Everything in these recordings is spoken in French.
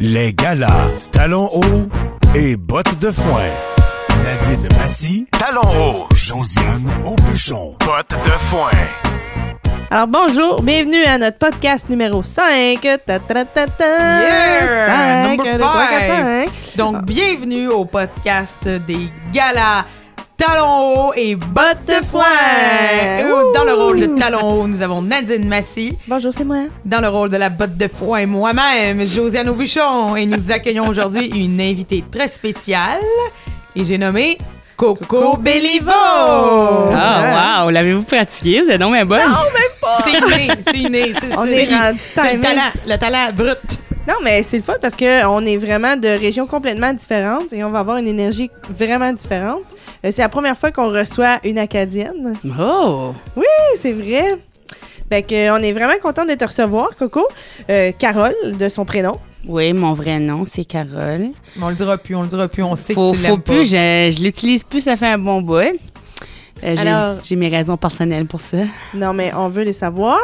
Les galas, talons hauts et bottes de foin. Nadine Massy, talons hauts. Josiane Aubuchon, bottes de foin. Alors bonjour, bienvenue à notre podcast numéro 5. Ta, ta, ta, ta. Yeah! Cinq, Number un, deux, trois, five. quatre, cinq. Donc, bienvenue au podcast des galas Talons hauts et bottes de foin. Dans le rôle de Talons hauts, nous avons Nadine Massy. Bonjour, c'est moi. Dans le rôle de la botte de foin, moi-même, Josiane Aubuchon. Et nous accueillons aujourd'hui une invitée très spéciale. Et j'ai nommé Coco Bellivo. Ah, wow, l'avez-vous pratiqué? Vous êtes donc bien bonne. C'est inné, c'est inné. C'est, On c'est- est rendu c'est le talent, le talent brut. Non, mais c'est le fun parce qu'on est vraiment de régions complètement différentes et on va avoir une énergie vraiment différente. Euh, c'est la première fois qu'on reçoit une Acadienne. Oh! Oui, c'est vrai. Fait que, on est vraiment content de te recevoir, Coco. Euh, Carole, de son prénom. Oui, mon vrai nom, c'est Carole. Mais on le dira plus, on le dira plus. On sait Faut, que tu faut plus, pas. je, je l'utilise plus, ça fait un bon bout. Euh, j'ai- Alors- J'ai mes raisons personnelles pour ça. Non, mais on veut les savoir.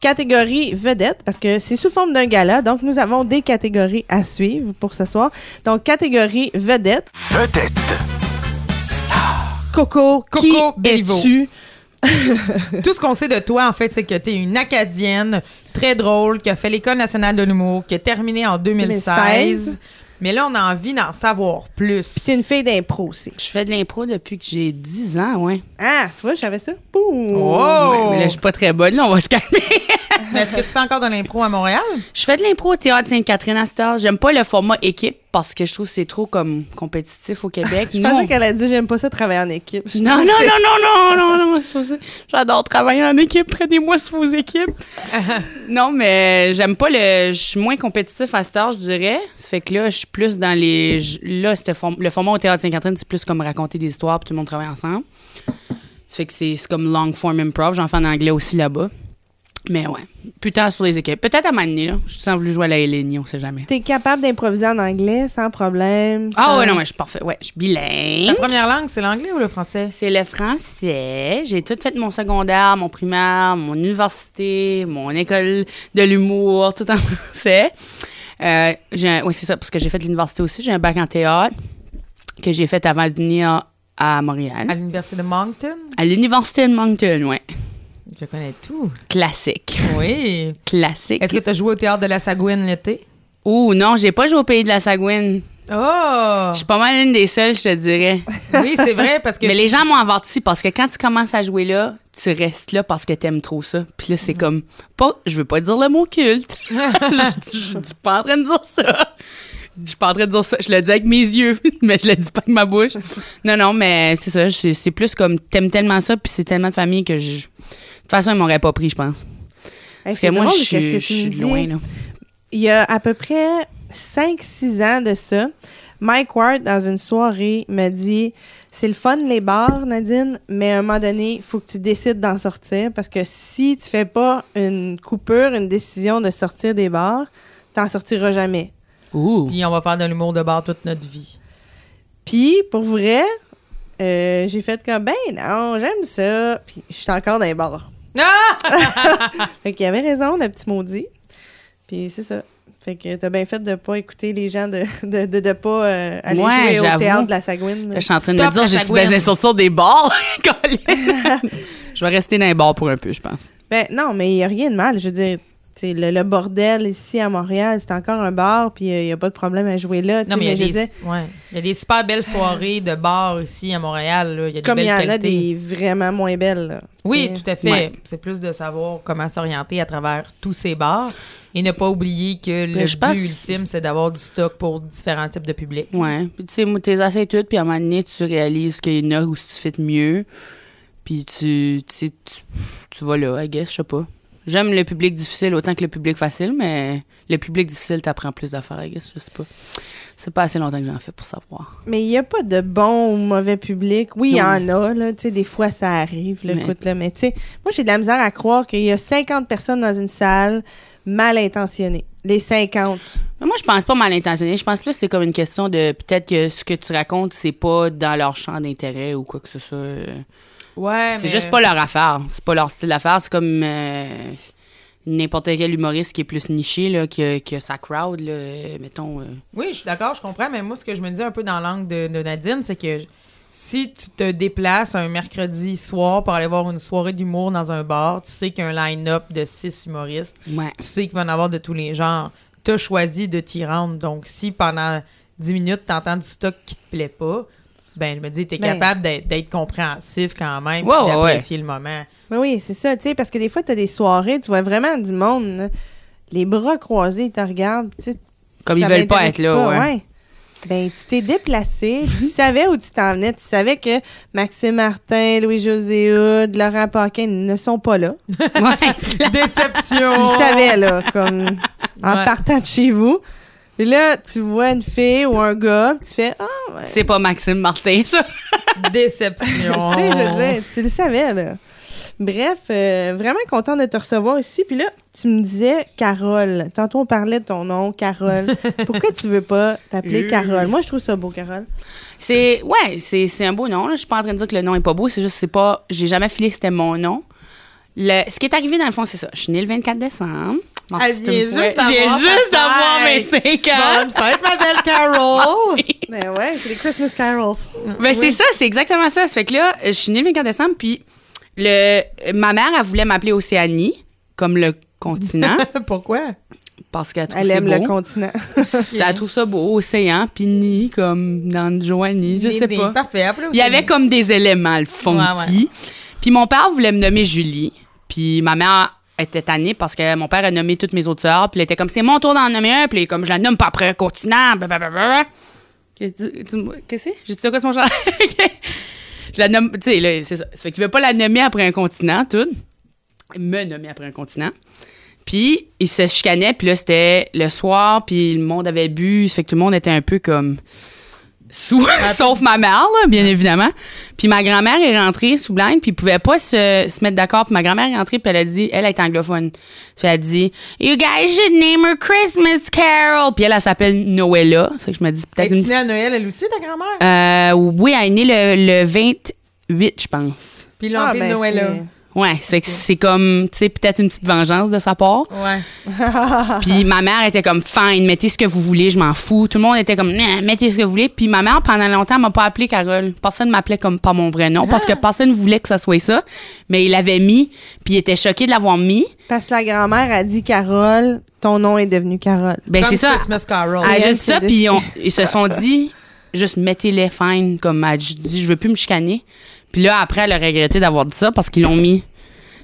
Catégorie vedette, parce que c'est sous forme d'un gala, donc nous avons des catégories à suivre pour ce soir. Donc, catégorie vedette. Vedette. Coco, Coco qui es-tu? Tout ce qu'on sait de toi, en fait, c'est que tu es une Acadienne très drôle qui a fait l'École nationale de l'humour, qui est terminée en 2016. 2016. Mais là, on a envie d'en savoir plus. T'es une fille d'impro aussi. Je fais de l'impro depuis que j'ai 10 ans, ouais. Ah, tu vois, je savais ça. Boum. Oh! Mais là, je suis pas très bonne, là, on va se calmer. Mais Est-ce que tu fais encore de l'impro à Montréal? je fais de l'impro au théâtre Sainte-Catherine à cette heure. J'aime pas le format équipe parce que je trouve que c'est trop comme compétitif au Québec. Je Nous, pensais on- qu'elle a dit j'aime pas ça travailler en équipe. Je Non, trouve non, que c'est- non, non, non, non, non, c'est pas ça. J'adore travailler en équipe. Prenez-moi sous vos équipes. non, mais j'aime pas le. Je suis moins compétitif à cette heure, je dirais. Ça fait que là, je suis plus dans les. je- Là, c'était form- le format au Théâtre Sainte-Catherine, c'est plus comme raconter des histoires puis tout le monde travaille ensemble. Fait que c'est c'est comme long form improv. J'en fais en anglais aussi là-bas. Mais ouais, putain sur les équipes. Peut-être à Manny, là. Je suis voulu jouer à la Hélénie, on sait jamais. T'es capable d'improviser en anglais sans problème. Ah sans- ouais, non, ouais, je suis parfait. Ouais, je suis bilingue. Ta première langue, c'est l'anglais ou le français? C'est le français. J'ai tout fait mon secondaire, mon primaire, mon université, mon école de l'humour, tout en français. Euh, oui, c'est ça, parce que j'ai fait l'université aussi. J'ai un bac en théâtre que j'ai fait avant de venir à Montréal. À l'Université de Moncton? À l'université de Moncton, ouais. Je connais tout. Classique. Oui. Classique. Est-ce que tu as joué au théâtre de la Sagouine l'été? Ouh, non, j'ai pas joué au pays de la Sagouine. Oh! Je suis pas mal une des seules, je te dirais. Oui, c'est vrai, parce que. Mais les gens m'ont averti parce que quand tu commences à jouer là, tu restes là parce que t'aimes trop ça. Puis là, c'est comme pas, je veux pas dire le mot culte. je, je, je suis pas en train de dire ça. Je suis pas en train de dire ça. Je le dis avec mes yeux, mais je le dis pas avec ma bouche. Non, non, mais c'est ça. C'est c'est plus comme t'aimes tellement ça, puis c'est tellement de famille que je. De toute façon, ils m'auraient pas pris, je pense. Hey, Parce que moi, je suis que je suis loin, là. Il y a à peu près 5-6 ans de ça, Mike Ward, dans une soirée, m'a dit C'est le fun, les bars, Nadine, mais à un moment donné, il faut que tu décides d'en sortir parce que si tu fais pas une coupure, une décision de sortir des bars, t'en sortiras jamais. Ouh. Puis on va faire de l'humour de bar toute notre vie. Puis, pour vrai, euh, j'ai fait comme Ben non, j'aime ça. Puis, je suis encore dans les bars. Ah! Fait qu'il avait raison, le petit maudit. Puis, c'est ça. Fait que t'as bien fait de pas écouter les gens, de de, de, de pas euh, aller Ouais, jouer au théâtre de la Sagouine. Là, je suis en train de Stop me dire, j'ai-tu besoin de sortir des bars? Je vais rester dans les bars pour un peu, je pense. Ben non, mais il n'y a rien de mal. Je veux dire, le, le bordel ici à Montréal, c'est encore un bar, puis il n'y a pas de problème à jouer là. Non, mais il y, dire, ouais. il y a des super belles soirées de bar ici à Montréal. là. Il y a des comme il y en a des vraiment moins belles. là, Oui, tout à fait. Ouais. C'est plus de savoir comment s'orienter à travers tous ces bars et ne pas oublier que le je but pense- ultime, c'est d'avoir du stock pour différents types de publics. Ouais. Puis, tu sais, t'es assez toutes, puis à un moment donné, tu réalises qu'il y en a où tu fais mieux. Puis tu, tu, tu vas là, I guess, je sais pas. J'aime le public difficile autant que le public facile, mais le public difficile t'apprend plus d'affaires, I guess, je sais pas. C'est pas assez longtemps que j'en fais pour savoir. Mais il n'y a pas de bon ou mauvais public. Oui, il y en a, là. Tu sais, des fois, ça arrive, là, Mais- écoute, là. Mais tu sais, moi, j'ai de la misère à croire qu'il y a 50 personnes dans une salle mal intentionnées. Les 50. Mais moi, je pense pas mal intentionné. Je pense plus que c'est comme une question de peut-être que ce que tu racontes, c'est pas dans leur champ d'intérêt ou quoi que ce soit. Ouais, C'est juste pas leur affaire. C'est pas leur style d'affaires. C'est comme. euh, n'importe quel humoriste qui est plus niché, là, que, que sa crowd, là, mettons. euh. Oui, je suis d'accord, je comprends, mais moi, ce que je me dis un peu dans l'angle de, de Nadine, c'est que si tu te déplaces un mercredi soir pour aller voir une soirée d'humour dans un bar, tu sais qu'il y a un line-up de six humoristes, Ouais. tu sais qu'il va y en avoir de tous les genres. Tu as choisi de t'y rendre. Donc, si pendant 10 minutes, tu entends du stock qui te plaît pas, ben, je me dis, tu es Ben- capable d'être compréhensif quand même, ouais, d'apprécier le moment. Ben oui, c'est ça, tu sais, parce que des fois, tu as des soirées, tu vois vraiment du monde, là, les bras croisés, ils te regardent, tu sais. Comme ils veulent pas être là, ouais. Ben, tu t'es déplacé, tu savais où tu t'en venais, tu savais que Maxime Martin, Louis-José Hood, Laurent Paquin ne sont pas là. Ouais. Déception! Tu le savais, là, comme en Ouais. partant de chez vous. Et là, tu vois une fille ou un gars, puis tu fais Ah, ouais. C'est pas Maxime Martin, ça. Déception! Tu sais, je veux dire, tu le savais, là. Bref, euh, vraiment content de te recevoir ici. Puis là, tu me disais Carole. Tantôt, on parlait de ton nom, Carole. Pourquoi tu veux pas t'appeler Euh. Carole? Moi, je trouve ça beau, Carole. C'est ouais, c'est c'est un beau nom. Je suis pas en train de dire que le nom est pas beau. C'est juste c'est pas. J'ai jamais filé que c'était mon nom. Le, ce qui est arrivé dans le fond, c'est ça. Je suis née le 24 décembre. Bon, Elle vient juste d'avoir juste d'avoir fête. 25 ans. Bonne fête, ma belle Carol! Ben ouais, c'est les Christmas carols. Ben c'est ça, c'est exactement ça. Ça fait que là, je suis née le 24 décembre, puis le, ma mère, elle voulait m'appeler Océanie, comme le continent, Pourquoi? parce qu'elle trouve Elle aime le continent. Elle trouve ça beau, océan, puis ni, comme dans Joanie, je sais Des- pas. des- Parfait. appelez Il y avait comme des éléments, le funky. Puis mon père voulait me nommer Julie. Puis ma mère était tannée parce que mon père a nommé toutes mes autres sœurs. Puis elle était comme, c'est mon tour d'en nommer un. Puis comme, je la nomme pas après un continent. Qu'est-ce que c'est? J'ai dit, quoi, c'est mon genre? je la nomme, tu sais, c'est ça. Ça fait qu'il veut pas la nommer après un continent, tout. Me nommer après un continent. Puis, il se chicanait, puis là, c'était le soir, puis le monde avait bu, ça fait que tout le monde était un peu comme sous, sauf ma mère, là, bien évidemment. Puis ma grand-mère est rentrée sous blind, puis ils pouvaient pas se, se mettre d'accord. Puis ma grand-mère est rentrée, puis elle a dit, elle est anglophone. Puis elle a dit, You guys should name her Christmas Carol. Puis elle, elle s'appelle Noëlla. C'est que je me dis peut-être Es-tu une... née à Noël, elle aussi, ta grand-mère? Euh, oui, elle est née le, le 28, je pense. Puis l'empile ben, de C'est- Ouais, c'est comme, tu sais, peut-être une petite vengeance de sa part. Ouais. Puis ma mère était comme fine, mettez ce que vous voulez, je m'en fous. Tout le monde était comme mettez ce que vous voulez. Puis ma mère pendant longtemps m'a pas appelé Carole. Personne m'appelait comme par mon vrai nom parce que personne voulait que ça soit ça. Mais il l'avait mis, puis il était choqué de l'avoir mis. Parce que la grand-mère a dit Carole, ton nom est devenu Carole. Ben c'est ça. Christmas Carol. Elle a juste ça, puis ils se sont dit juste mettez-les fine comme elle dit je veux plus me chicaner. Puis là après elle a regretté d'avoir dit ça parce qu'ils l'ont mis.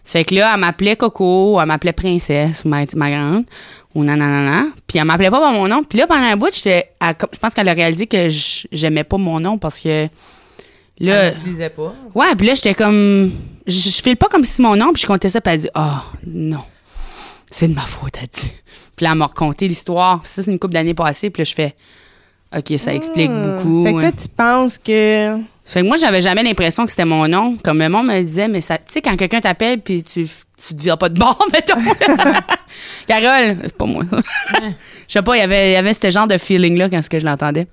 Ça fait que là elle m'appelait Coco, elle m'appelait princesse ou ma, ma grande ou nanana. Puis elle m'appelait pas par mon nom. Puis là pendant un bout, j'étais elle- je pense qu'elle a réalisé que j'aimais pas mon nom parce que Elle là l'utilisait pas. Ouais, puis là, j'étais comme. Je, je file pas comme si mon nom, puis je comptais ça, puis elle dit Ah, non. C'est de ma faute, elle dit. Puis là, elle m'a raconté l'histoire. Ça, c'est une couple d'années passées, puis là, je fais OK, ça explique beaucoup. Hmm. Fait que toi, hein. tu penses que. Fait que moi, j'avais jamais l'impression que c'était mon nom. Comme le monde me disait, mais ça, tu sais, quand quelqu'un t'appelle, puis tu, tu te vires pas de bord, mettons. Carole, c'est pas moi. Je sais pas, il y avait, il y avait ce genre de feeling-là quand ce que je l'entendais.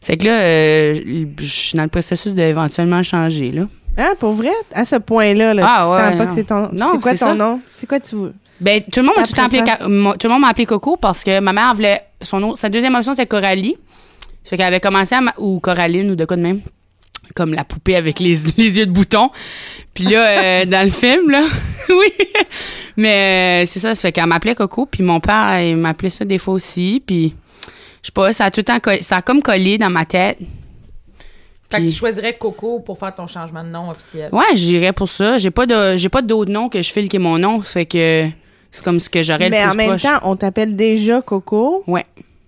C'est que là, euh, je suis dans le processus d'éventuellement changer, là. Hein, pour vrai? À ce point-là, là, Ah, tu ouais, sens pas non. que c'est ton. Non, c'est quoi ton ça. nom? C'est quoi tu veux? Ben, tout le monde m'a tout appelé, tout le monde m'a appelé Coco parce que ma mère voulait son sa deuxième option c'était Coralie. Fait qu'elle avait commencé à ou Coraline ou de quoi de même. Comme la poupée avec les, les yeux de bouton. Puis là, euh, dans le film, là, oui. Mais euh, c'est ça, ça fait qu'elle m'appelait Coco. Puis mon père, il m'appelait ça des fois aussi. Puis, je sais pas, ça a tout le temps, ça a comme collé dans ma tête. Fait que tu choisirais Coco pour faire ton changement de nom officiel. Ouais, j'irais pour ça. J'ai pas de, j'ai pas d'autre nom que je file qui est mon nom. Ça fait que c'est comme ce que j'aurais le Mais plus en même proche. temps, on t'appelle déjà Coco. Ouais.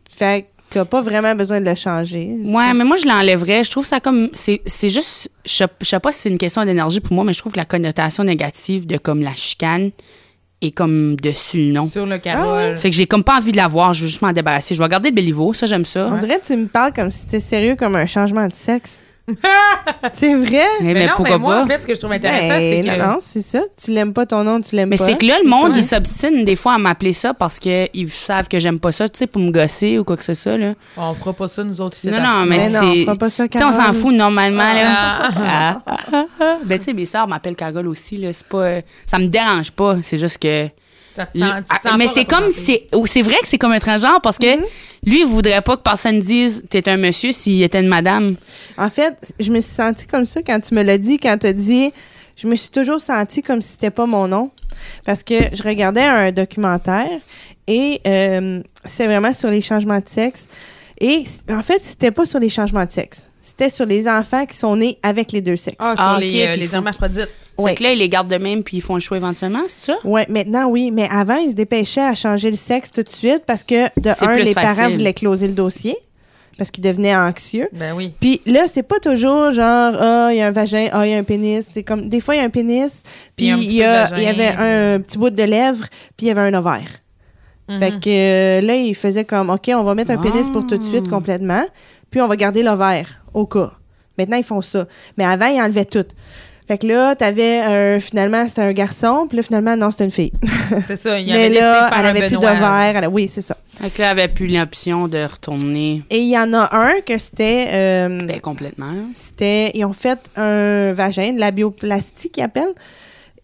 Fait que t'as pas vraiment besoin de le changer. Ouais, mais moi, je l'enlèverais. Je trouve ça comme. C'est c'est juste. Je sais- je sais pas si c'est une question d'énergie pour moi, mais je trouve que la connotation négative de comme la chicane est comme dessus le nom. Sur le Carole. Fait que j'ai comme pas envie de la voir, je veux juste m'en débarrasser. Je vais regarder Béliveau, ça, j'aime ça. On dirait que tu me parles comme si c'était sérieux comme un changement de sexe. c'est vrai? Eh, Mais, mais non, pourquoi mais moi, pas? en fait, ce que je trouve intéressant, Ben, c'est que... non, non, c'est ça. Tu l'aimes pas ton nom, tu l'aimes Mais pas. c'est que là, le monde, Ouais. ils s'obstinent des fois à m'appeler ça parce qu'ils savent que j'aime pas ça, tu sais, pour me gosser ou quoi que ce soit, là. On fera pas ça, nous autres, ici. Non, non, mais Mais non, c'est. fera pas ça, Tu sais, on s'en fout normalement, là. Ah. Ah, ah, ah, ah. Ben, tu sais, mes sœurs m'appellent Carole aussi, là. C'est pas. Ça me dérange pas. C'est juste que. Sens- ah, mais c'est comme c'est c'est vrai que c'est comme un transgenre parce que lui il voudrait pas que personne dise t'es un monsieur s'il était une madame. En fait, je me suis sentie comme ça quand tu me l'as dit, quand tu as dit. Je me suis toujours sentie comme si c'était pas mon nom. Parce que je regardais un documentaire et euh, c'est vraiment sur les changements de sexe. Et en fait, c'était pas sur les changements de sexe. C'était sur les enfants qui sont nés avec les deux sexes. Ah, sur Ah, les, euh, les hermaphrodites. Ouais. C'est que là ils les gardent de même puis ils font le choix éventuellement, c'est ça? Ouais, maintenant oui, mais avant ils se dépêchaient à changer le sexe tout de suite parce que de un les parents voulaient closer le dossier parce qu'ils devenaient anxieux. Ben oui. Puis là, c'est pas toujours genre ah, il y a un vagin, ah, il y a un pénis, c'est comme des fois il y a un pénis, puis il y a il y avait un petit bout de lèvre, puis il y avait un ovaire. Mhm. Fait que euh, là, il faisait comme OK, on va mettre un pénis pour tout de suite Ah. complètement, puis on va garder l'ovaire au cas. Maintenant, ils font ça. Mais avant, ils enlevaient tout. Fait que là, t'avais un, finalement, c'était un garçon, puis là, finalement, non, c'était une fille. C'est ça. Il y Mais avait de là, elle un avait plus Benoît. d'ovaire. elle a- Oui, c'est ça. Fait que là, elle avait plus l'option de retourner Et il y en a un que c'était. euh, ben, complètement. c'était. Ils ont fait un vagin, de la bioplastie, qu'ils appellent.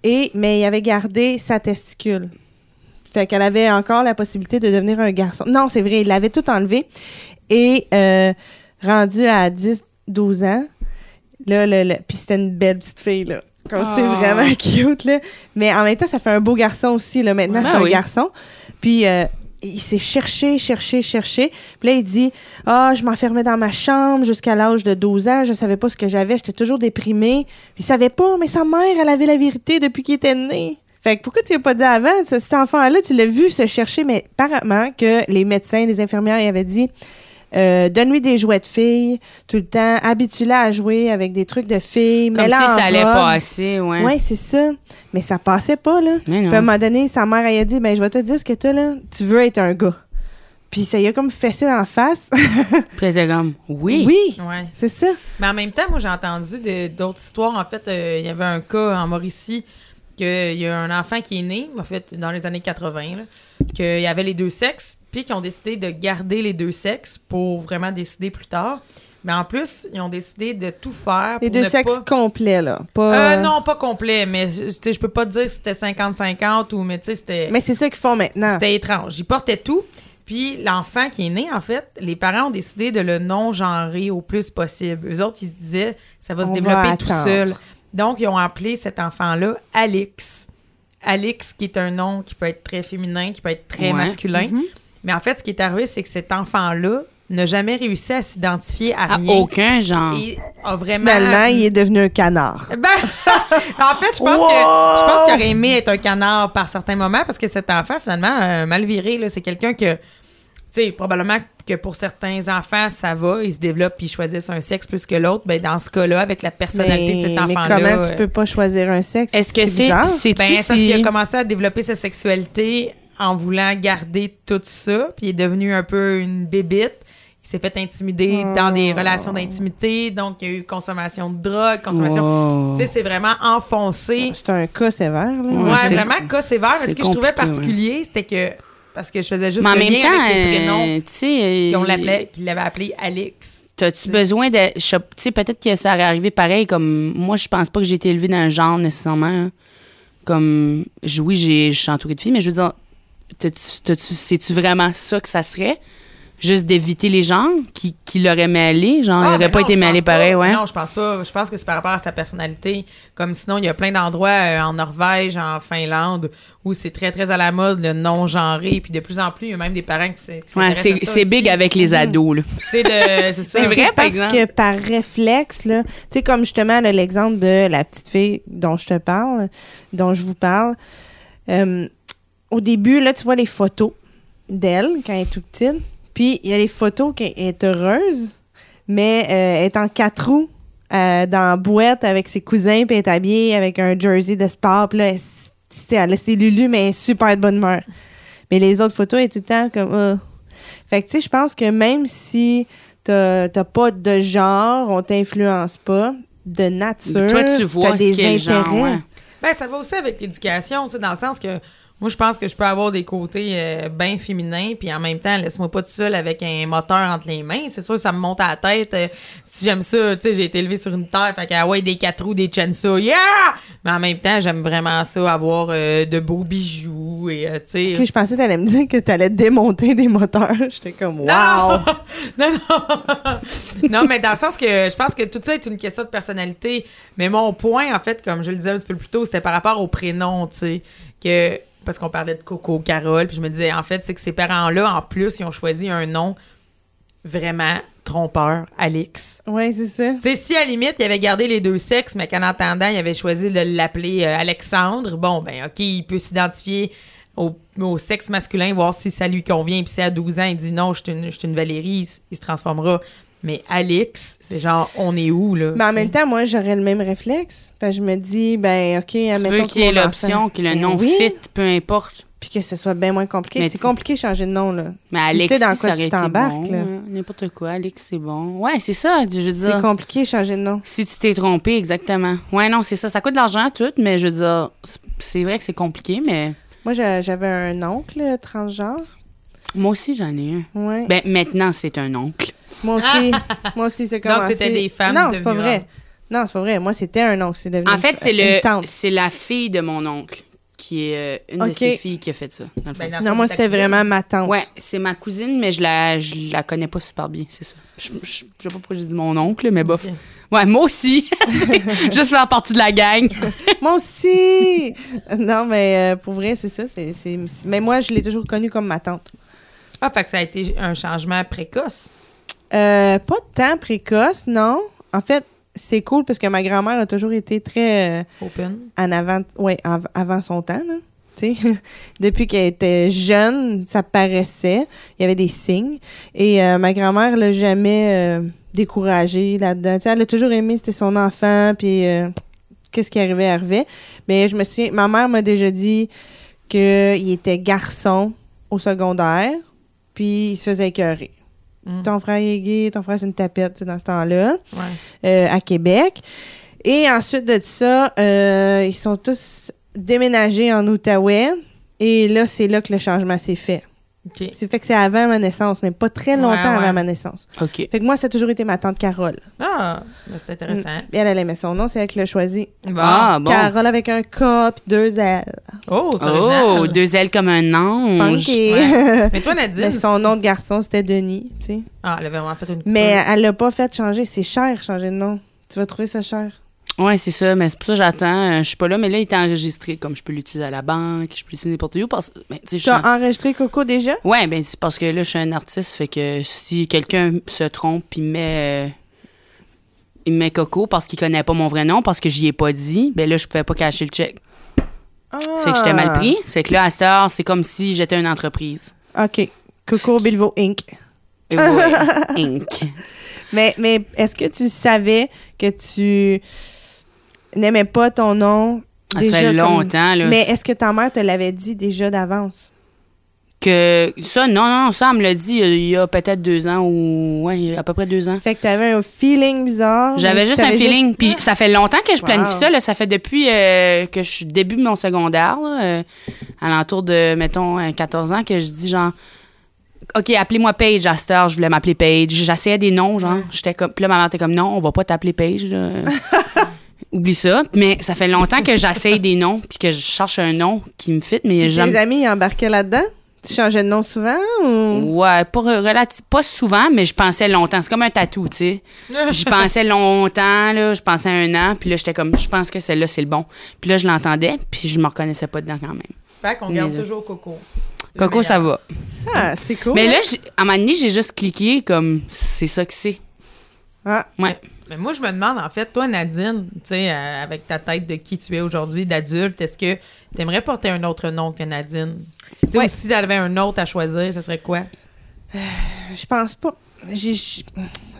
Et, mais ils avaient gardé sa testicule. Fait qu'elle avait encore la possibilité de devenir un garçon. Non, c'est vrai, il l'avait tout enlevé. Et euh, rendu à 10, 12 ans, là, le, le- puis c'était une belle petite fille, là. Comme c'est Ah. vraiment cute, là. Mais en même temps, ça fait un beau garçon aussi, là. Maintenant, c'est un oui. garçon. Puis euh, il s'est cherché, cherché, cherché. Puis là, il dit Ah, je m'enfermais dans ma chambre jusqu'à l'âge de 12 ans. Je savais pas ce que j'avais. J'étais toujours déprimée. Puis il savait pas, mais sa mère, elle avait la vérité depuis qu'il était né. Fait que pourquoi tu l'as pas dit avant? Ce- Cet enfant-là, tu l'as vu se chercher, mais apparemment que les médecins, les infirmières, ils avaient dit euh, donne-lui des jouets de filles tout le temps, habitue-la à jouer avec des trucs de filles, Comme si en ça allait robe. passer, ouais. Ouais, c'est ça. Mais ça passait pas, là. Mais Puis non. à un moment donné, sa mère, elle a dit, ben, je vais te dire ce que t'as, là. Tu veux être un gars. Puis ça y a comme fessé dans la face. Puis elle était comme oui. oui, Ouais. c'est ça. Mais en même temps, moi, j'ai entendu d'autres histoires. En fait, euh, il y avait un cas en Mauricie qu'il y a un enfant qui est né, en fait, dans les années 80, là, qu'il y avait les deux sexes, puis qu'ils ont décidé de garder les deux sexes pour vraiment décider plus tard. Mais en plus, ils ont décidé de tout faire Les pour deux ne sexes pas... complets, là. Pas, Euh, non, pas complet, mais je- peux pas te dire si c'était 50-50 ou, mais tu sais, c'était... Mais c'est ça qu'ils font maintenant. C'était étrange. Ils portaient tout. Puis l'enfant qui est né, en fait, les parents ont décidé de le non-genrer au plus possible. Eux autres, ils se disaient, ça va se développer va tout seul. Donc, ils ont appelé cet enfant-là Alix. Alix, qui est un nom qui peut être très féminin, qui peut être très Ouais. masculin. Mhm. Mais en fait, ce qui est arrivé, c'est que cet enfant-là n'a jamais réussi à s'identifier à À rien. aucun genre. Et a vraiment... Finalement, il est devenu un canard. Ben, en fait, je pense Wow! que je pense qu'il aurait aimé être un canard par certains moments parce que cet enfant, finalement, euh, mal viré, là, c'est quelqu'un que, sais, probablement que pour certains enfants, ça va, ils se développent puis ils choisissent un sexe plus que l'autre. Ben, dans ce cas-là, avec la personnalité de cet mais, mais enfant-là. comment tu peux pas choisir un sexe? Est-ce que c'est ben, parce qu'il a commencé à développer sa sexualité en voulant garder tout ça, puis il est devenu un peu une bébite. Il s'est fait intimider dans des Oh. relations d'intimité, donc il y a eu consommation de drogue, consommation. Tu sais, c'est vraiment enfoncé. C'est un cas sévère, là. Ouais, vraiment, cas sévère. Ce que je trouvais particulier, c'était que. Parce que je faisais juste Mais en le même lien temps, avec les prénoms euh, tu sais, qu'on euh, l'appelait, qu'il l'avait appelé Alix. T'as-tu besoin de. Tu sais, peut-être que ça aurait arrivé pareil. Comme moi, je pense pas que j'ai été élevée dans un genre nécessairement. Comme. je- Oui, j'ai- je suis entourée de filles, mais je veux dire, t'as-tu- sais-tu vraiment ça que ça serait? Juste d'éviter les gens qui, qui l'auraient mêlé? Genre, il Ah, aurait mais pas non, été mêlé pareil, ouais. Non, je pense pas. Je pense que c'est par rapport à sa personnalité. Comme sinon, il y a plein d'endroits euh, en Norvège, en Finlande, où c'est très, très à la mode, le non-genré. Puis de plus en plus, il y a même des parents qui qui Ouais, c'est à ça c'est aussi. big avec les ados, là. Tu sais, de- c'est vrai, c'est par parce exemple. que par réflexe, là, tu sais, comme justement là, l'exemple de la petite fille dont je te parle, dont je vous parle, euh, au début, là, tu vois les photos d'elle quand elle est toute petite, puis il y a les photos qu'elle est heureuse, mais euh, elle est en quatre roues, euh, dans la boîte avec ses cousins, puis elle est habillée avec un jersey de sport, puis là, elle, a ses Lulu, mais elle est super de bonne humeur. Mais les autres photos, elle est tout le temps comme... Ah. Fait que, tu sais, je pense que même si t'as t'as pas de genre, on t'influence pas, de nature, Toi, tu vois t'as ce des genre, intérêts. ouais. Ben, ça va aussi avec l'éducation, tu sais, dans le sens que Moi, je pense que je peux avoir des côtés euh, bien féminins, puis en même temps, laisse-moi pas tout seul avec un moteur entre les mains. C'est sûr, ça me monte à la tête. Euh, si j'aime ça, tu sais, j'ai été élevée sur une terre, fait qu'à ouais, des quatre roues, des chainsaws, yeah! Mais en même temps, j'aime vraiment ça, avoir euh, de beaux bijoux et, tu sais... Ok, je pensais que t'allais me dire que t'allais démonter des moteurs. J'étais comme, wow! non, non! non, mais dans le sens que je pense que tout ça est une question de personnalité. Mais mon point, en fait, comme je le disais un petit peu plus tôt, c'était par rapport au prénom, tu sais, que parce qu'on parlait de Coco, Carole, puis je me disais, en fait, c'est que ces parents-là, en plus, ils ont choisi un nom vraiment trompeur, Alix. Oui, c'est ça. Tu sais, si à la limite, il avait gardé les deux sexes, mais qu'en attendant, il avait choisi de l'appeler euh, Alexandre, bon, ben, OK, il peut s'identifier au, sexe masculin, voir si ça lui convient, puis si à 12 ans, il dit non, je suis une, une, Valérie, il se transformera mais Alix, c'est genre, on est où, là? Mais en même temps, moi, j'aurais le même réflexe. je me dis, ben, OK, tu veux qu'il y ait l'option, que le ben nom fit, peu importe. Puis que ce soit bien moins compliqué. C'est compliqué de changer de nom, là. Mais Alex, tu sais dans quoi tu t'embarques, là. N'importe quoi, Alex, c'est bon. Ouais, c'est ça, je veux dire. C'est compliqué de changer de nom. Si tu t'es trompé, exactement. Ouais, non, c'est ça. Ça coûte de l'argent, tout, mais je veux dire, c'est vrai que c'est compliqué, mais. Moi, j'avais un oncle transgenre. Moi aussi, j'en ai un. Ouais. Ben, maintenant, c'est un oncle. Moi aussi. moi aussi, c'est comme Donc, c'était des femmes Non, c'est pas vrai. Non, c'est pas vrai. Moi, c'était un oncle. C'est devenu En fait, c'est le c'est la fille de mon oncle qui est euh, une de ses filles qui a fait ça. Ben, non, moi, c'était vraiment ma tante. Ouais, c'est ma cousine, mais je la, je la connais pas super bien, c'est ça. Je, je, sais pas pourquoi j'ai dit mon oncle, mais bof. Ouais, moi aussi. Juste faire partie de la gang. moi aussi. Non, mais euh, pour vrai, c'est ça. c'est Mais moi, je l'ai toujours connue comme ma tante. Ah, fait que ça a été un changement précoce. Euh, pas tant précoce, non. En fait, c'est cool parce que ma grand-mère a toujours été très. Euh, Open. En avant, ouais, avant son temps, là. Depuis qu'elle était jeune, ça paraissait. Il y avait des signes. Et euh, ma grand-mère l'a jamais découragée là-dedans. elle a toujours aimé, c'était son enfant, puis qu'est-ce qui arrivait, arrivait. Mais je me souviens, ma mère m'a déjà dit qu'il était garçon au secondaire, puis il se faisait écœurer. Mm. Ton frère est gay, ton frère c'est une tapette dans ce temps-là, euh, à Québec. Et ensuite de ça, euh, ils sont tous déménagés en Outaouais. Et là, c'est là que le changement s'est fait. C'est fait que c'est avant ma naissance, mais pas très longtemps avant ma naissance. Fait que moi, ça a toujours été ma tante Carole. Ah, ben, c'est intéressant. Mm. elle, elle aimait son nom, c'est elle qui l'a choisi. Ah, bon. Carole avec un K puis deux L. Oh, c'est Oh, deux L comme un ange. Funky. mais toi, Nadine. Mais son nom de garçon, c'était Denis, tu sais. Ah, elle avait vraiment fait une Mais elle l'a pas fait changer. C'est cher, changer de nom. Tu vas trouver ça cher. Oui, c'est ça. Mais c'est pour ça que j'attends. Euh, je suis pas là, mais là, il est enregistré. Comme je peux l'utiliser à la banque, je peux l'utiliser n'importe où. Parce... Ben, tu as enregistré Coco déjà? Oui, ben, c'est parce que là, je suis un artiste. Fait que si quelqu'un se trompe puis met. Euh, il met Coco parce qu'il connaît pas mon vrai nom, parce que j'y ai pas dit, ben là, je pouvais pas cacher le. Ah. C'est que j'étais mal pris. C'est que là, à cette heure, c'est comme si j'étais une entreprise. OK. Coco Bilvo Inc. Et ouais, Inc. Mais, mais est-ce que tu savais que tu n'aimait pas ton nom. Ah, ça fait longtemps, là. Mais est-ce que ta mère te l'avait dit déjà d'avance? Que ça, non, non, ça, elle me l'a dit il y a, peut-être deux ans ou. Ouais, à peu près deux ans. Fait que t'avais un feeling bizarre. J'avais juste un feeling. Puis ça fait longtemps que je planifie ça, là. Ça fait depuis euh, que je suis début de mon secondaire, là, euh, à l'entour de, mettons, 14 ans, que je dis genre. OK, appelez-moi Paige à cette heure, je voulais m'appeler Paige. J'essayais des noms, genre. J'étais comme. Puis là, ma mère était comme non, on va pas t'appeler Paige. Oublie ça. Mais ça fait longtemps que j'essaye des noms, puis que je cherche un nom qui me fit, mais jamais. Tes amis embarquaient là-dedans? Tu changeais de nom souvent ou... Ouais, pas, pas souvent, mais je pensais longtemps. C'est comme un tatou, tu sais. J'y pensais longtemps, là. Je pensais un an, puis là, j'étais comme, je pense que celle-là, c'est le bon. Puis là, je l'entendais, puis je me reconnaissais pas dedans quand même. Fait qu'on garde toujours Coco. Coco, ça va. Ah, c'est cool. Mais là, à un moment donné, j'ai juste cliqué comme, c'est ça que c'est. Ah. Ouais. Mais moi, je me demande, en fait, toi, Nadine, tu sais, euh, avec ta tête de qui tu es aujourd'hui, d'adulte, est-ce que tu aimerais porter un autre nom que Nadine? Tu sais, si tu avais un autre à choisir, ce serait quoi? Euh, je pense pas. Je,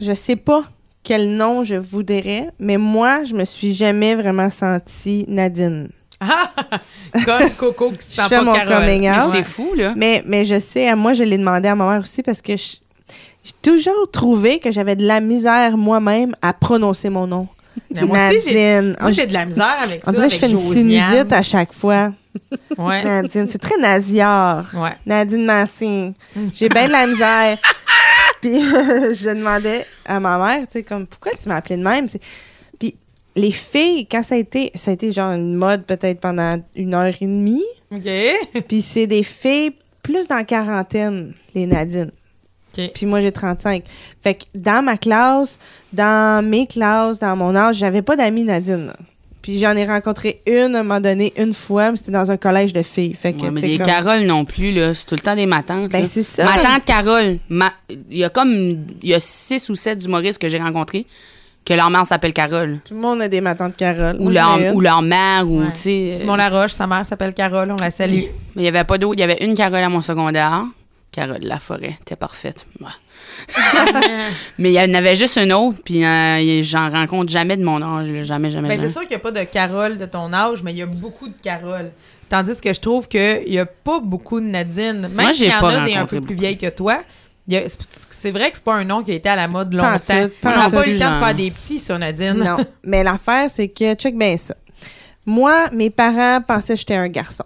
je sais pas quel nom je voudrais, mais moi, je me suis jamais vraiment sentie Nadine. Ah! Comme Coco qui se sent pas mon C'est fou, là. Mais, mais je sais, moi, je l'ai demandé à ma mère aussi parce que je, j'ai toujours trouvé que j'avais de la misère moi-même à prononcer mon nom. Mais moi aussi, j'ai Nadine. moi, j'ai de la misère avec ça. On dirait que je fais une Josiane. sinusite à chaque fois. Ouais. Nadine, c'est très nasillard. Ouais. Nadine Massing. J'ai bien de la misère. Puis je demandais à ma mère, tu sais, comme, pourquoi tu m'as appelé de même? Puis les filles, quand ça a été, ça a été genre une mode peut-être pendant une heure et demie. OK. Puis c'est des filles plus dans la quarantaine, les Nadine. Puis moi, j'ai 35. Fait que dans ma classe, dans mes classes, dans mon âge, j'avais pas d'amis Nadine. là. Puis j'en ai rencontré une à un moment donné, une fois, mais c'était dans un collège de filles. Fait que, Ouais, mais des comme- Carole non plus, là. C'est tout le temps des matantes. Ben, c'est ça. Ma tante Carole, ma- il y a comme il y a six ou sept humoristes que j'ai rencontrés que leur mère s'appelle Carole. Tout le monde a des matins de Carole. Ou leur, ou leur mère, ou Ouais. tu sais. Simon Laroche, sa mère s'appelle Carole, on la salue. Mais il y avait pas d'autre. Il y avait une Carole à mon secondaire. Carole Laforêt, t'es parfaite. Mais il y en avait juste une autre, puis euh, j'en rencontre jamais de mon âge, jamais, jamais. Ben, c'est sûr qu'il n'y a pas de Carole de ton âge, mais il y a beaucoup de Carole. Tandis que je trouve qu'il n'y a pas beaucoup de Nadine. Même Moi, j'ai y en pas a des un peu plus vieilles que toi, c'est- vrai que c'est pas un nom qui a été à la mode longtemps. pas Ils en n'ont pas tout. eu le temps de faire des petits, ça, Nadine. Non. Mais l'affaire, c'est que, check bien ça. Moi, mes parents pensaient que j'étais un garçon.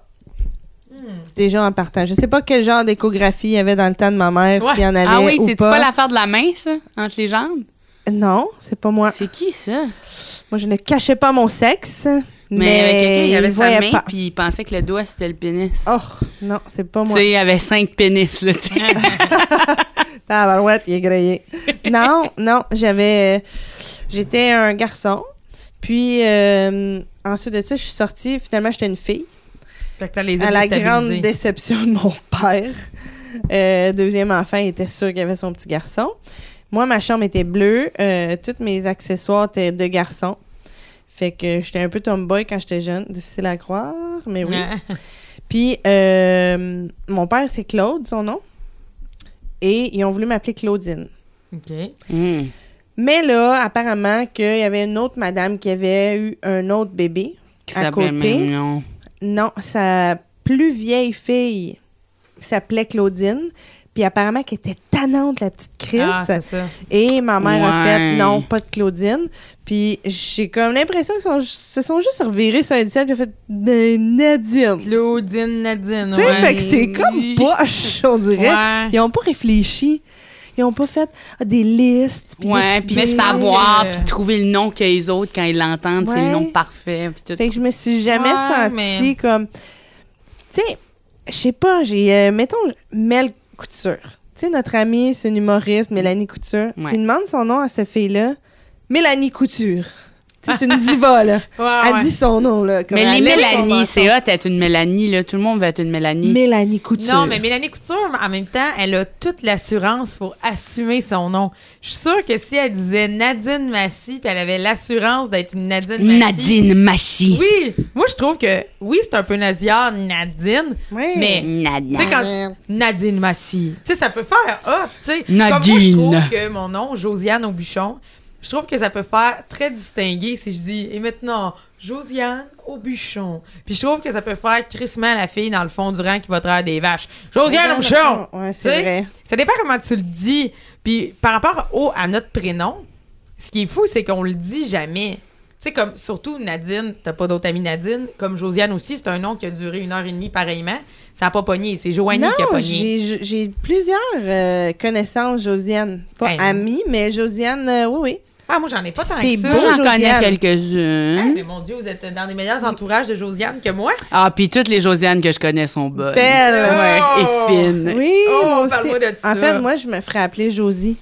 Hmm. Déjà en partant. Je sais pas quel genre d'échographie il y avait dans le temps de ma mère, Ouais. s'il y en avait Ah oui, ou c'est-tu pas. pas l'affaire de la main, ça, entre les jambes? Non, c'est pas moi. C'est qui, ça? Moi, je ne cachais pas mon sexe. Mais, Mais, il y avait quelqu'un, il avait il sa voyait main, pas. puis il pensait que le doigt, c'était le pénis. Oh, non, c'est pas tu moi. sais, il y avait cinq pénis, là, tu sais. Il est grillé. non, non, j'avais. euh, J'étais un garçon. Puis, euh, ensuite de ça, je suis sortie. Finalement, j'étais une fille. Fait que t'as les À la grande déception de mon père. Euh, deuxième enfant, il était sûr qu'il avait son petit garçon. Moi, ma chambre était bleue. Euh, tous mes accessoires étaient de garçons. Fait que j'étais un peu tomboy quand j'étais jeune. Difficile à croire, mais oui. Puis, euh, mon père, c'est Claude, son nom. Et ils ont voulu m'appeler Claudine. OK. Hum. Mais là, apparemment, qu'il y avait une autre madame qui avait eu un autre bébé Qui à côté. même nom. Non, sa plus vieille fille s'appelait Claudine. Puis apparemment qu'elle était tannante, la petite Chris. Ah. Et ma mère a fait non, pas de Claudine. Puis j'ai comme l'impression qu'ils sont- se sont juste revirés sur un ciel et ont fait ben, Nadine. Claudine Nadine. Tu sais, ouais. fait que c'est comme poche, on dirait. Ouais. Ils ont pas réfléchi. Ils ont pas fait ah, des listes. Puis Ouais, puis savoir, puis trouver le nom que les autres, quand ils l'entendent, c'est le nom parfait. Puis tout. Fait que je me suis jamais Ouais, sentie mais- comme. Tu sais, je sais pas, j'ai. euh, mettons, Mel Couture. Tu sais, notre amie, c'est une humoriste, Mélanie Couture. Ouais. Tu demandes son nom à cette fille-là. Mélanie Couture. C'est une diva, là. Ouais, Elle ouais. dit son nom, là. comme mais les Mélanie, c'est hot être une Mélanie, là. Tout le monde veut être une Mélanie. Mélanie Couture. Non, mais Mélanie Couture, en même temps, elle a toute l'assurance pour assumer son nom. Je suis sûre que si elle disait Nadine Massy, puis elle avait l'assurance d'être une Nadine Massy. Nadine Massy. Oui, moi je trouve que oui, c'est un peu nasillard, Nadine, Ouais. mais Nadine. tu sais quand tu- Nadine Massy, tu sais ça peut faire hot, tu sais. Comme Nadine. moi je trouve que mon nom Josiane Aubuchon, je trouve que ça peut faire très distingué si je dis et maintenant Josiane Aubuchon. Puis je trouve que ça peut faire crissement la fille dans le fond du rang qui va traire des vaches. Josiane Aubuchon. Ouais, c'est vrai. Ça dépend comment tu le dis. Puis par rapport au, à notre prénom, ce qui est fou, c'est qu'on le dit jamais. Tu sais, comme surtout Nadine, t'as pas d'autre amie Nadine, comme Josiane aussi, c'est un nom qui a duré une heure et demie pareillement. Ça a pas pogné, c'est Joanie qui a pogné. j'ai j'ai plusieurs euh, connaissances, Josiane. Pas Ben, amies, mais Josiane, euh, oui, oui. Ah, moi j'en ai pas tant C'est que ça. beau. Moi, j'en connais. Ah, mais mon Dieu, vous êtes dans les meilleurs entourages de Josiane que moi. Ah, puis toutes les Josianes que je connais sont bonnes. Belle. Ouais, Oh! et fines. Oui, Oh, parle-moi de ça. En fait, moi, je me ferais appeler Josie.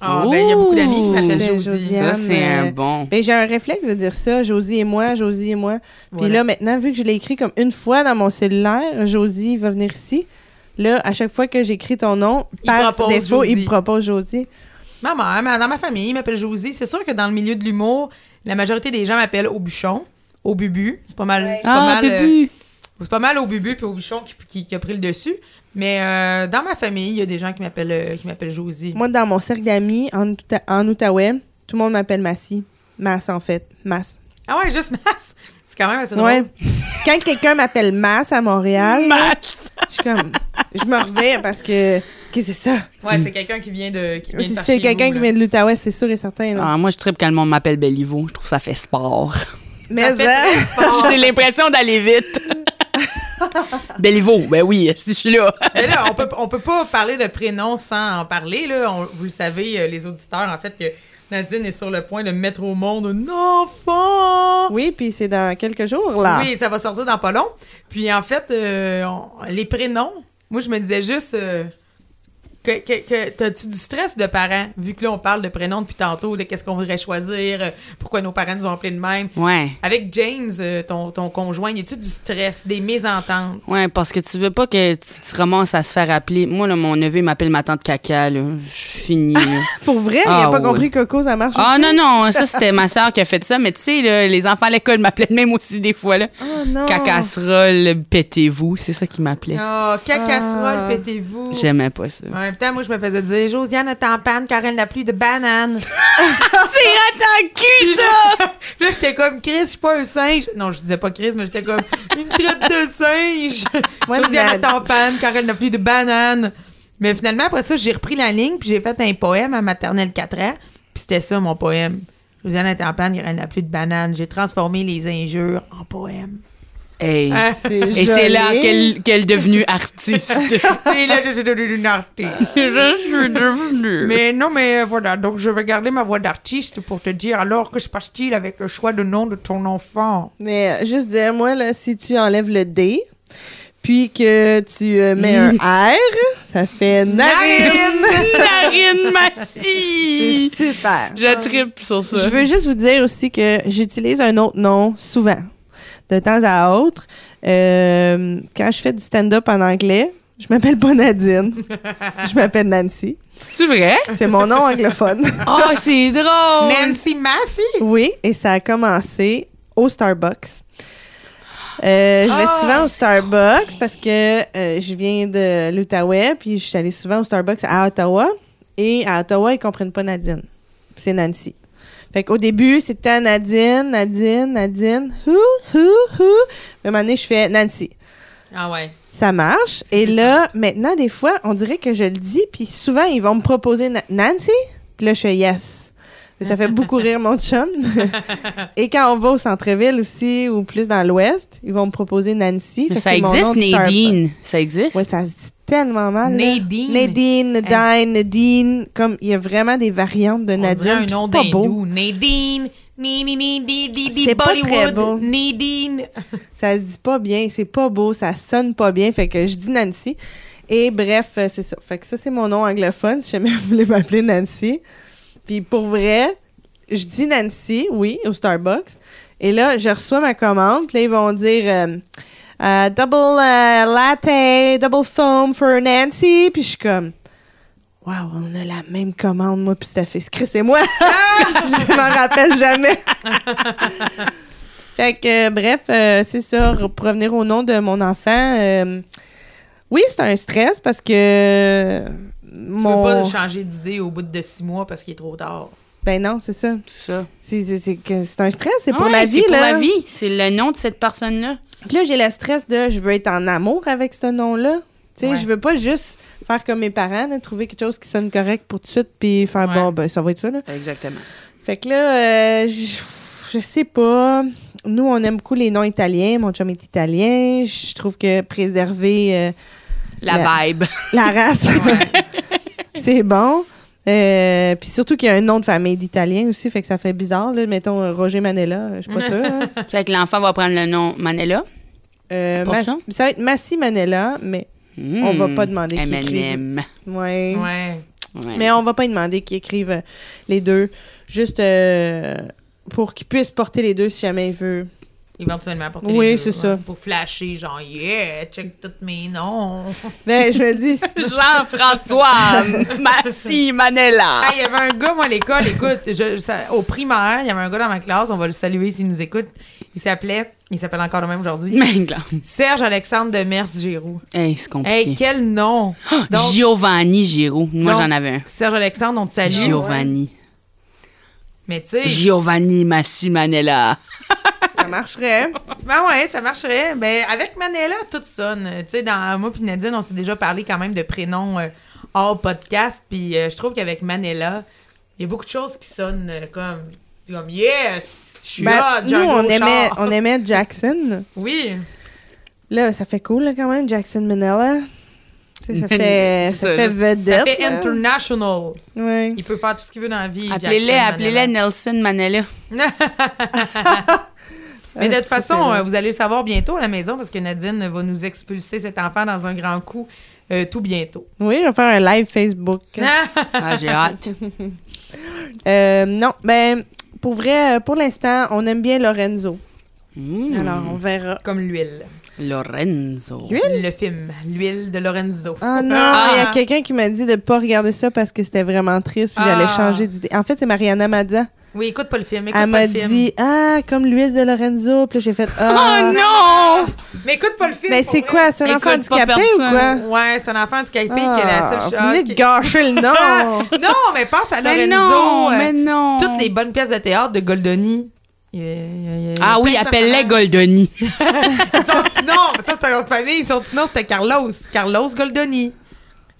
Ah, ben il y a beaucoup d'amis qui s'appellent C'est Josie. Josiane. Ça, c'est euh, un bon. Ben, j'ai un réflexe de dire ça, Josie et moi, Josie et moi. Puis Voilà. là, maintenant, vu que je l'ai écrit comme une fois dans mon cellulaire, Josie va venir ici. Là, à chaque fois que j'écris ton nom, Il par propose défaut, il Josie. me propose Josie. Ma mère, ma- dans ma famille, ils m'appellent Josie. C'est sûr que dans le milieu de l'humour, la majorité des gens m'appellent Aubuchon, au bubu. C'est pas mal. C'est pas Ah, mal, euh, Bubu. C'est pas mal au bubu puis au qui, qui- qui a pris le dessus. Mais euh, dans ma famille, il y a des gens qui m'appellent euh, qui m'appellent Josie. Moi, dans mon cercle d'amis, en, Outa- en Outaouais, tout le monde m'appelle Massy. Mass, en fait. Mass. Ah ouais, juste Mass. C'est quand même assez drôle. Ouais. Quand quelqu'un m'appelle Mass à Montréal, Maths. je suis comme. Je me reviens parce que. Qu'est-ce que c'est ça? Ouais, c'est quelqu'un qui vient de. Qui vient C'est quelqu'un qui vient de l'Outaouais, c'est sûr et certain. là. Ah, moi, je tripe quand le monde m'appelle Bellivo. Je trouve que ça fait sport. Mais Ça fait ça- sport. J'ai l'impression d'aller vite. Bellivo, ben oui, si je suis là. Mais là, on peut, on peut pas parler de prénom sans en parler. Là. On- vous le savez, euh, les auditeurs, en fait, que Nadine est sur le point de mettre au monde un enfant. Oui, puis c'est dans quelques jours, là. Oui, ça va sortir dans pas long. Puis en fait, euh, on- les prénoms, moi, je me disais juste. euh, que, que, que- t'as-tu du stress de parents, vu que là, on parle de prénoms depuis tantôt, de qu'est-ce qu'on voudrait choisir, euh, pourquoi nos parents nous ont appelés de même? Ouais. Avec James, euh, ton, ton conjoint, y a-tu du stress, des mésententes? Ouais, parce que tu veux pas que tu te ramasses à se faire appeler. Moi, là, mon neveu il m'appelle ma tante caca, là. Je suis finie, là. Pour vrai, il Ah, a pas ouais. compris Coco, ça marche Ah aussi? non, non, ça, c'était ma soeur qui a fait ça. Mais tu sais, là, les enfants à l'école m'appelaient même aussi des fois, là. Oh non. Cacasserole, pétez-vous. C'est ça qui m'appelait. Oh, cacasserole, Ah. fêtez-vous. J'aimais pas ça. En même temps, moi, je me faisais dire Josiane est en panne car elle n'a plus de banane. C'est à cul, ça! Là, j'étais comme Chris, je suis pas un singe. Non, je disais pas Chris, mais j'étais comme me traite de singe. Ouais, Josiane est en panne car elle n'a plus de banane. Mais finalement, après ça, j'ai repris la ligne puis j'ai fait un poème à maternelle 4 ans. Puis c'était ça, mon poème. Josiane est en panne car elle n'a plus de banane. J'ai transformé les injures en poème. Hey. C'est Et c'est là qu'elle qu'elle est devenue artiste. Et là, je suis devenue une artiste. je suis devenue. Mais non, mais euh, voilà, donc je vais garder ma voix d'artiste pour te dire alors que se passe-t-il avec le choix de nom de ton enfant? Mais euh, juste dire, moi, là, si tu enlèves le D, puis que tu euh, mets un R, ça fait narine. Narine Massy! C'est super. Je tripe sur ça. Je veux juste vous dire aussi que j'utilise un autre nom souvent, de temps à autre. Euh, quand je fais du stand-up en anglais, je m'appelle pas Nadine. je m'appelle Nancy. C'est vrai? C'est mon nom anglophone. Oh, c'est drôle! Nancy Massy? oui, et ça a commencé au Starbucks. Euh, je vais Ah, souvent au Starbucks parce que euh, je viens de l'Outaouais, puis je suis allée souvent au Starbucks à Ottawa. Et à Ottawa, ils comprennent pas Nadine. C'est Nancy. Fait qu'au début, c'était Nadine, Nadine, Nadine, who, who, who? Mais à un moment donné, je fais Nancy. Ah ouais. Ça marche. Et là, maintenant, des fois, on dirait que je le dis, puis souvent, ils vont me proposer Na- Nancy. Puis là, je fais yes. Ça fait beaucoup rire mon chum. Et quand on va au centre-ville aussi, ou plus dans l'ouest, ils vont me proposer Nancy. Mais Fait que ça c'est mon nom existe. Nadine. Ça existe? Ouais, ça se dit tellement mal. Nadine. Nadine, Nadine, Nadine. Comme, il y a vraiment des variantes de On Nadine. un puis nom pas beau. Nadine. C'est pas très Bollywood. beau. Nadine. Ça se dit pas bien, c'est pas beau, ça sonne pas bien. Fait que je dis Nancy. Et bref, euh, c'est ça. Fait que ça, c'est mon nom anglophone, si jamais vous voulez m'appeler Nancy. Puis pour vrai, je dis Nancy, oui, au Starbucks. Et là, je reçois ma commande. Puis là, ils vont dire euh, euh, double euh, latte, double foam for Nancy. Puis je suis comme, waouh, on a la même commande, moi, puis Steph. Chris et moi. je m'en rappelle jamais. Fait que, euh, bref, euh, c'est ça. Pour revenir au nom de mon enfant, euh, oui, c'est un stress parce que Tu mon. veux pas changer d'idée au bout de six mois parce qu'il est trop tard. Ben non, c'est ça. C'est ça. C'est un stress, c'est pour Ouais, la vie, C'est pour la vie. C'est le nom de cette personne-là. Puis là, j'ai le stress de je veux être en amour avec ce nom-là. Tu sais, Ouais. je veux pas juste faire comme mes parents, là, trouver quelque chose qui sonne correct pour tout de suite, puis faire Ouais. bon, ben ça va être ça, là. Exactement. Fait que là, euh, je, je sais pas. Nous, on aime beaucoup les noms italiens. Mon chum est italien. Je trouve que préserver euh, La La- vibe. la race, c'est bon. Euh, puis surtout qu'il y a un nom de famille d'italien aussi, fait que ça fait bizarre. Là. Mettons euh, Roger Manella, je suis pas sûre. hein. Fait que l'enfant va prendre le nom Manella? Euh, Pour Ma- ça? va être Massi Manella, mais On va pas demander qui M&M. ouais. Ouais. Ouais. Mais on va pas lui demander qu'ils écrivent euh, les deux, juste euh, pour qu'il puisse porter les deux si jamais il veut. Éventuellement Oui, les deux, c'est ça. Pour flasher, genre, yeah, check tous mes noms. Ben, je me dis, Jean-François Massi Manella. Ah, il y avait un gars, moi, à l'école, écoute, je- ça- au primaire, il y avait un gars dans ma classe, on va le saluer s'il nous écoute. Il s'appelait, il s'appelle encore le même aujourd'hui, Mingla. Serge Alexandre de Mers Giroux. Hey, c'est compliqué. Hey, quel nom! Donc, Giovanni Giroux. Moi, Donc, j'en avais un. Serge Alexandre, on te salue. Giovanni. Mais tu sais. Giovanni Massi Manella. Ça marcherait. Ben ouais, ça marcherait. Ben avec Manella, tout sonne. Tu sais, dans moi puis Nadine, on s'est déjà parlé quand même de prénoms euh, hors podcast. Puis euh, je trouve qu'avec Manella, il y a beaucoup de choses qui sonnent euh, comme. Comme yes, je suis Ben, là, nous, j'ai un on aimait, on aimait Jackson. Oui. Là, ça fait cool là, quand même, Jackson Manella. Tu sais, ça fait, ça ça, fait vedette. Ça fait international. Ouais. Il peut faire tout ce qu'il veut dans la vie. Appelez-les Manella. Nelson Manella. Mais de Ah, toute façon, euh, vous allez le savoir bientôt à la maison parce que Nadine va nous expulser cet enfant dans un grand coup euh, tout bientôt. Oui, je vais faire un live Facebook. Ah, j'ai hâte. Euh, non, ben, pour vrai, pour l'instant, on aime bien Lorenzo. Mm. Alors, on verra. Comme l'huile. Lorenzo. L'huile? Le film, l'huile de Lorenzo. Ah non, Ah. il y a quelqu'un qui m'a dit de pas regarder ça parce que c'était vraiment triste, puis j'allais Ah. changer d'idée. En fait, c'est Mariana Mazza. Oui, écoute pas le film. Écoute Elle pas m'a le film. dit Ah, comme l'huile de Lorenzo. Puis là, j'ai fait Oh Ah. non! Mais écoute pas le film. Mais c'est quoi, c'est un enfant handicapé ou quoi? Ouais, c'est un enfant handicapé qui est la Ah, seule vous chose. venez de gâcher le nom. Non, mais pense à Mais Lorenzo. non, euh, mais non. Toutes les bonnes pièces de théâtre de Goldoni. Ah oui, appelle-les. Goldoni. Sortino, ça c'est un autre famille. Sortino, c'était Carlos. Carlos Goldoni.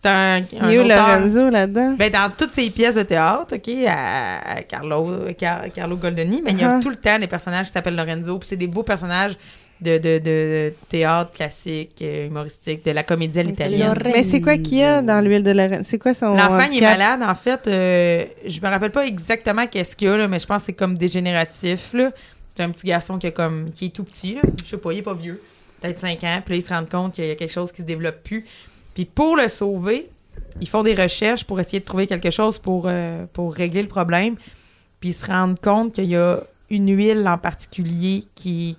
Un, un Il y a eu auteur. Lorenzo là-dedans. Ben, dans toutes ces pièces de théâtre, OK, à, Carlo, Car- Carlo Goldoni, mais il y a Uh-huh. tout le temps des personnages qui s'appellent Lorenzo, puis c'est des beaux personnages de, de, de théâtre classique, euh, humoristique, de la comédie à l'italienne. Mais c'est quoi qu'il y a dans l'huile de Lorenzo? C'est quoi son L'enfant, il est malade, en fait. euh, je me rappelle pas exactement qu'est-ce qu'il y a, là, mais je pense que c'est comme dégénératif. là. C'est un petit garçon qui, a comme, qui est tout petit. là. Je sais pas, il est pas vieux. Peut-être 5 ans. Puis là, il se rend compte qu'il y a quelque chose qui se développe plus. Puis pour le sauver, ils font des recherches pour essayer de trouver quelque chose pour, euh, régler le problème. Puis se rendent compte qu'il y a une huile en particulier qui,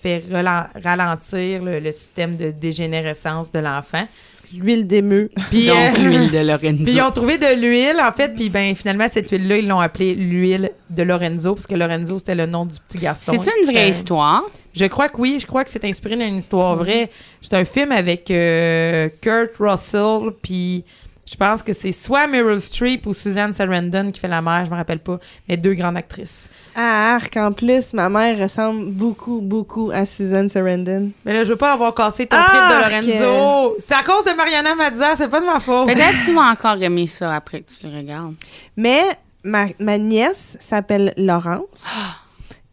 fait ralentir le, le système de dégénérescence de l'enfant. L'huile d'émeu. Puis, Donc, euh, l'huile de Lorenzo. puis ils ont trouvé de l'huile, en fait, puis ben finalement, cette huile-là, ils l'ont appelée l'huile de Lorenzo, parce que Lorenzo, c'était le nom du petit garçon. C'est une vraie Euh, histoire. Je crois que oui, je crois que c'est inspiré d'une histoire vraie. C'est un film avec euh, Kurt Russell, puis je pense que c'est soit Meryl Streep ou Suzanne Sarandon qui fait la mère, je me rappelle pas, mais deux grandes actrices. À Arc, en plus, ma mère ressemble beaucoup, beaucoup à Susan Sarandon. Mais là, je veux pas avoir cassé ton Arc! trip de Lorenzo. C'est à cause de Mariana Mazza, c'est pas de ma faute. Peut-être que tu vas encore aimer ça après que tu le regardes. Mais ma, ma nièce s'appelle Laurence.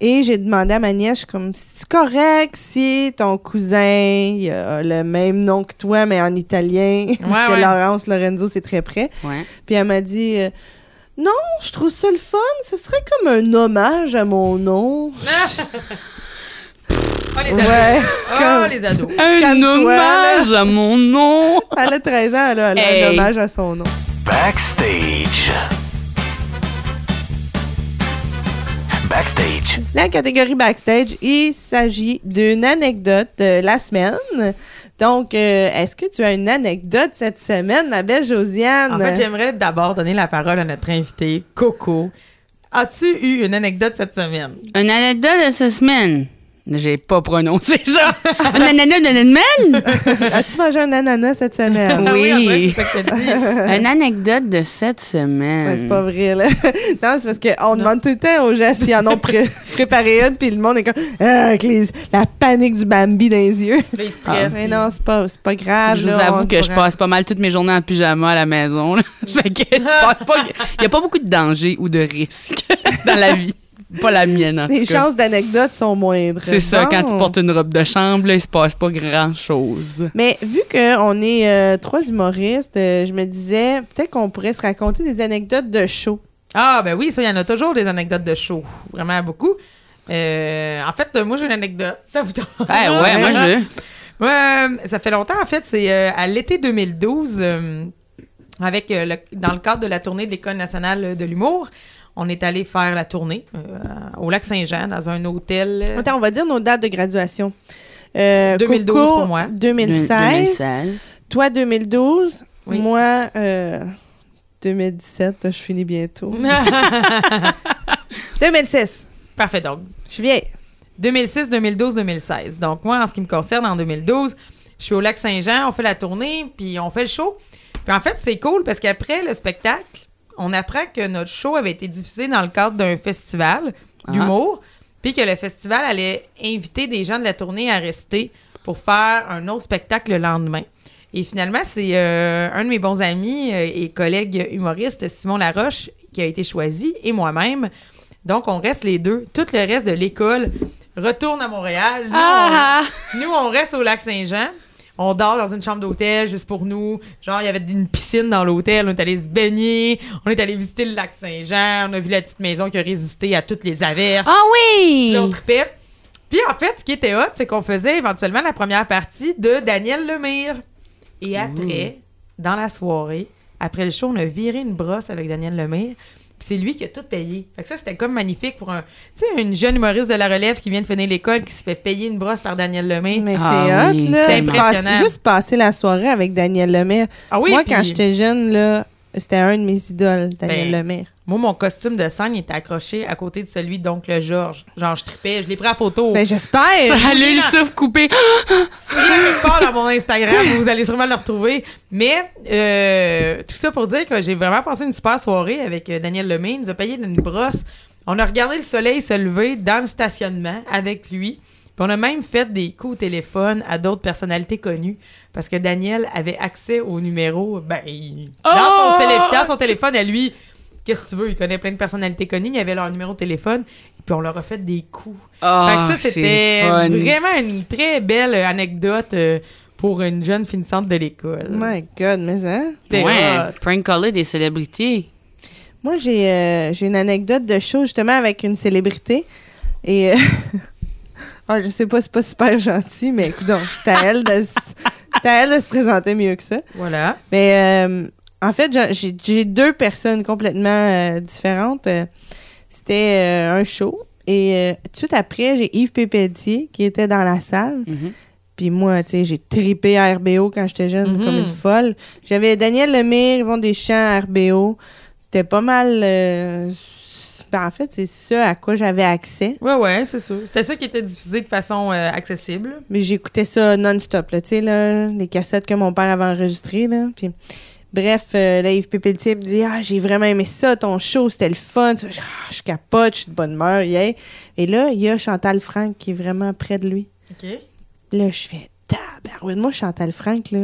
Et j'ai demandé à ma nièce, comme, c'est correct si ton cousin il a le même nom que toi, mais en italien, parce que ouais. Laurence, Lorenzo, c'est très près. Ouais. Puis elle m'a dit, euh, non, je trouve ça le fun, ce serait comme un hommage à mon nom. Oh, les ados. Ouais. Oh, comme- les ados. Un hommage à mon nom. Elle a 13 ans, elle a, elle a Hey. un hommage à son nom. Backstage. Backstage. La catégorie backstage, il s'agit d'une anecdote de la semaine. Donc, euh, est-ce que tu as une anecdote cette semaine, ma belle Josiane? En fait, j'aimerais d'abord donner la parole à notre invité, Coco. As-tu eu une anecdote cette semaine? Une anecdote de cette semaine? J'ai pas prononcé ça. Cette semaine? As-tu mangé un ananas cette semaine? Oui. on dirait que c'est ça que t'as dit. Une anecdote de cette semaine. Ouais, c'est pas vrai, là. non, c'est parce qu'on demande tout le temps aux gens s'ils en ont pré- préparé une, puis le monde est comme, ah, avec les- la panique du Bambi dans les yeux. Là, il stresse. Mais non, c'est pas, c'est pas grave. Je vous là, avoue que je passe pas mal toutes mes journées en pyjama à la maison. là. fait que il y a pas beaucoup de danger ou de risque dans la vie. Pas la mienne, en Les tout cas. chances d'anecdotes sont moindres. C'est ça, Bon. quand tu portes une robe de chambre, là, il se passe pas grand-chose. Mais vu qu'on est euh, trois humoristes, euh, je me disais, peut-être qu'on pourrait se raconter des anecdotes de show. Ah, ben oui, ça, il y en a toujours des anecdotes de show. Vraiment beaucoup. Euh, en fait, euh, moi, j'ai une anecdote. Ça vous tente? Ouais, ouais, moi, je veux. Ouais, ça fait longtemps, en fait. C'est euh, à l'été 2012, euh, avec, euh, le- dans le cadre de la tournée de l'École nationale de l'humour. On est allé faire la tournée euh, au lac Saint-Jean, dans un hôtel. euh, Attends, on va dire nos dates de graduation. Euh, 2012 Coco, pour moi. 2016. 2016. Toi, 2012. Oui. Moi, euh, 2017. Je finis bientôt. 2006. Parfait, donc. Je suis vieille. 2006, 2012, 2016. Donc, moi, en ce qui me concerne, en 2012, je suis au lac Saint-Jean, on fait la tournée, puis on fait le show. Puis en fait, c'est cool parce qu'après le spectacle, on apprend que notre show avait été diffusé dans le cadre d'un festival d'humour, puis que le festival allait inviter des gens de la tournée à rester pour faire un autre spectacle le lendemain. Et finalement, c'est euh, un de mes bons amis euh, et collègues humoristes, Simon Laroche, qui a été choisi, et moi-même. Donc, on reste les deux. Tout le reste de l'école retourne à Montréal. Nous, Ah! on, nous, on reste au lac Saint-Jean. On dort dans une chambre d'hôtel juste pour nous. Genre, il y avait une piscine dans l'hôtel. On est allé se baigner. On est allé visiter le lac Saint-Jean. On a vu la petite maison qui a résisté à toutes les averses. Ah oui! Puis on tripait. Puis en fait, ce qui était hot, c'est qu'on faisait éventuellement la première partie de Daniel Lemire. Et après, dans la soirée, après le show, on a viré une brosse avec Daniel Lemire. Puis c'est lui qui a tout payé. Fait que ça, c'était comme magnifique pour un, tu sais, une jeune humoriste de la relève qui vient de finir l'école qui se fait payer une brosse par Daniel Lemire. Mais Ah c'est hot, oui, là. Passer- impressionnant. juste passer la soirée avec Daniel Lemire. Ah oui, Moi, quand j'étais jeune, là, c'était un de mes idoles, Daniel Ben, Lemire. Moi, mon costume de scène était accroché à côté de celui d'oncle Georges. Genre, je tripais, je l'ai pris en photo. Ben, j'espère. Ça a eu le souffle coupé. Il quelque part dans mon Instagram, vous allez sûrement le retrouver. Mais euh, tout ça pour dire que j'ai vraiment passé une super soirée avec euh, Daniel Lemay. Il nous a payé une brosse. On a regardé le soleil se lever dans le stationnement avec lui. Puis on a même fait des coups au téléphone à d'autres personnalités connues parce que Daniel avait accès au numéro ben, il- dans, son, Oh! dans son téléphone à lui. Qu'est-ce que tu veux? Il connaît plein de personnalités connues. Il y avait leur numéro de téléphone. Puis on leur a fait des coups. Oh, Fait que ça, c'est c'était vraiment une très belle anecdote euh, pour une jeune finissante de l'école. My God, mais hein? Ouais, hot. prank caller des célébrités. Moi, j'ai euh, j'ai une anecdote de show justement avec une célébrité. Et euh, ah, je sais pas, c'est pas super gentil, mais écoute, c'était à elle de s- c'était à elle de se présenter mieux que ça. Voilà. Mais euh, en fait, j'ai- deux personnes complètement euh, différentes. Euh, C'était euh, un show. Et tout de suite après, j'ai Yves Pépeltier qui était dans la salle. Mhm. Puis moi, tu sais, j'ai tripé à RBO quand j'étais jeune, Mhm. comme une folle. J'avais Daniel Lemire, Yvon Deschamps à RBO. C'était pas mal... ben, en fait, c'est ça à quoi j'avais accès. Ouais, ouais, c'est ça. C'était ça qui était diffusé de façon euh, accessible. Mais j'écoutais ça non-stop, là, tu sais, là, les cassettes que mon père avait enregistrées, là. Puis, bref, euh, là, Yves Pépeltier me dit « Ah, j'ai vraiment aimé ça, ton show, c'était le fun. » Je, ah, je capote, je suis de bonne humeur, yeah. Et là, il y a Chantal Franck qui est vraiment près de lui. OK. Là, je fais « Tabarouette, moi, Chantal Franck, là. »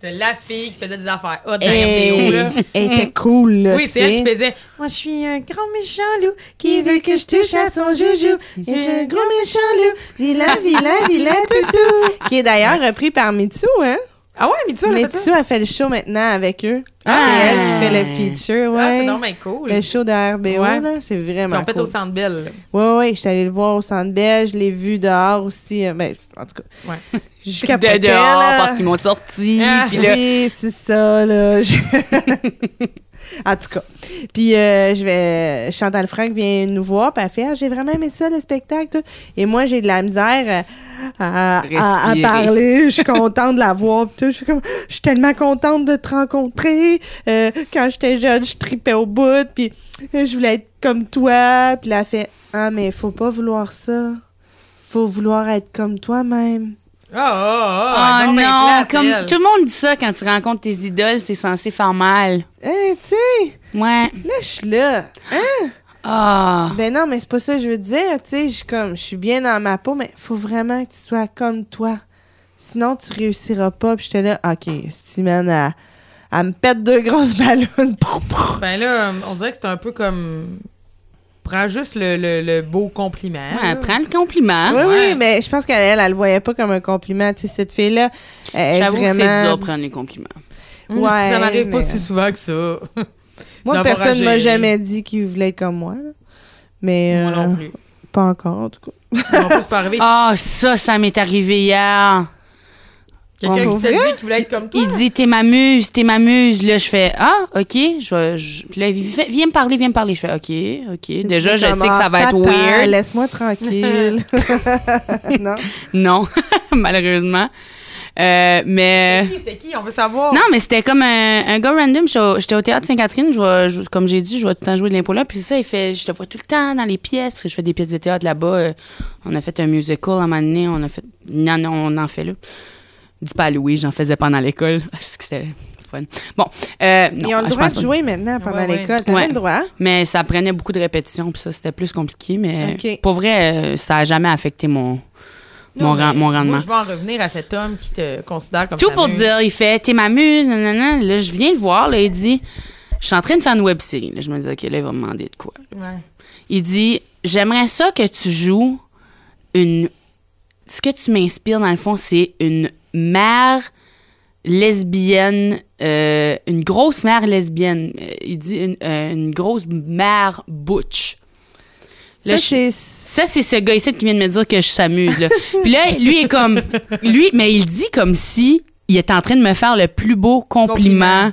C'était la fille qui faisait des affaires hot dans Elle, RDO, là. elle était cool, là, Oui, c'est elle qui faisait « Moi, je suis un grand méchant loup qui veut que je touche à son joujou. J'ai un gros méchant loup, vilain, vilain, vilain, toutou. Qui est d'ailleurs repris par Mitsu, hein? » Ah ouais, mais tu vois, Mitsu a fait le show maintenant avec eux. Ah. C'est elle qui fait le feature, Ah, c'est ouais. donc bien cool. le show de RBO, Ouais. là, c'est vraiment on fait cool. au Centre Bell. là. Ouais, ouais, j'étais allée le voir au Centre Bell, je l'ai vu dehors aussi. euh, Ben, en tout cas, Ouais. je capotais, De dehors là. parce qu'ils m'ont sorti. Ah, puis là, Oui, c'est ça, là. Je- en tout cas. Puis, euh, je vais... Chantal Franck vient nous voir, puis elle fait Ah, J'ai vraiment aimé ça, le spectacle. Et moi, j'ai de la misère à, parler. Je suis contente de la voir. puis tout. Je suis comme Je suis tellement contente de te rencontrer. Euh, quand j'étais jeune, je tripais au bout, puis euh, je voulais être comme toi. Puis là, elle fait Ah, mais faut pas vouloir ça. Faut vouloir être comme toi-même. Ah, ah, Oh ah, donc ben non, plate, comme elle. tout le monde dit ça quand tu rencontres tes idoles, c'est censé faire mal. Hey, tu sais, Ouais. là, je suis là. Ah. Ben non, mais c'est pas ça que je veux dire, tu sais, je suis comme je suis bien dans ma peau, mais faut vraiment que tu sois comme toi. Sinon tu réussiras pas. Puis j'étais là, OK, Steven elle, elle me pète deux grosses ballons. Ben là, on dirait que c'est un peu comme. Prends juste le, le, le beau compliment. Ouais, là. prends le compliment. oui, Ouais. oui, mais je pense qu'elle elle, elle le voyait pas comme un compliment, tu sais cette fille là, elle est J'avoue que c'est dur vraiment de prendre les compliments. Ouais, ça m'arrive pas si souvent que ça. Moi personne à m'a jamais dit qu'il voulait être comme moi. là. Mais Moi euh, non plus. pas encore en tout cas. Non plus, c'est pas arrivé. Ah, ça, ça m'est arrivé hier. Quelqu'un qui t'a dit qu'il voulait être comme toi. Il dit t'es ma muse, t'es ma muse. Là, je fais ah ok. Je, je- puis là, viens me parler, viens me parler. Je fais ok, ok. Déjà, je sais que ça Ah, va être papa, weird. Laisse-moi tranquille. non? Non, malheureusement. Euh, mais C'était qui? On veut savoir. non, mais c'était comme un, un gars random. J'étais au, théâtre Sainte-Catherine. Je comme j'ai dit, je vais tout le temps jouer de l'impôt là. Puis ça, il fait, je te vois tout le temps dans les pièces parce que je fais des pièces de théâtre là-bas. Euh, on a fait un musical à un moment donné. On a fait, non, non, on en fait là. Dis pas à Louis, j'en faisais pendant l'école parce que c'était fun. Bon, euh, non, Ils ont le je droit de pas. jouer maintenant pendant Ouais, ouais. l'école. T'avais Ouais. le droit? Mais ça prenait beaucoup de répétitions, puis ça, c'était plus compliqué. Mais pour vrai, euh, ça a jamais affecté mon, Non, mon, mon rendement. Moi, je vais en revenir à cet homme qui te considère comme Tout pour muse. dire, il fait, t'es ma muse, nanana. Là, je viens le voir, là, il dit, je suis en train de faire une web série. Là, je me dis, OK, là, il va me demander de quoi. Ouais. Il dit, j'aimerais ça que tu joues une. Ce que tu m'inspires, dans le fond, c'est une mère lesbienne, euh, une grosse mère lesbienne. Euh, Il dit une, euh, une grosse mère butch. Là, Ça, je- c'est... ça, c'est ce gars ici qui vient de me dire que je s'amuse, là. Puis là, lui est comme. Lui, mais il dit comme si il est en train de me faire le plus beau compliment. Compliment.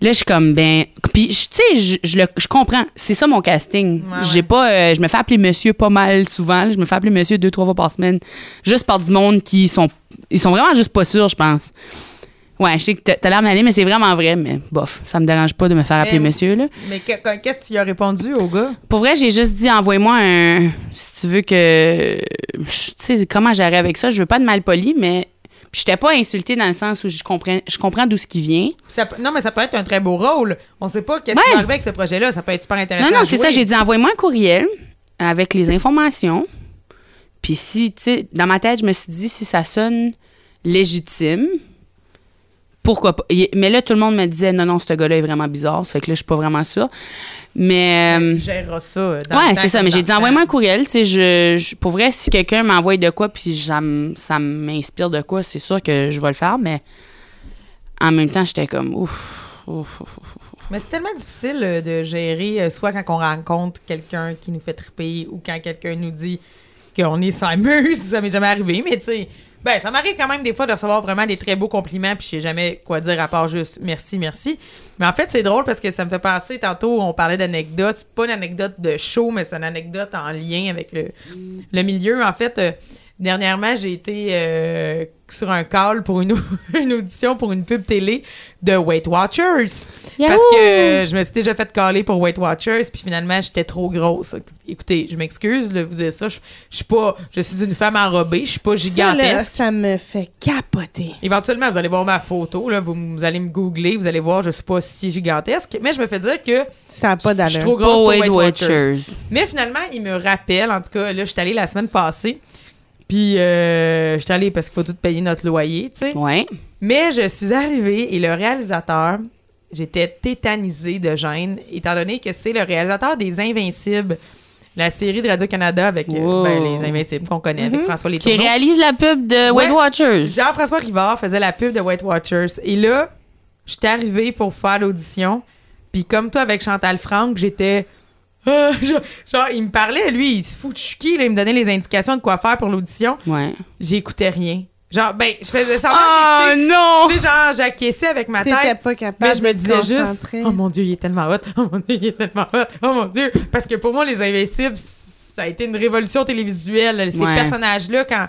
Là, je suis comme, ben. Puis, tu sais, je, je, le- je comprends. C'est ça mon casting. Ouais, J'ai ouais. pas. euh, je me fais appeler monsieur pas mal souvent. là. Je me fais appeler monsieur deux, trois fois par semaine. Juste par du monde qui sont. Ils sont vraiment juste pas sûrs, je pense. Ouais, je sais que t'as t'as l'air malé, mais c'est vraiment vrai. Mais bof, ça me dérange pas de me faire appeler Mais- monsieur, là. Mais que- que- qu'est-ce que tu as répondu au gars? Pour vrai, j'ai juste dit envoie-moi un si tu veux que tu sais comment j'arrive avec ça, je veux pas de mal poli mais puis j'étais pas insultée dans le sens où je comprends je comprends d'où ce qui vient. Ça non, mais ça peut être un très beau rôle. On sait pas qu'est-ce Ouais. qui va arriver avec ce projet-là. Ça peut être super intéressant. Non non, c'est ça, j'ai dit envoie-moi un courriel avec les informations. Puis si tu sais dans ma tête, je me suis dit si ça sonne légitime pourquoi pas? Mais là, tout le monde me disait, non, non, ce gars-là est vraiment bizarre. Ça fait que là, je suis pas vraiment sûre. Mais. euh, Tu géreras ça. euh, dans Ouais, c'est ça. Mais j'ai dit, envoie-moi un courriel. Tu sais, je, je- pour vrai, si quelqu'un m'envoie de quoi, puis ça, m'inspire de quoi, c'est sûr que je vais le faire. Mais en même temps, j'étais comme, ouf, ouf, ouf, ouf. Mais c'est tellement difficile euh, de gérer, soit quand on rencontre quelqu'un qui nous fait triper ou quand quelqu'un nous dit qu'on est sans muse. Ça m'est jamais arrivé, mais tu sais, ben, ça m'arrive quand même des fois de recevoir vraiment des très beaux compliments, puis je sais jamais quoi dire à part juste merci, merci. Mais en fait, c'est drôle parce que ça me fait penser, tantôt, on parlait d'anecdotes. C'est pas une anecdote de show, mais c'est une anecdote en lien avec le, le milieu. En fait, euh, dernièrement, j'ai été euh, sur un call pour une, une audition pour une pub télé de Weight Watchers. Yahoo! Parce que je me suis déjà fait caller pour Weight Watchers, puis finalement, j'étais trop grosse. Écoutez, je m'excuse de vous dire ça. Je je suis pas. Je suis une femme enrobée, je suis pas Ça, là, gigantesque. ça me fait capoter. Éventuellement, vous allez voir ma photo, là, vous, vous allez me googler, vous allez voir, je suis pas si gigantesque, mais je me fais dire que Ça n'a pas je suis trop grosse pour Weight Weight Watchers. Watchers. Mais finalement, il me rappelle, en tout cas, là, je suis allée la semaine passée, puis euh, je suis allée parce qu'il faut tout payer notre loyer, tu sais. Ouais. Mais je suis arrivée et le réalisateur, j'étais tétanisée de gêne, étant donné que c'est le réalisateur des Invincibles, la série de Radio-Canada avec euh, ben, les Invincibles qu'on connaît, avec François Qui Létourneau. réalise la pub de Ouais. Watchers. Jean-François Rivard faisait la pub de Weight Watchers. Et là, j'étais arrivée pour faire l'audition. Puis comme toi avec Chantal Franck, j'étais... Ah, genre, il me parlait, lui, il se fout de chouki, là, il me donnait les indications de quoi faire pour l'audition. Ouais. J'écoutais rien. Genre, ben, je faisais semblant Oh d'écouter. non! Tu sais, genre, j'acquiesçais avec ma T'étais tête. pas capable Mais je me de te disais juste, concentrer. oh mon Dieu, il est tellement hot. Oh mon Dieu, il est tellement hot. Oh mon Dieu. Parce que pour moi, Les Invincibles, ça a été une révolution télévisuelle. Ces Ouais. personnages-là, quand,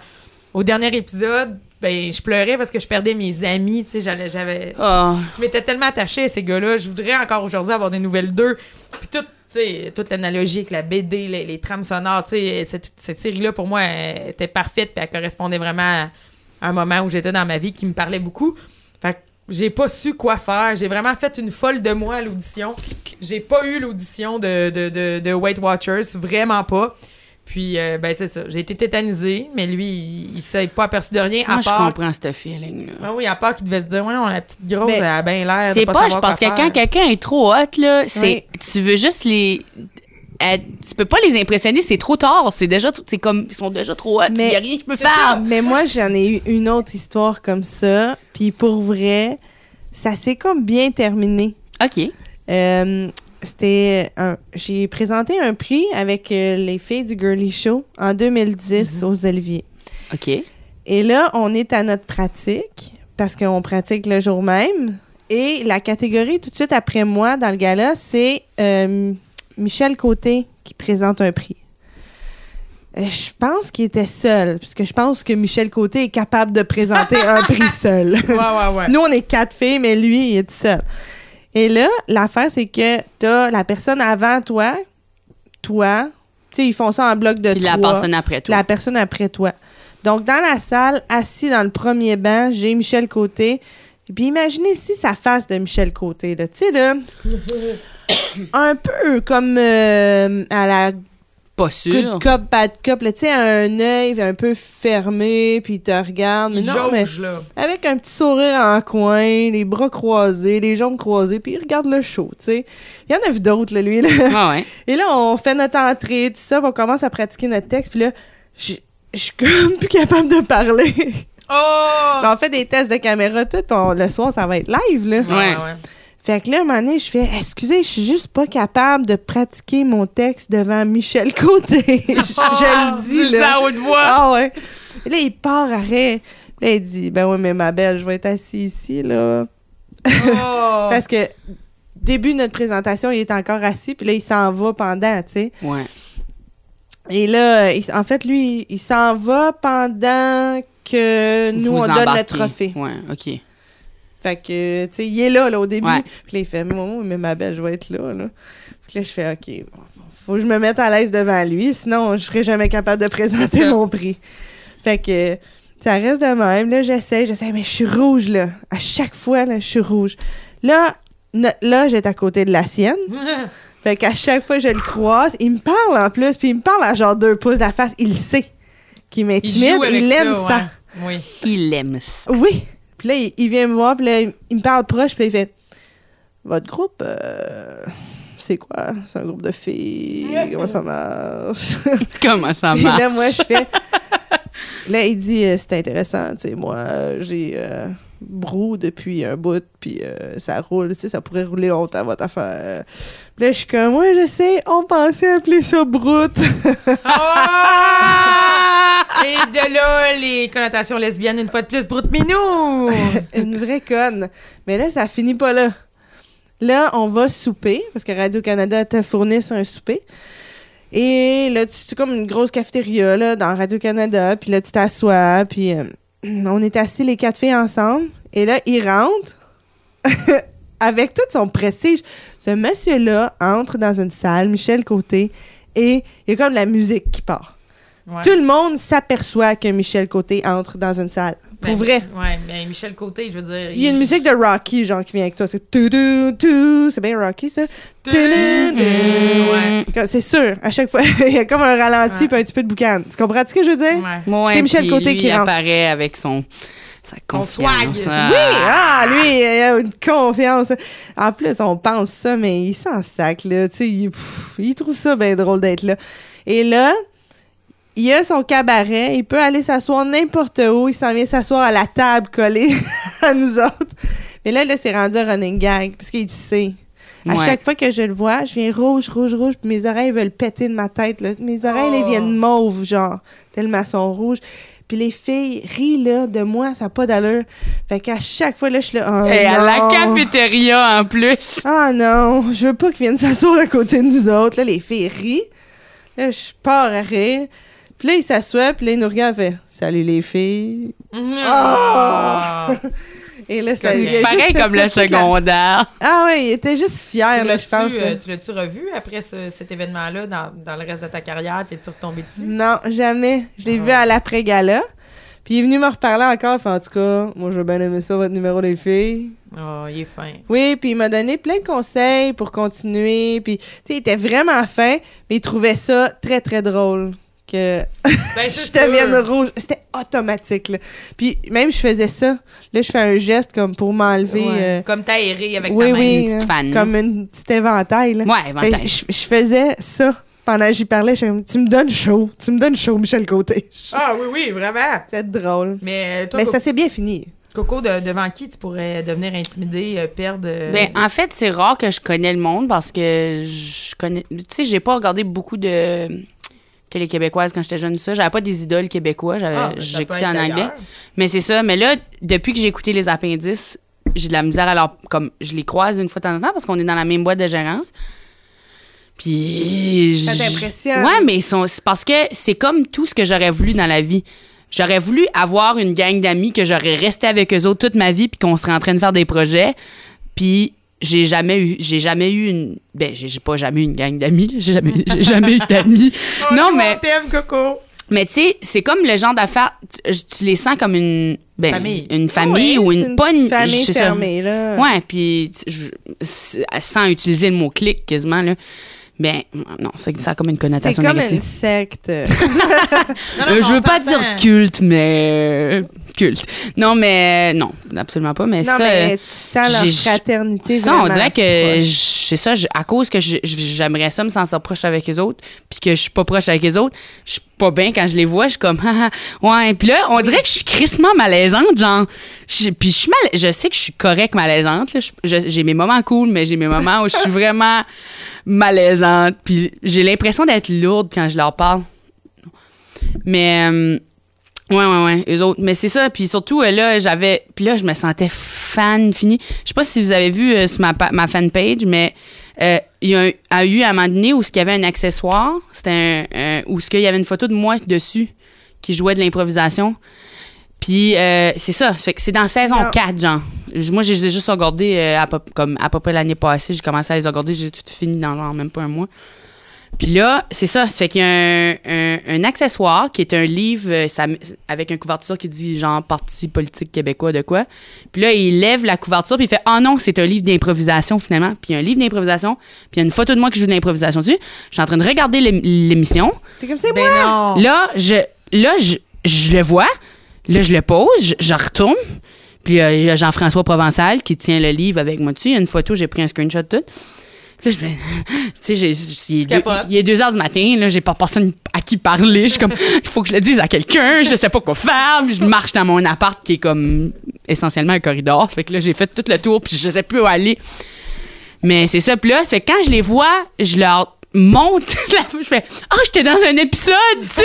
au dernier épisode, ben, je pleurais parce que je perdais mes amis. Tu sais, j'allais- j'avais. Oh. Je m'étais tellement attachée à ces gars-là. Je voudrais encore aujourd'hui avoir des nouvelles d'eux. Puis tout, toute l'analogie avec la BD, les, les trames sonores, cette, cette série-là, pour moi, elle était parfaite. Puis elle correspondait vraiment à un moment où j'étais dans ma vie qui me parlait beaucoup. Fait que j'ai pas su quoi faire. J'ai vraiment fait une folle de moi à l'audition. J'ai pas eu l'audition de, de, de, de Weight Watchers, vraiment pas. Puis, euh, ben, c'est ça. J'ai été tétanisée, mais lui, il, il s'est pas aperçu de rien, à Moi, je comprends ce feeling-là. Ah oui, à part qu'il devait se dire, ouais, non, la petite grosse, Mais elle a bien l'air. C'est pas, je pense que quand quelqu'un est trop hot, là, c'est, Oui. tu veux juste les. euh, tu peux pas les impressionner, c'est trop tard. C'est déjà, c'est comme, ils sont déjà trop hot. Il Mais- y a rien que je peux faire. Mais moi, j'en ai eu une autre histoire comme ça. Puis pour vrai, ça s'est comme bien terminé. OK. Euh, c'était un- j'ai présenté un prix avec euh, les filles du Girly Show en 2010 aux Oliviers. OK. Et là, on est à notre pratique parce qu'on pratique le jour même. Et la catégorie tout de suite après moi dans le gala, c'est euh, Michel Côté qui présente un prix. Euh, Je pense qu'il était seul, parce que je pense que Michel Côté est capable de présenter un prix seul. Ouais, ouais, ouais. Nous, on est quatre filles, mais lui, il est tout seul. Et là, l'affaire, c'est que t'as la personne avant toi, toi, tu sais, ils font ça en bloc de Puis la personne après toi. La personne après toi. Donc, dans la salle, assis dans le premier banc, j'ai Michel Côté, puis imaginez si sa face de Michel Côté, là. Tu sais, là. un peu comme euh, à la Pas good sûr. cop, bad cop. Tu sais, un œil un peu fermé, puis il te regarde. Mais Il non, mais jauge, là. avec un petit sourire en coin, les bras croisés, les jambes croisées, puis il regarde le show, tu sais. Il y en a vu d'autres, là, lui, là. Ah ouais. Et là, on fait notre entrée, tout ça, puis on commence à pratiquer notre texte, puis là, je suis comme plus capable de parler. Oh! on fait des tests de caméra, tout, puis on- le soir, ça va être live, là. Ouais. Fait que là, un moment donné, je fais Excusez, je suis juste pas capable de pratiquer mon texte devant Michel Côté. je, je le dis, Tu le dis là. à haute voix. Ah ouais. Et là, il part arrêt. Là, il dit Ben oui, mais ma belle, je vais être assis ici, là. Oh! Parce que début de notre présentation, il est encore assis, puis là, il s'en va pendant, tu sais. Ouais. Et là, il- en fait, lui, il s'en va pendant que nous, Vous on donne le trophée. Ouais, OK. Fait que, tu sais, il est là, là, au début. Ouais. Puis là, il fait, Maman, mais ma belle, je vais être là, là. Puis là, je fais, OK, bon, faut que je me mette à l'aise devant lui, sinon, je serai jamais capable de présenter mon prix. Fait que, ça reste de même, là, j'essaie, j'essaie, mais je suis rouge, là. À chaque fois, là, je suis rouge. Là, no- là, j'étais à côté de la sienne. Fait qu'à chaque fois que je le croise, il me parle en plus, puis il me parle à genre deux pouces de la face. Il sait qu'il Il m'intimide, avec il aime ça. ça. ouais. Oui. Il aime ça. Oui. Puis là, il, il vient me voir, puis là, il, il me parle proche, puis là, il fait Votre groupe, euh, c'est quoi? C'est un groupe de filles Comment ça marche? Comment ça Puis marche? là, moi, je fais. Là, il dit euh, C'est intéressant, tu sais, moi, j'ai euh, brou depuis un bout, puis euh, ça roule, tu sais, ça pourrait rouler longtemps, votre affaire. Puis là, je suis comme Ouais, je sais, on pensait appeler ça broute. Ah! Et de là, les connotations lesbiennes, une fois de plus, brute minou! Une vraie conne. Mais là, ça finit pas là. Là, on va souper, parce que Radio-Canada te fournisse un souper. Et là, tu comme une grosse cafétéria là, dans Radio-Canada. Puis là, tu t'assois. Puis euh, on est assis les quatre filles ensemble. Et là, il rentre avec tout son prestige. Ce monsieur-là entre dans une salle, Michel Côté, et il y a comme la musique qui part. Ouais. Tout le monde s'aperçoit que Michel Côté entre dans une salle. Pour Ben, vrai. Mich- Ouais, mais Michel Côté, je veux dire. Il y a une musique de Rocky, genre, qui vient avec toi. C'est tout, tout, tout. C'est bien Rocky, ça. Ouais. C'est sûr, à chaque fois, il y a comme un ralenti Ouais. puis un petit peu de boucan. Tu comprends ce que je veux dire? Ouais. Ouais, C'est Michel puis Côté lui, qui il rentre. apparaît avec son sa confiance. Ah. Oui, ah, lui, il a une confiance. En plus, on pense ça, mais il s'en sac, là. Tu sais, il, pff, il trouve ça bien drôle d'être là. Et là, il a son cabaret, il peut aller s'asseoir n'importe où, il s'en vient s'asseoir à la table collée à nous autres. Mais là, là c'est rendu un running gag, parce qu'il sait. À Ouais. chaque fois que je le vois, je viens rouge, rouge, rouge, puis mes oreilles veulent péter de ma tête. là. Mes oreilles, Oh. elles viennent mauves, genre, tellement elles sont rouges. Puis les filles rient, là, de moi, ça n'a pas d'allure. Fait qu'à chaque fois, là, je suis là, oh Et à la cafétéria en plus. Ah non, je veux pas qu'ils viennent s'asseoir à côté de nous autres. Là, les filles rient. Là, je pars à rire. Puis là, ils s'assoient, puis là, ils nous regardent, fait « Salut les filles Ah! ». Et là, C'est ça... il Pareil comme le secondaire. Ah ouais, il était juste fier, là, je pense. euh, tu l'as-tu revu après ce- cet événement-là dans, dans le reste de ta carrière? T'es-tu retombé dessus? Non, jamais. Je l'ai Ah. vu à l'après-gala. Puis il est venu me reparler encore. Fait, en tout cas, moi, j'ai bien aimé ça, votre numéro des filles. Oh, il est fin. Oui, puis il m'a donné plein de conseils pour continuer. Puis, tu sais, il était vraiment fin, mais il trouvait ça très, très drôle que Ben, je c'est devienne rouge. C'était automatique, là. Puis même, je faisais ça. Là, je fais un geste comme pour m'enlever... Ouais. euh, Comme t'aéré avec oui, ta main. oui, une petite fan. comme une petite éventail, là. Ouais, avantage. que je, je faisais ça pendant que j'y parlais. Je tu me donnes chaud. Tu me donnes chaud, Michel Côté. Ah oui, oui, vraiment. C'était drôle. Mais euh, toi, Mais ça s'est bien fini. Coco, de- devant qui tu pourrais devenir intimidé, euh, perdre... euh, Ben, en fait, c'est rare que je connais le monde parce que je connais. Tu sais, j'ai pas regardé beaucoup de télé québécoises quand j'étais jeune. Ça, j'avais pas des idoles québécois. J'avais, ah, ben, j'écoutais en anglais. Mais c'est ça. Mais là, depuis que j'ai écouté les appendices, j'ai de la misère leur. Comme, je les croise une fois de temps en temps parce qu'on est dans la même boîte de gérance. Puis. Ça t'impressionne? Ouais, mais ils sont. c'est parce que c'est comme tout ce que j'aurais voulu dans la vie. J'aurais voulu avoir une gang d'amis que j'aurais resté avec eux autres toute ma vie puis qu'on serait en train de faire des projets. Puis j'ai jamais eu j'ai jamais eu une ben j'ai pas jamais eu une gang d'amis, j'ai jamais j'ai jamais eu d'amis. Oh, non mais t'aime, Coco. mais tu sais, c'est comme le genre d'affaires, tu, tu les sens comme une, ben, Famille. une famille ou c'est une, pas une famille ça. fermée, là. Ouais, puis je- sans utiliser le mot clic quasiment là. Ben non, c'est- ça a comme une C'est connotation comme négative. une secte. Non, non, Euh, je veux pas dire culte, mais culte. Non, mais non, absolument pas. Mais non, ça, mais euh, tu sens leur fraternité. ça, on dirait que c'est ça. à cause que j'aimerais ça me sentir proche avec les autres, puis que je suis pas proche avec les autres, je suis pas bien quand je les vois. Je suis comme, Ah, ah, ouais. Puis là, on dirait que je suis crissement malaisante, genre. Puis je suis mal, je sais que je suis correct malaisante. J'ai mes moments cool, mais j'ai mes moments où je suis vraiment malaisante. Puis j'ai l'impression d'être lourde quand je leur parle. Mais euh, ouais, ouais, ouais, eux autres. Mais c'est ça. Puis surtout, euh, là, j'avais. Puis là, je me sentais fan fini. Je sais pas si vous avez vu euh, sur ma, ma fanpage, mais il y a, eu à un moment donné où il y avait un accessoire. C'était un, où qu'il y avait une photo de moi dessus qui jouait de l'improvisation. Puis euh, c'est ça. Fait que c'est dans saison Non. 4, genre. Moi, je les ai juste regardés euh, à, peu, comme à peu près l'année passée. J'ai commencé à les regarder. J'ai tout fini dans genre même pas un mois. Puis là, c'est ça. Ça fait qu'il y a un, un- un accessoire qui est un livre euh, ça- avec une couverture qui dit genre Parti politique québécois de quoi. Puis là, il lève la couverture puis il fait « Oh non, c'est un livre d'improvisation finalement. » Puis il y a un livre d'improvisation puis il y a une photo de moi qui joue de l'improvisation dessus. Je suis en train de regarder l'ém- l'émission. C'est comme c'est Ben moi. non. Là, je, là je, je le vois. Là, je le pose. Je, retourne. Puis euh, il y a Jean-François Provençal qui tient le livre avec moi dessus. Il y a une photo, j'ai pris un screenshot tout. Là, je. Tu sais, il est deux- capotes. il est 2 heures du matin. Là, j'ai pas personne à qui parler. Je suis comme, il faut que je le dise à quelqu'un. Je sais pas quoi faire. Puis je marche dans mon appart qui est comme essentiellement un corridor. Ça fait que là, j'ai fait tout le tour. Puis je sais plus où aller. Mais c'est ça. Puis là, c'est quand je les vois, je leur monte. la- je fais Ah, j'étais dans un épisode, tu sais,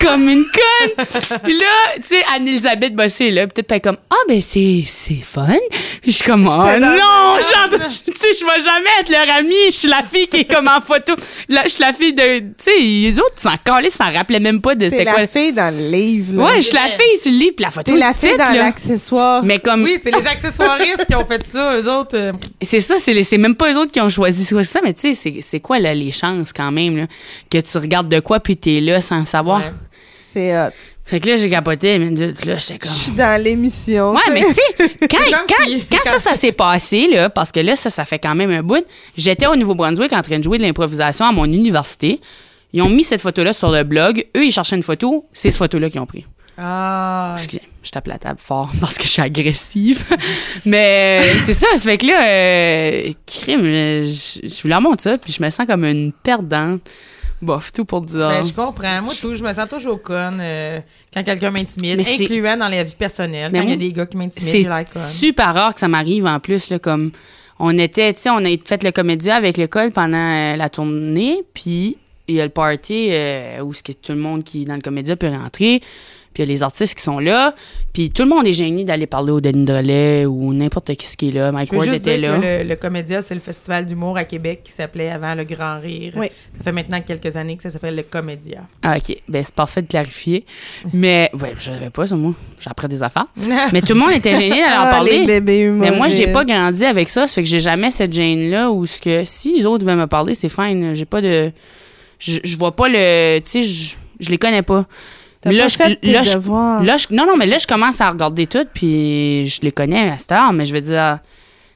comme une conne. Puis là, tu sais, Anne-Elisabeth Bossé, là, peut-être pas comme Ah, ben c'est c'est fun. Puis je suis comme Oh non, tu sais, je vais jamais être leur amie. Je suis la fille qui est comme en photo. Là, je suis la fille de. Tu sais, les autres, s'en calaient, s'en rappelaient même pas de c'était la quoi. fille dans le livre. là. Ouais, je suis la fille sur le livre, puis la photo. T'es la fille dans l'accessoire. Mais comme. Oui, c'est les accessoiristes qui ont fait ça, eux autres. euh, C'est ça, c'est les- c'est même pas eux autres qui ont choisi c'est ça, mais tu sais, c'est- c'est quoi là, les chances quand même là, que tu regardes de quoi puis t'es là sans le savoir. Ouais. C'est hot. Fait que là, j'ai capoté, mais là, j'étais Je comme. suis dans l'émission. Ouais, mais tu sais, quand, quand, si- quand ça, ça s'est passé, là, parce que là, ça, ça fait quand même un bout, j'étais au Nouveau-Brunswick en train de jouer de l'improvisation à mon université. Ils ont mis cette photo-là sur le blog. Eux, ils cherchaient une photo. C'est cette photo-là qu'ils ont pris. Ah. Excusez, je tape la table fort parce que je suis agressive. Mais euh, c'est ça, ça fait que là, euh, crime, euh, je, je leur montre ça, puis je me sens comme une perdante. Bof, tout pour dire. Ben, je comprends. Moi, tout, je me sens toujours conne euh, quand quelqu'un m'intimide, incluant dans la vie personnelle. Mais quand il y a des gars qui m'intimident, c'est super rare que ça m'arrive en plus, là, comme on était, tu sais, on a fait le comédien avec l'école pendant la tournée, puis il y a le party euh, où ce que tout le monde qui est dans le comédien peut rentrer, puis il y a les artistes qui sont là, puis tout le monde est gêné d'aller parler au Denis Drolet ou n'importe qui ce qui est là. Mike Ward juste était dire là. que le, le Comédia, c'est le festival d'humour à Québec qui s'appelait avant le Grand Rire. Oui. Ça fait maintenant quelques années que ça s'appelle le Comédia. Ah, OK. Ben, c'est parfait de clarifier. Mais, ouais, je savais pas ça, moi. J'apprends des affaires. Mais tout le monde était gêné d'aller en Ah, parler. les bébés Mais moi, j'ai pas grandi avec ça. Ça fait que j'ai jamais cette gêne-là où ce que si les autres veulent me parler, c'est fine. J'ai pas de. Je, je vois pas le. Tu sais, je, je les connais pas. Là, pas je- fait là, je- devoirs. Là, je- non, non, mais là, je commence à regarder tout, puis je les connais à cette heure, mais je veux dire,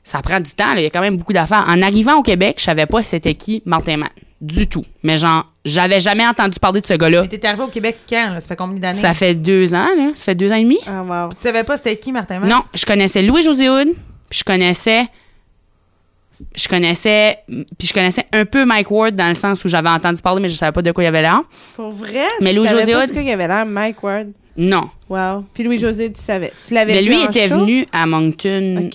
ça prend du temps. là. Il y a quand même beaucoup d'affaires. En arrivant au Québec, je savais pas c'était qui Martin Matt. Du tout. Mais genre, j'avais jamais entendu parler de ce gars-là. Mais t'es arrivé au Québec quand? là? Ça fait combien d'années? Ça fait deux ans, là. Ça fait deux ans et demi. Ah, wow. Tu savais pas c'était qui, Martin Matt? Non, je connaissais Louis-José Hood, puis je connaissais... Je connaissais... Puis je connaissais un peu Mike Ward dans le sens où j'avais entendu parler, mais je savais pas de quoi il avait l'air. Pour vrai? Mais pas Hood- ce qu'il y avait là, Mike Ward? Non. Wow. Puis Louis-José, tu savais. Tu l'avais Mais vu lui en était show? venu à Moncton,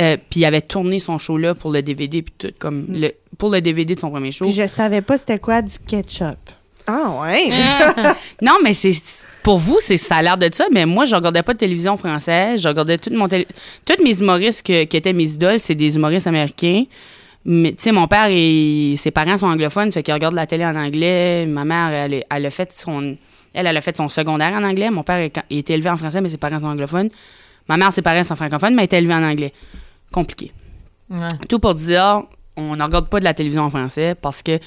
euh, puis il avait tourné son show là pour le DVD puis tout comme le pour le DVD de son premier show. Puis je savais pas c'était quoi du ketchup. Ah, ouais. Non, mais c'est pour vous c'est ça a l'air de ça, mais moi je regardais pas de télévision française, je regardais toute mon télé- toutes mes humoristes que- qui étaient mes idoles, c'est des humoristes américains. Mais tu sais mon père et ses parents sont anglophones, fait qu'ils regardent la télé en anglais. Ma mère elle, elle a fait son elle, elle a fait son secondaire en anglais. Mon père est, il était élevé en français, mais ses parents sont anglophones. Ma mère, ses parents sont francophones, mais elle était élevée en anglais. Compliqué. Ouais. Tout pour dire, on ne regarde pas de la télévision en français parce que.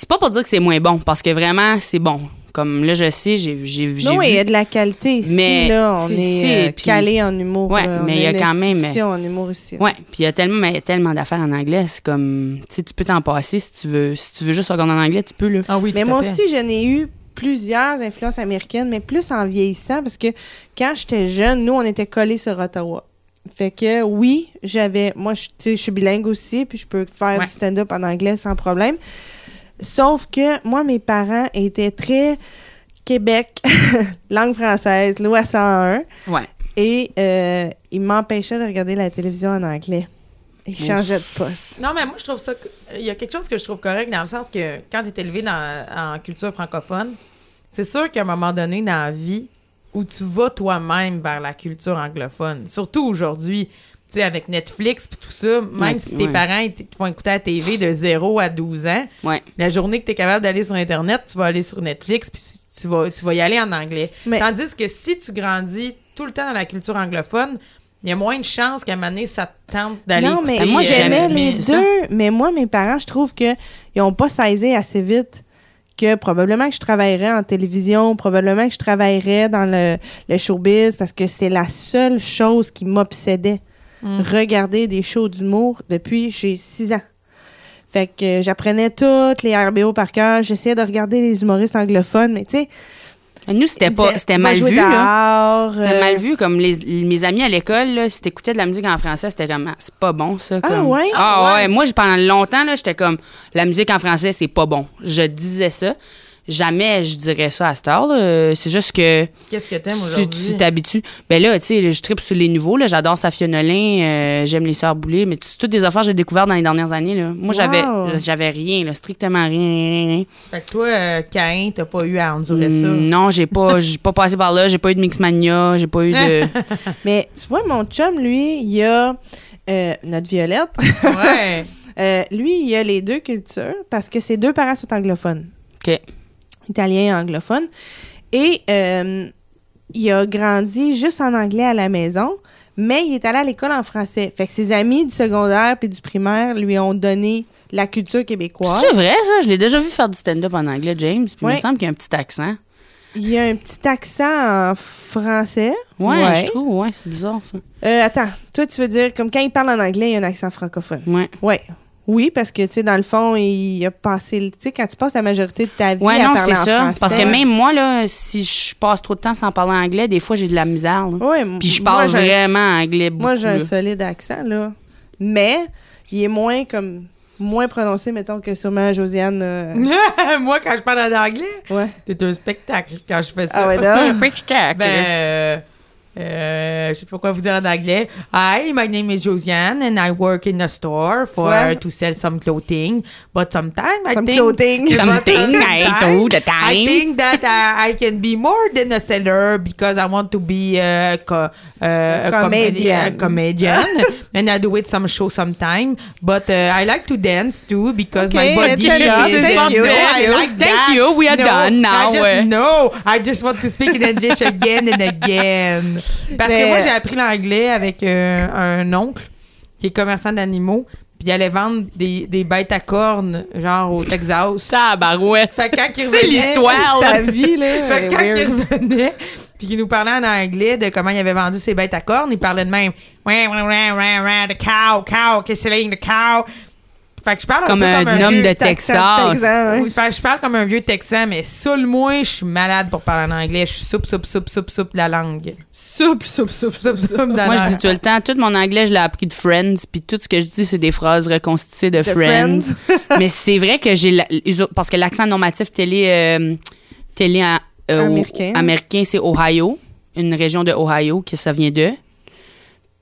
C'est pas pour dire que c'est moins bon, parce que vraiment, c'est bon. Comme là, je sais, j'ai j'ai j'ai Non, oui, il y vu. a de la qualité ici. Mais, là, on est euh, puis- calé en humour. Ouais, là. On mais il y a quand même- en humour ici. Ouais, puis il y a tellement mais tellement d'affaires en anglais, c'est comme tu sais tu peux t'en passer si tu veux si tu veux juste regarder en anglais, tu peux là. Ah oui, Mais moi fait. aussi, je n'ai eu plusieurs influences américaines, mais plus en vieillissant, parce que quand j'étais jeune, nous, on était collés sur Ottawa. Fait que oui, j'avais. Moi, je suis bilingue aussi, puis je peux faire Ouais. du stand-up en anglais sans problème. Sauf que moi, mes parents étaient très Québec, langue française, loi 101, Ouais. et euh, ils m'empêchaient de regarder la télévision en anglais. Ils changeaient de poste. Non, mais moi, je trouve ça. Il y a quelque chose que je trouve correct dans le sens que quand tu es élevé dans, en culture francophone, c'est sûr qu'à un moment donné dans la vie où tu vas toi-même vers la culture anglophone, surtout aujourd'hui, sais, avec Netflix puis tout ça, même Ouais, si tes ouais. parents ils te font écouter la TV de 0 à 12 ans, Ouais. la journée que tu es capable d'aller sur Internet, tu vas aller sur Netflix puis tu vas, tu vas y aller en anglais. Mais- Tandis que si tu grandis tout le temps dans la culture anglophone, il y a moins de chances qu'à un moment donné, ça te tente d'aller Non, mais moi, euh, j'aimais j'aime- les deux. ça. Mais moi, mes parents, je trouve que ils ont pas saisi assez vite que probablement que je travaillerais en télévision, probablement que je travaillerais dans le, le showbiz parce que c'est la seule chose qui m'obsédait. Mm. Regarder des shows d'humour depuis j'ai six ans. Fait que j'apprenais toutes les RBO par cœur. J'essayais de regarder les humoristes anglophones, mais tu sais, Nous c'était pas c'était mal vu là. C'était euh, mal vu comme les, les- mes amis à l'école là, si t'écoutais de la musique en français, c'était comme Ah, c'est pas bon ça Ah, ouais? Ah Ah, ouais, ouais. moi pendant longtemps là, j'étais comme la musique en français, c'est pas bon. Je disais ça. Jamais je dirais ça à cette heure là. c'est juste que Qu'est-ce que t'aimes aujourd'hui? tu t'habitues. Ben là, tu sais, je tripe sur les nouveaux. Là, j'adore Safia Nolin, euh, j'aime les Sœurs Boulay, mais c'est toutes des affaires que j'ai découvertes dans les dernières années. Là. Moi, j'avais, Wow. j'avais rien, là, strictement rien, rien, rien. Fait que toi, euh, Caïn, t'as pas eu à endurer ça? Mm, Non, j'ai pas, j'ai pas passé par là. J'ai pas eu de Mixmania, j'ai pas eu de. Mais tu vois, mon chum, lui, il a euh, notre Violette. Ouais. Euh, lui, il a les deux cultures parce que ses deux parents sont anglophones, OK. Italien et anglophone. Et euh, il a grandi juste en anglais à la maison, mais il est allé à l'école en français. Fait que ses amis du secondaire puis du primaire lui ont donné la culture québécoise. C'est vrai, ça? Je l'ai déjà vu faire du stand-up en anglais, James. Puis il me semble qu'il y a un petit accent. Il y a un petit accent en français. Ouais, je trouve. Ouais, c'est bizarre, ça. Euh, attends, toi, tu veux dire, comme quand il parle en anglais, il y a un accent francophone. Ouais. Ouais. Oui, parce que, tu sais, dans le fond, il a passé... le- Tu sais, quand tu passes la majorité de ta vie Ouais, à non, parler c'est en ça. français... Parce que même moi, là, si je passe trop de temps sans parler anglais, des fois, j'ai de la misère. Ouais, Puis je parle un- vraiment anglais beaucoup. Moi, j'ai un là. solide accent, là. Mais, il est moins, comme... Moins prononcé, mettons, que sûrement Josiane... euh, Moi, quand je parle en anglais, ouais. c'est un spectacle quand je fais ça. Ah ouais, donc? Spectacle. Ben, euh, je sais pas quoi vous dire en anglais. Hi, my name is Josiane and I work in a store for to sell some clothing. But sometimes I Some think clothing. Something I do the I think that uh, I can be more than a seller because I want to be uh, co- uh, a, com- comedian. a comedian and I do it some show sometime. But uh, I like to dance too because my body is Thank you. I like Thank that. you. We are No, done now. I just, no, I just want to speak in English again and again. Parce Mais- que moi, j'ai appris l'anglais avec euh, un oncle qui est commerçant d'animaux. Puis il allait vendre des, des bêtes à cornes, genre au Texas. Tabarouette. Fait que quand il C'est revenait- l'histoire, là. Sa vie, là. Fait quand weird. il revenait, puis qu'il nous parlait en anglais de comment il avait vendu ses bêtes à cornes, il parlait de même. Ouais, ouais, ouais, ouais, ouais, the cow, cow, c'est, the cow. Fait que je parle Comme un peu un comme un homme vieux de Texas. texan, ouais. oui, fait que je parle comme un vieux Texan, mais saoule moi, je suis malade pour parler en anglais. Je suis soupe, soupe, soupe, soupe, soupe la langue. Soupe, soupe, soupe, soupe, soupe de la Moi, je dis tout le temps, tout mon anglais, je l'ai appris de Friends, puis tout ce que je dis, c'est des phrases reconstituées de, Friends. Friends. Mais c'est vrai que j'ai... Parce que l'accent normatif télé, euh, télé euh, Américain. américain, c'est Ohio, une région de Ohio, que ça vient de.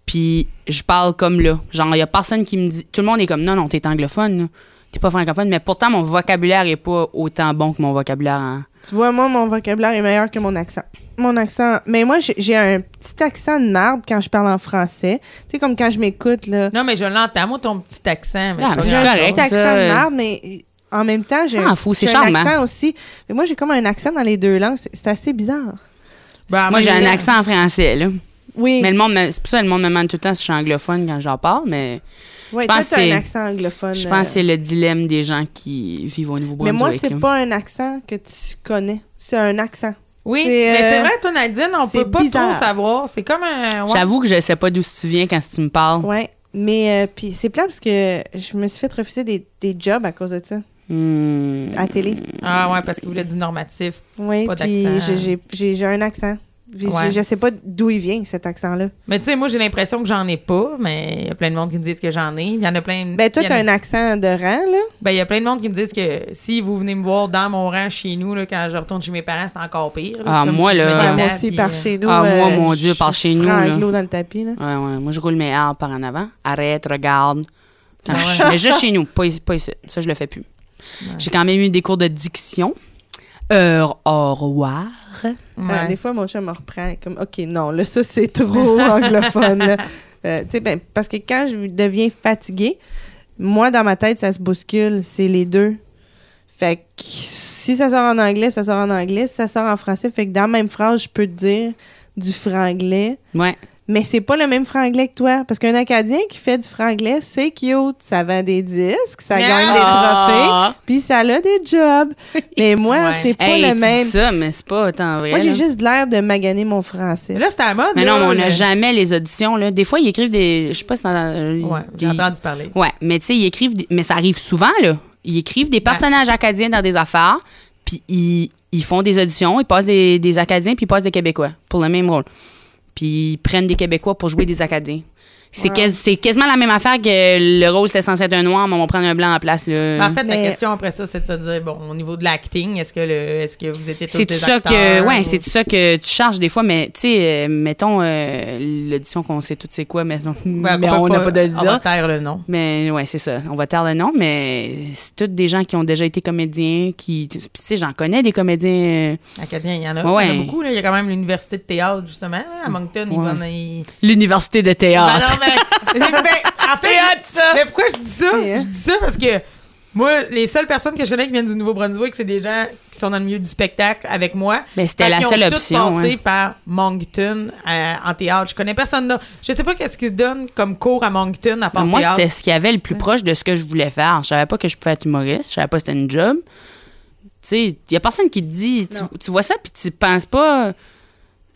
Puis je parle comme là. Genre, il y a personne qui me dit... Tout le monde est comme, non, non, t'es anglophone, là. T'es pas francophone. Mais pourtant, mon vocabulaire est pas autant bon que mon vocabulaire en... Tu vois, moi, mon vocabulaire est meilleur que mon accent. Mon accent. Mais moi, j'ai un petit accent de marde quand je parle en français. Tu sais, comme quand je m'écoute, là. Non, mais je l'entends, moi, ton petit accent. Mais Ah, c'est c'est J'ai un correct. petit accent ça, de marde, mais en même temps, j'ai un charmant. accent aussi. Mais moi, j'ai comme un accent dans les deux langues. C'est assez bizarre. Ben, Moi, j'ai un accent en français, là. Oui. Mais le monde, me- c'est pour ça que le monde me demande tout le temps si je suis anglophone quand j'en parle, mais Ouais, Je pense un c'est- accent anglophone. Je euh, pense que c'est le dilemme des gens qui vivent au Mais Nouveau-Brunswick. moi, c'est là. pas un accent que tu connais. C'est un accent. Oui, C'est, mais euh, c'est vrai, toi, Nadine, on peut pas bizarre. trop savoir. C'est comme un. ouais. J'avoue que je sais pas d'où tu viens quand tu me parles. Ouais. Mais euh, puis c'est plat parce que je me suis fait refuser des, des jobs à cause de ça, Hmm. à télé. Ah ouais, parce qu'il voulait du normatif. Oui, Pas puis d'accent. j'ai- j'ai- j'ai j'ai un accent. Ouais. Je, je sais pas d'où il vient, cet accent-là. Mais tu sais, moi, j'ai l'impression que j'en ai pas, mais il y a plein de monde qui me disent que j'en ai. Il y en a plein. Ben, toi, t'as un accent de rang, là. Ben, il y a plein de monde qui me disent que si vous venez me voir dans mon rang chez nous, là, quand je retourne chez mes parents, c'est encore pire. là. Ah, comme moi, si je là, Ouais, Ouais, moi aussi, par euh, chez nous. Ah, moi, euh, mon Dieu, par chez je nous, prends là. de l'eau dans le tapis, là. Ouais, ouais. Moi, je roule mes arbres par en avant. Arrête, regarde. Quand Ah je- ouais. Mais juste chez nous, pas ici, pas ici. Ça, je le fais plus. J'ai quand même eu des cours de diction. Heure, au revoir. Ah, ouais. des fois, mon chat me reprend comme, OK, non, là, ça, c'est trop anglophone. Euh, tu sais, ben, parce que quand je deviens fatiguée, moi, dans ma tête, ça se bouscule. C'est les deux. Fait que si ça sort en anglais, ça sort en anglais. Si ça sort en français, fait que dans la même phrase, je peux te dire du franglais. Ouais. Mais c'est pas le même franglais que toi. Parce qu'un Acadien qui fait du franglais, c'est cute. Ça vend des disques, ça gagne des trophées, Ah. puis ça a des jobs. Mais moi, Ouais. c'est pas Hey, le tu même. dis ça, mais c'est pas tant vrai. Moi, j'ai juste l'air de maganer mon français. Mais là, c'est à la mode. Mais là, non, mais on n'a jamais les auditions. Là. Des fois, ils écrivent des. Je sais pas si t'en- Ouais, j'ai entendu parler. Ouais, mais tu sais, ils écrivent. des- Mais ça arrive souvent, là. Ils écrivent des Ben. personnages acadiens dans des affaires, puis ils, ils font des auditions, ils passent des, des Acadiens, puis ils passent des Québécois pour le même rôle. Puis ils prennent des Québécois pour jouer des Acadiens. C'est quas- c'est quasiment la même affaire que le rôle c'était censé être un noir, mais on va prendre un blanc en place. Mais Là. en fait, la Mais- question après ça, c'est de se dire, bon, au niveau de l'acting, est-ce que, le, est-ce que vous étiez tous C'est des ça acteurs? que ouais, ou- c'est ça que tu charges des fois, mais tu sais, euh, mettons euh, l'audition qu'on sait tout c'est quoi, mais, Ouais, mais peut on n'a pas de le On va taire le nom. Mais ouais, c'est ça. On va taire le nom, mais c'est tous des gens qui ont déjà été comédiens, qui. Puis, tu sais, j'en connais des comédiens. euh, Acadien, il y en a. Ouais. Il y en a beaucoup. Là. Il y a quand même l'université de théâtre, justement, là, à Moncton. L'université de Ben théâtre. mais, ben, en fait, Mais pourquoi je dis ça? Hein? Je dis ça parce que moi, les seules personnes que je connais qui viennent du Nouveau-Brunswick, c'est des gens qui sont dans le milieu du spectacle avec moi. Ben, c'était la ont seule option, passé ouais. par Moncton euh, en théâtre. Je connais personne là. Je sais pas qu'est-ce qu'ils donnent comme cours à Moncton à part Ben, Moi, c'était ce qu'il y avait le plus proche de ce que je voulais faire. Je savais pas que je pouvais être humoriste. Je savais pas que c'était une job. Tu sais, il y a personne qui te dit. Tu, tu vois ça, puis tu penses pas.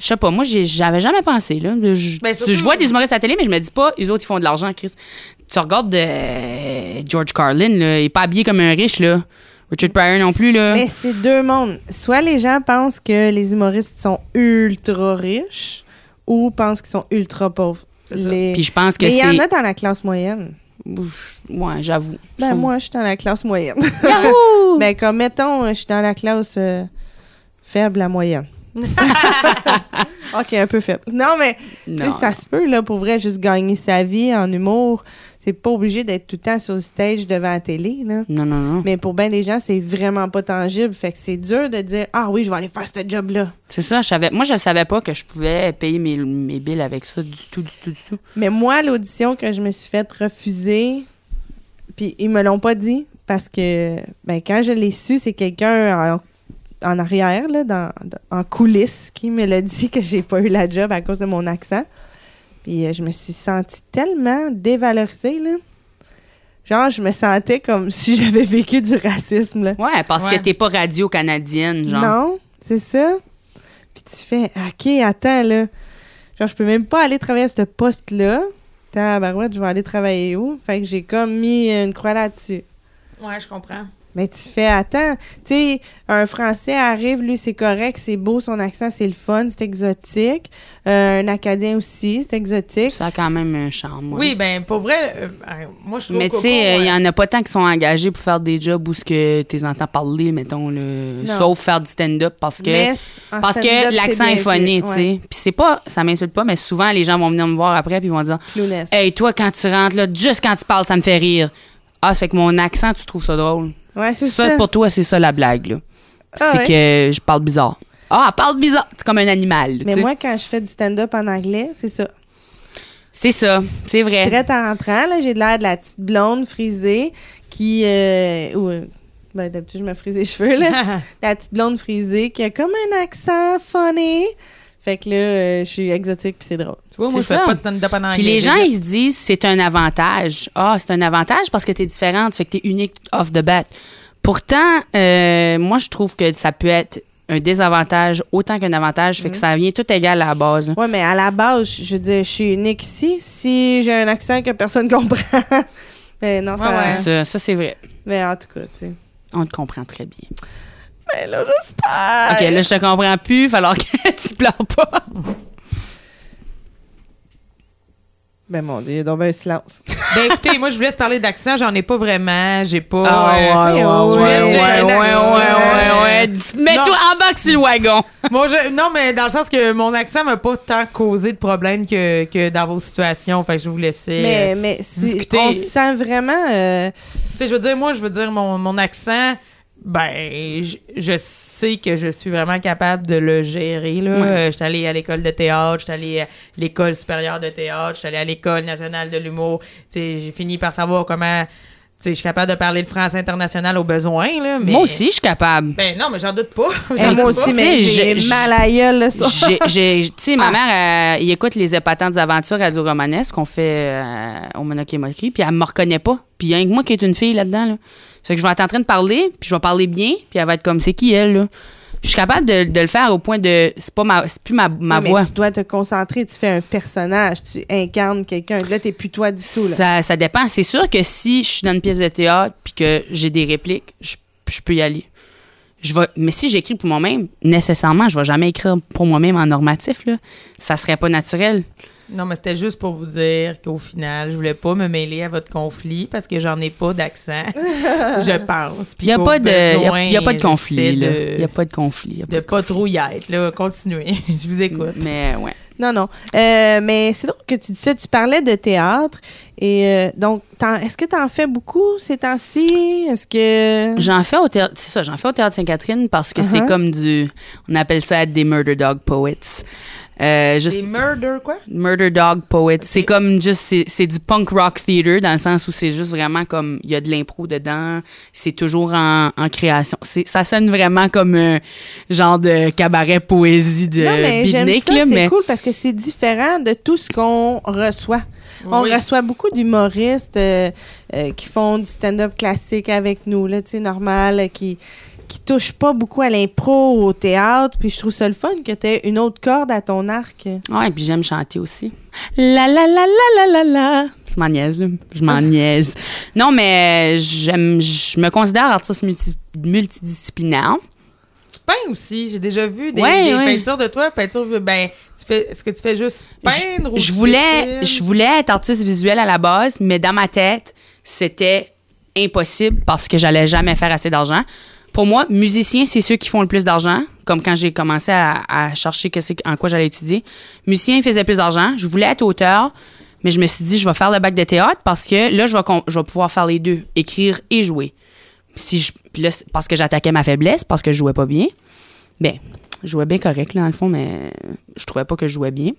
Je sais pas, moi, j'avais jamais pensé. Là. Je, Ben, tu- surtout- je vois des humoristes à la télé, mais je me dis pas, les autres, ils font de l'argent, Chris. Tu regardes euh, George Carlin, là, il est pas habillé comme un riche, là. Richard Pryor non plus, là. Mais c'est deux mondes. Soit les gens pensent que les humoristes sont ultra riches ou pensent qu'ils sont ultra pauvres. Les- Puis je pense que Mais il y en a dans la classe moyenne. Ouais, j'avoue. Ben, moi, je suis dans la classe moyenne. Yahoo! ben, comme, mettons, je suis dans la classe euh, faible à moyenne. OK, un peu faible. Non, mais, Non. ça se peut, là, pour vrai, juste gagner sa vie en humour. C'est pas obligé d'être tout le temps sur le stage devant la télé, là. Non, non, non. Mais pour bien des gens, c'est vraiment pas tangible. Fait que c'est dur de dire Ah oui, je vais aller faire ce job-là. C'est ça, je savais. Moi, je savais pas que je pouvais payer mes, mes billes avec ça du tout, du tout, du tout. Mais moi, l'audition que je me suis faite refuser, puis ils me l'ont pas dit parce que ben, quand je l'ai su, c'est quelqu'un en, en arrière, là, dans, dans- en coulisses, qui me l'a dit que j'ai pas eu la job à cause de mon accent. Puis euh, je me suis sentie tellement dévalorisée, là. Genre, je me sentais comme si j'avais vécu du racisme, là. Ouais, parce Ouais. que t'es pas radio-canadienne, genre. Non, c'est ça. Puis tu fais, OK, attends, là. Genre, je peux même pas aller travailler à ce poste-là. Tabarouette, je vais aller travailler où? Fait que j'ai comme mis une croix là-dessus. Ouais, je comprends. Mais tu fais, attends, tu sais, un Français arrive, lui, c'est correct, c'est beau, son accent, c'est le fun, c'est exotique. Euh, un Acadien aussi, c'est exotique. Ça a quand même un charme. ouais. Oui, ben pour vrai, euh, euh, moi je trouve Mais tu sais, il y euh, en a pas tant qui sont engagés pour faire des jobs où ce que tu entends parler, mettons, le... Non. sauf faire du stand-up parce que. Mais Parce que l'accent c'est est phoné, tu sais. Puis c'est pas, ça m'insulte pas, mais souvent les gens vont venir me voir après puis ils vont dire clowness. Hey, toi, quand tu rentres là, juste quand tu parles, ça me fait rire. Ah, c'est que mon accent, tu trouves ça drôle. Ouais, c'est Ça, ça. pour toi, c'est ça la blague, là. Ah c'est ouais? que je parle bizarre. Ah, elle parle bizarre. C'est comme un animal. Mais moi, quand je fais du stand-up en anglais, c'est ça. C'est ça. C'est vrai. Très en rentrant, là, j'ai l'air de la petite blonde frisée qui. Euh, ou, euh, ben, d'habitude, je me frise les cheveux, là. la petite blonde frisée qui a comme un accent funny. Fait que là, euh, je suis exotique puis c'est drôle. Tu vois, moi, je C'est fais ça. pas de stand-up en anglais. Puis les gens, ils se disent c'est un avantage. Ah, c'est un avantage parce que t'es différente, fait que t'es unique off the bat. Pourtant, euh, moi, je trouve que ça peut être un désavantage autant qu'un avantage, fait que ça vient tout égal à la base. Ouais, mais à la base, je veux dire, je suis unique ici. Si j'ai un accent que personne comprend. mais non, ça. Ouais, ouais. Ça, ça c'est vrai. Mais en tout cas, tu sais. On te comprend très bien. Mais là, j'espère. OK, là, je te comprends plus, il va falloir que tu pleures pas. Ben mon Dieu, il y a donc un silence. Ben écoutez, moi, je vous laisse parler d'accent. J'en ai pas vraiment. J'ai pas. Ah, euh, ouais, ouais, ouais, ouais, ouais. Mets-toi en bas sur le wagon. Moi, je- non, mais dans le sens que mon accent m'a pas tant causé de problème que, que dans vos situations. Fait que je vais vous laisser. mais euh, mais si- discuter. on se sent vraiment. euh, Tu sais, je veux dire, moi, je veux dire, mon, mon accent, ben, je, je sais que je suis vraiment capable de le gérer, là. Ouais. Euh, J'étais allée à l'école de théâtre, j'étais allée à l'école supérieure de théâtre, j'étais allée à l'école nationale de l'humour. Tu sais, j'ai fini par savoir comment... Tu sais, je suis capable de parler le français international au besoin, là, mais... Moi aussi, je suis capable. Ben non, mais j'en doute pas. moi pas. aussi, mais j'ai je- mal à gueule le soir. Tu sais, ma mère, elle, écoute les épatantes aventures radio romanesques qu'on fait euh, au Monocle et Moquerie, puis elle me reconnaît pas. Puis il y a rien que moi qui est une fille là-dedans, là. Fait que je vais être en train de parler, puis je vais parler bien, puis elle va être comme c'est qui elle, là? Je suis capable de, de le faire au point de. C'est pas ma, c'est plus ma, ma Oui, voix. Mais tu dois te concentrer, tu fais un personnage, tu incarnes quelqu'un. Là, t'es plus toi du tout. Là. Ça, ça dépend. C'est sûr que si je suis dans une pièce de théâtre puis que j'ai des répliques, je, je peux y aller. Je vais, mais si j'écris pour moi-même, nécessairement, je vais jamais écrire pour moi-même en normatif. Là. Ça serait pas naturel. Non, mais c'était juste pour vous dire qu'au final, je voulais pas me mêler à votre conflit parce que j'en ai pas d'accent, je pense. Il n'y a, pas de- y a- besoin, y a pas de conflit. Il n'y a pas de conflit. y a pas de pas trop y être, là. Continuez. je vous écoute. Mais ouais. Non, non. Euh, mais c'est drôle que tu dis ça. Tu parlais de théâtre. Et euh, donc, est-ce que tu en fais beaucoup ces temps-ci? Est-ce que. J'en fais au théâtre, c'est ça, j'en fais au théâtre Sainte-Catherine parce que c'est Uh-huh. comme du, on appelle ça des murder dog poets. Euh, juste Des murder, quoi? Murder Dog Poet. C'est comme juste, c'est, c'est du punk rock theater dans le sens où c'est juste vraiment comme, il y a de l'impro dedans, c'est toujours en, en création. C'est, ça sonne vraiment comme un genre de cabaret poésie de non, mais j'aime Bidnick, ça. là, C'est mais cool parce que c'est différent de tout ce qu'on reçoit. On Oui. reçoit beaucoup d'humoristes euh, euh, qui font du stand-up classique avec nous, là, tu sais, normal, euh, qui qui touchent pas beaucoup à l'impro, au théâtre. Puis je trouve ça le fun que tu une autre corde à ton arc. ouais, puis j'aime chanter aussi. La la la la la la la. Je m'en niaise, là. Je m'en niaise. Non, mais j'aime, je me considère artiste multi- multidisciplinaire. Tu peins aussi. J'ai déjà vu des, Ouais, des ouais. peintures de toi. Peinture, ben, tu fais, est-ce que tu fais juste peindre ou je voulais, dessines? je voulais être artiste visuel à la base, mais dans ma tête, c'était impossible parce que j'allais jamais faire assez d'argent. Pour moi, musicien, c'est ceux qui font le plus d'argent, comme quand j'ai commencé à, chercher en quoi j'allais étudier. Musicien faisait plus d'argent. Je voulais être auteur, mais je me suis dit, je vais faire le bac de théâtre parce que là, je vais, pouvoir faire les deux, écrire et jouer. Si je, parce que j'attaquais ma faiblesse, parce que je jouais pas bien. Ben, je jouais bien correct, là, dans le fond, mais je trouvais pas que je jouais bien.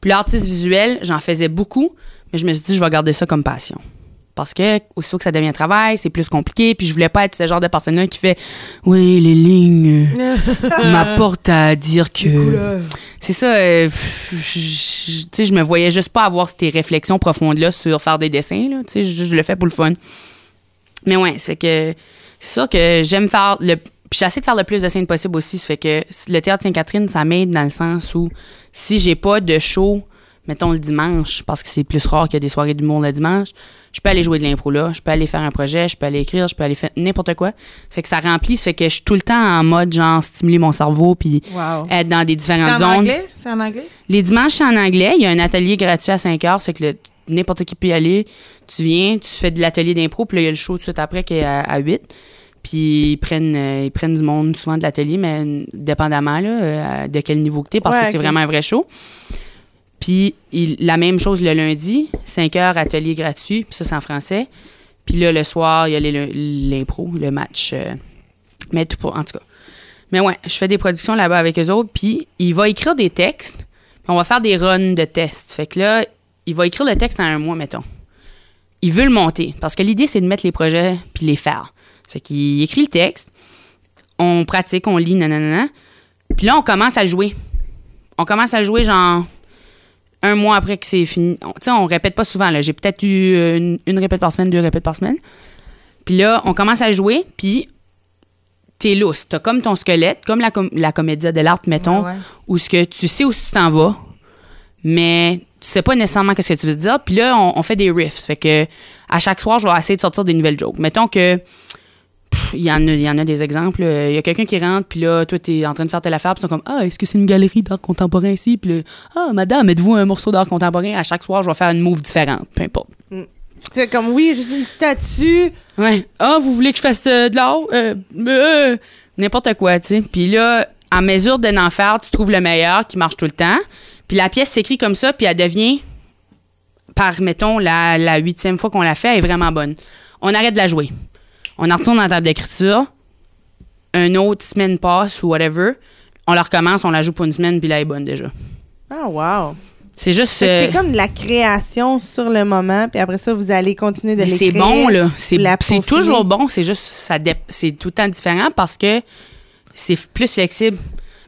Puis l'artiste visuel, j'en faisais beaucoup, mais je me suis dit, je vais garder ça comme passion. Parce que, aussitôt que ça devient travail, c'est plus compliqué. Puis je voulais pas être ce genre de personne-là qui fait Oui, les lignes m'apportent à dire que. C'est ça. euh, Tu sais, je me voyais juste pas avoir ces réflexions profondes-là sur faire des dessins. Là. Tu sais, je, je le fais pour le fun. Mais ouais, fait que. C'est sûr que j'aime faire le. Puis j'essaie de faire le plus de scènes possible aussi. Ça fait que le théâtre Sainte-Catherine, ça m'aide dans le sens où si j'ai pas de show, mettons le dimanche, parce que c'est plus rare qu'il y a des soirées d'humour le dimanche, je peux aller jouer de l'impro là, je peux aller faire un projet, je peux aller écrire, je peux aller faire n'importe quoi. Ça fait que ça remplit, ça fait que je suis tout le temps en mode genre stimuler mon cerveau puis Wow. être dans des C'est différentes en zones. anglais? C'est en anglais? Les dimanches, c'est en anglais. Il y a un atelier gratuit à 5 heures. C'est que le- n'importe qui peut y aller. Tu viens, tu fais de l'atelier d'impro, puis là, il y a le show tout de suite après qui est à, à 8. Puis ils prennent, euh, ils prennent du monde souvent de l'atelier, mais dépendamment là, euh, de quel niveau que t'es, parce Ouais, que c'est vraiment un vrai show. Puis la même chose le lundi, 5 heures, atelier gratuit, puis ça, c'est en français. Puis là, le soir, il y a l'impro, le match. euh, mais tout pour, en tout cas. Mais ouais, je fais des productions là-bas avec eux autres, puis il va écrire des textes, puis on va faire des runs de tests. Fait que là, il va écrire le texte en un mois, mettons. Il veut le monter, parce que l'idée, c'est de mettre les projets puis les faire. Fait qu'il écrit le texte, on pratique, on lit, nanana. Puis là, on commence à jouer. on commence à jouer genre un mois après que c'est fini. Tu sais, on répète pas souvent. J'ai peut-être eu euh, une, une répète par semaine, deux répètes par semaine. Puis là, on commence à jouer, puis t'es lousse. T'as comme ton squelette, comme la, com- la comédie de l'art, mettons, Ouais, ouais. où ce que tu sais où tu t'en vas, mais tu sais pas nécessairement ce que tu veux dire. Puis là, on, on fait des riffs. Fait que à chaque soir, je vais essayer de sortir des nouvelles jokes. Mettons que il y, en a, il y en a des exemples. Il y a quelqu'un qui rentre, puis là, toi, t'es en train de faire telle affaire, puis ils sont comme Ah, est-ce que c'est une galerie d'art contemporain ici? Puis là, Ah, madame, êtes-vous un morceau d'art contemporain? À chaque soir, je vais faire une move différente, peu importe. Tu sais, comme oui, juste une statue. Ouais. Ah, vous voulez que je fasse euh, de l'art? Euh, euh, N'importe quoi, tu sais. Puis là, en mesure de n'en faire, tu trouves le meilleur qui marche tout le temps. Puis la pièce s'écrit comme ça, puis elle devient, par, mettons, la, la huitième fois qu'on la fait, elle est vraiment bonne. On arrête de la jouer. On en retourne dans la table d'écriture. Une autre semaine passe ou whatever. On la recommence, on la joue pour une semaine, puis là, elle est bonne déjà. Ah, wow. C'est juste. Que euh, C'est comme de la création sur le moment, puis après ça, vous allez continuer de Mais l'écrire. c'est bon, là. C'est, c'est toujours bon. C'est juste, ça c'est tout le temps différent parce que c'est f- plus flexible.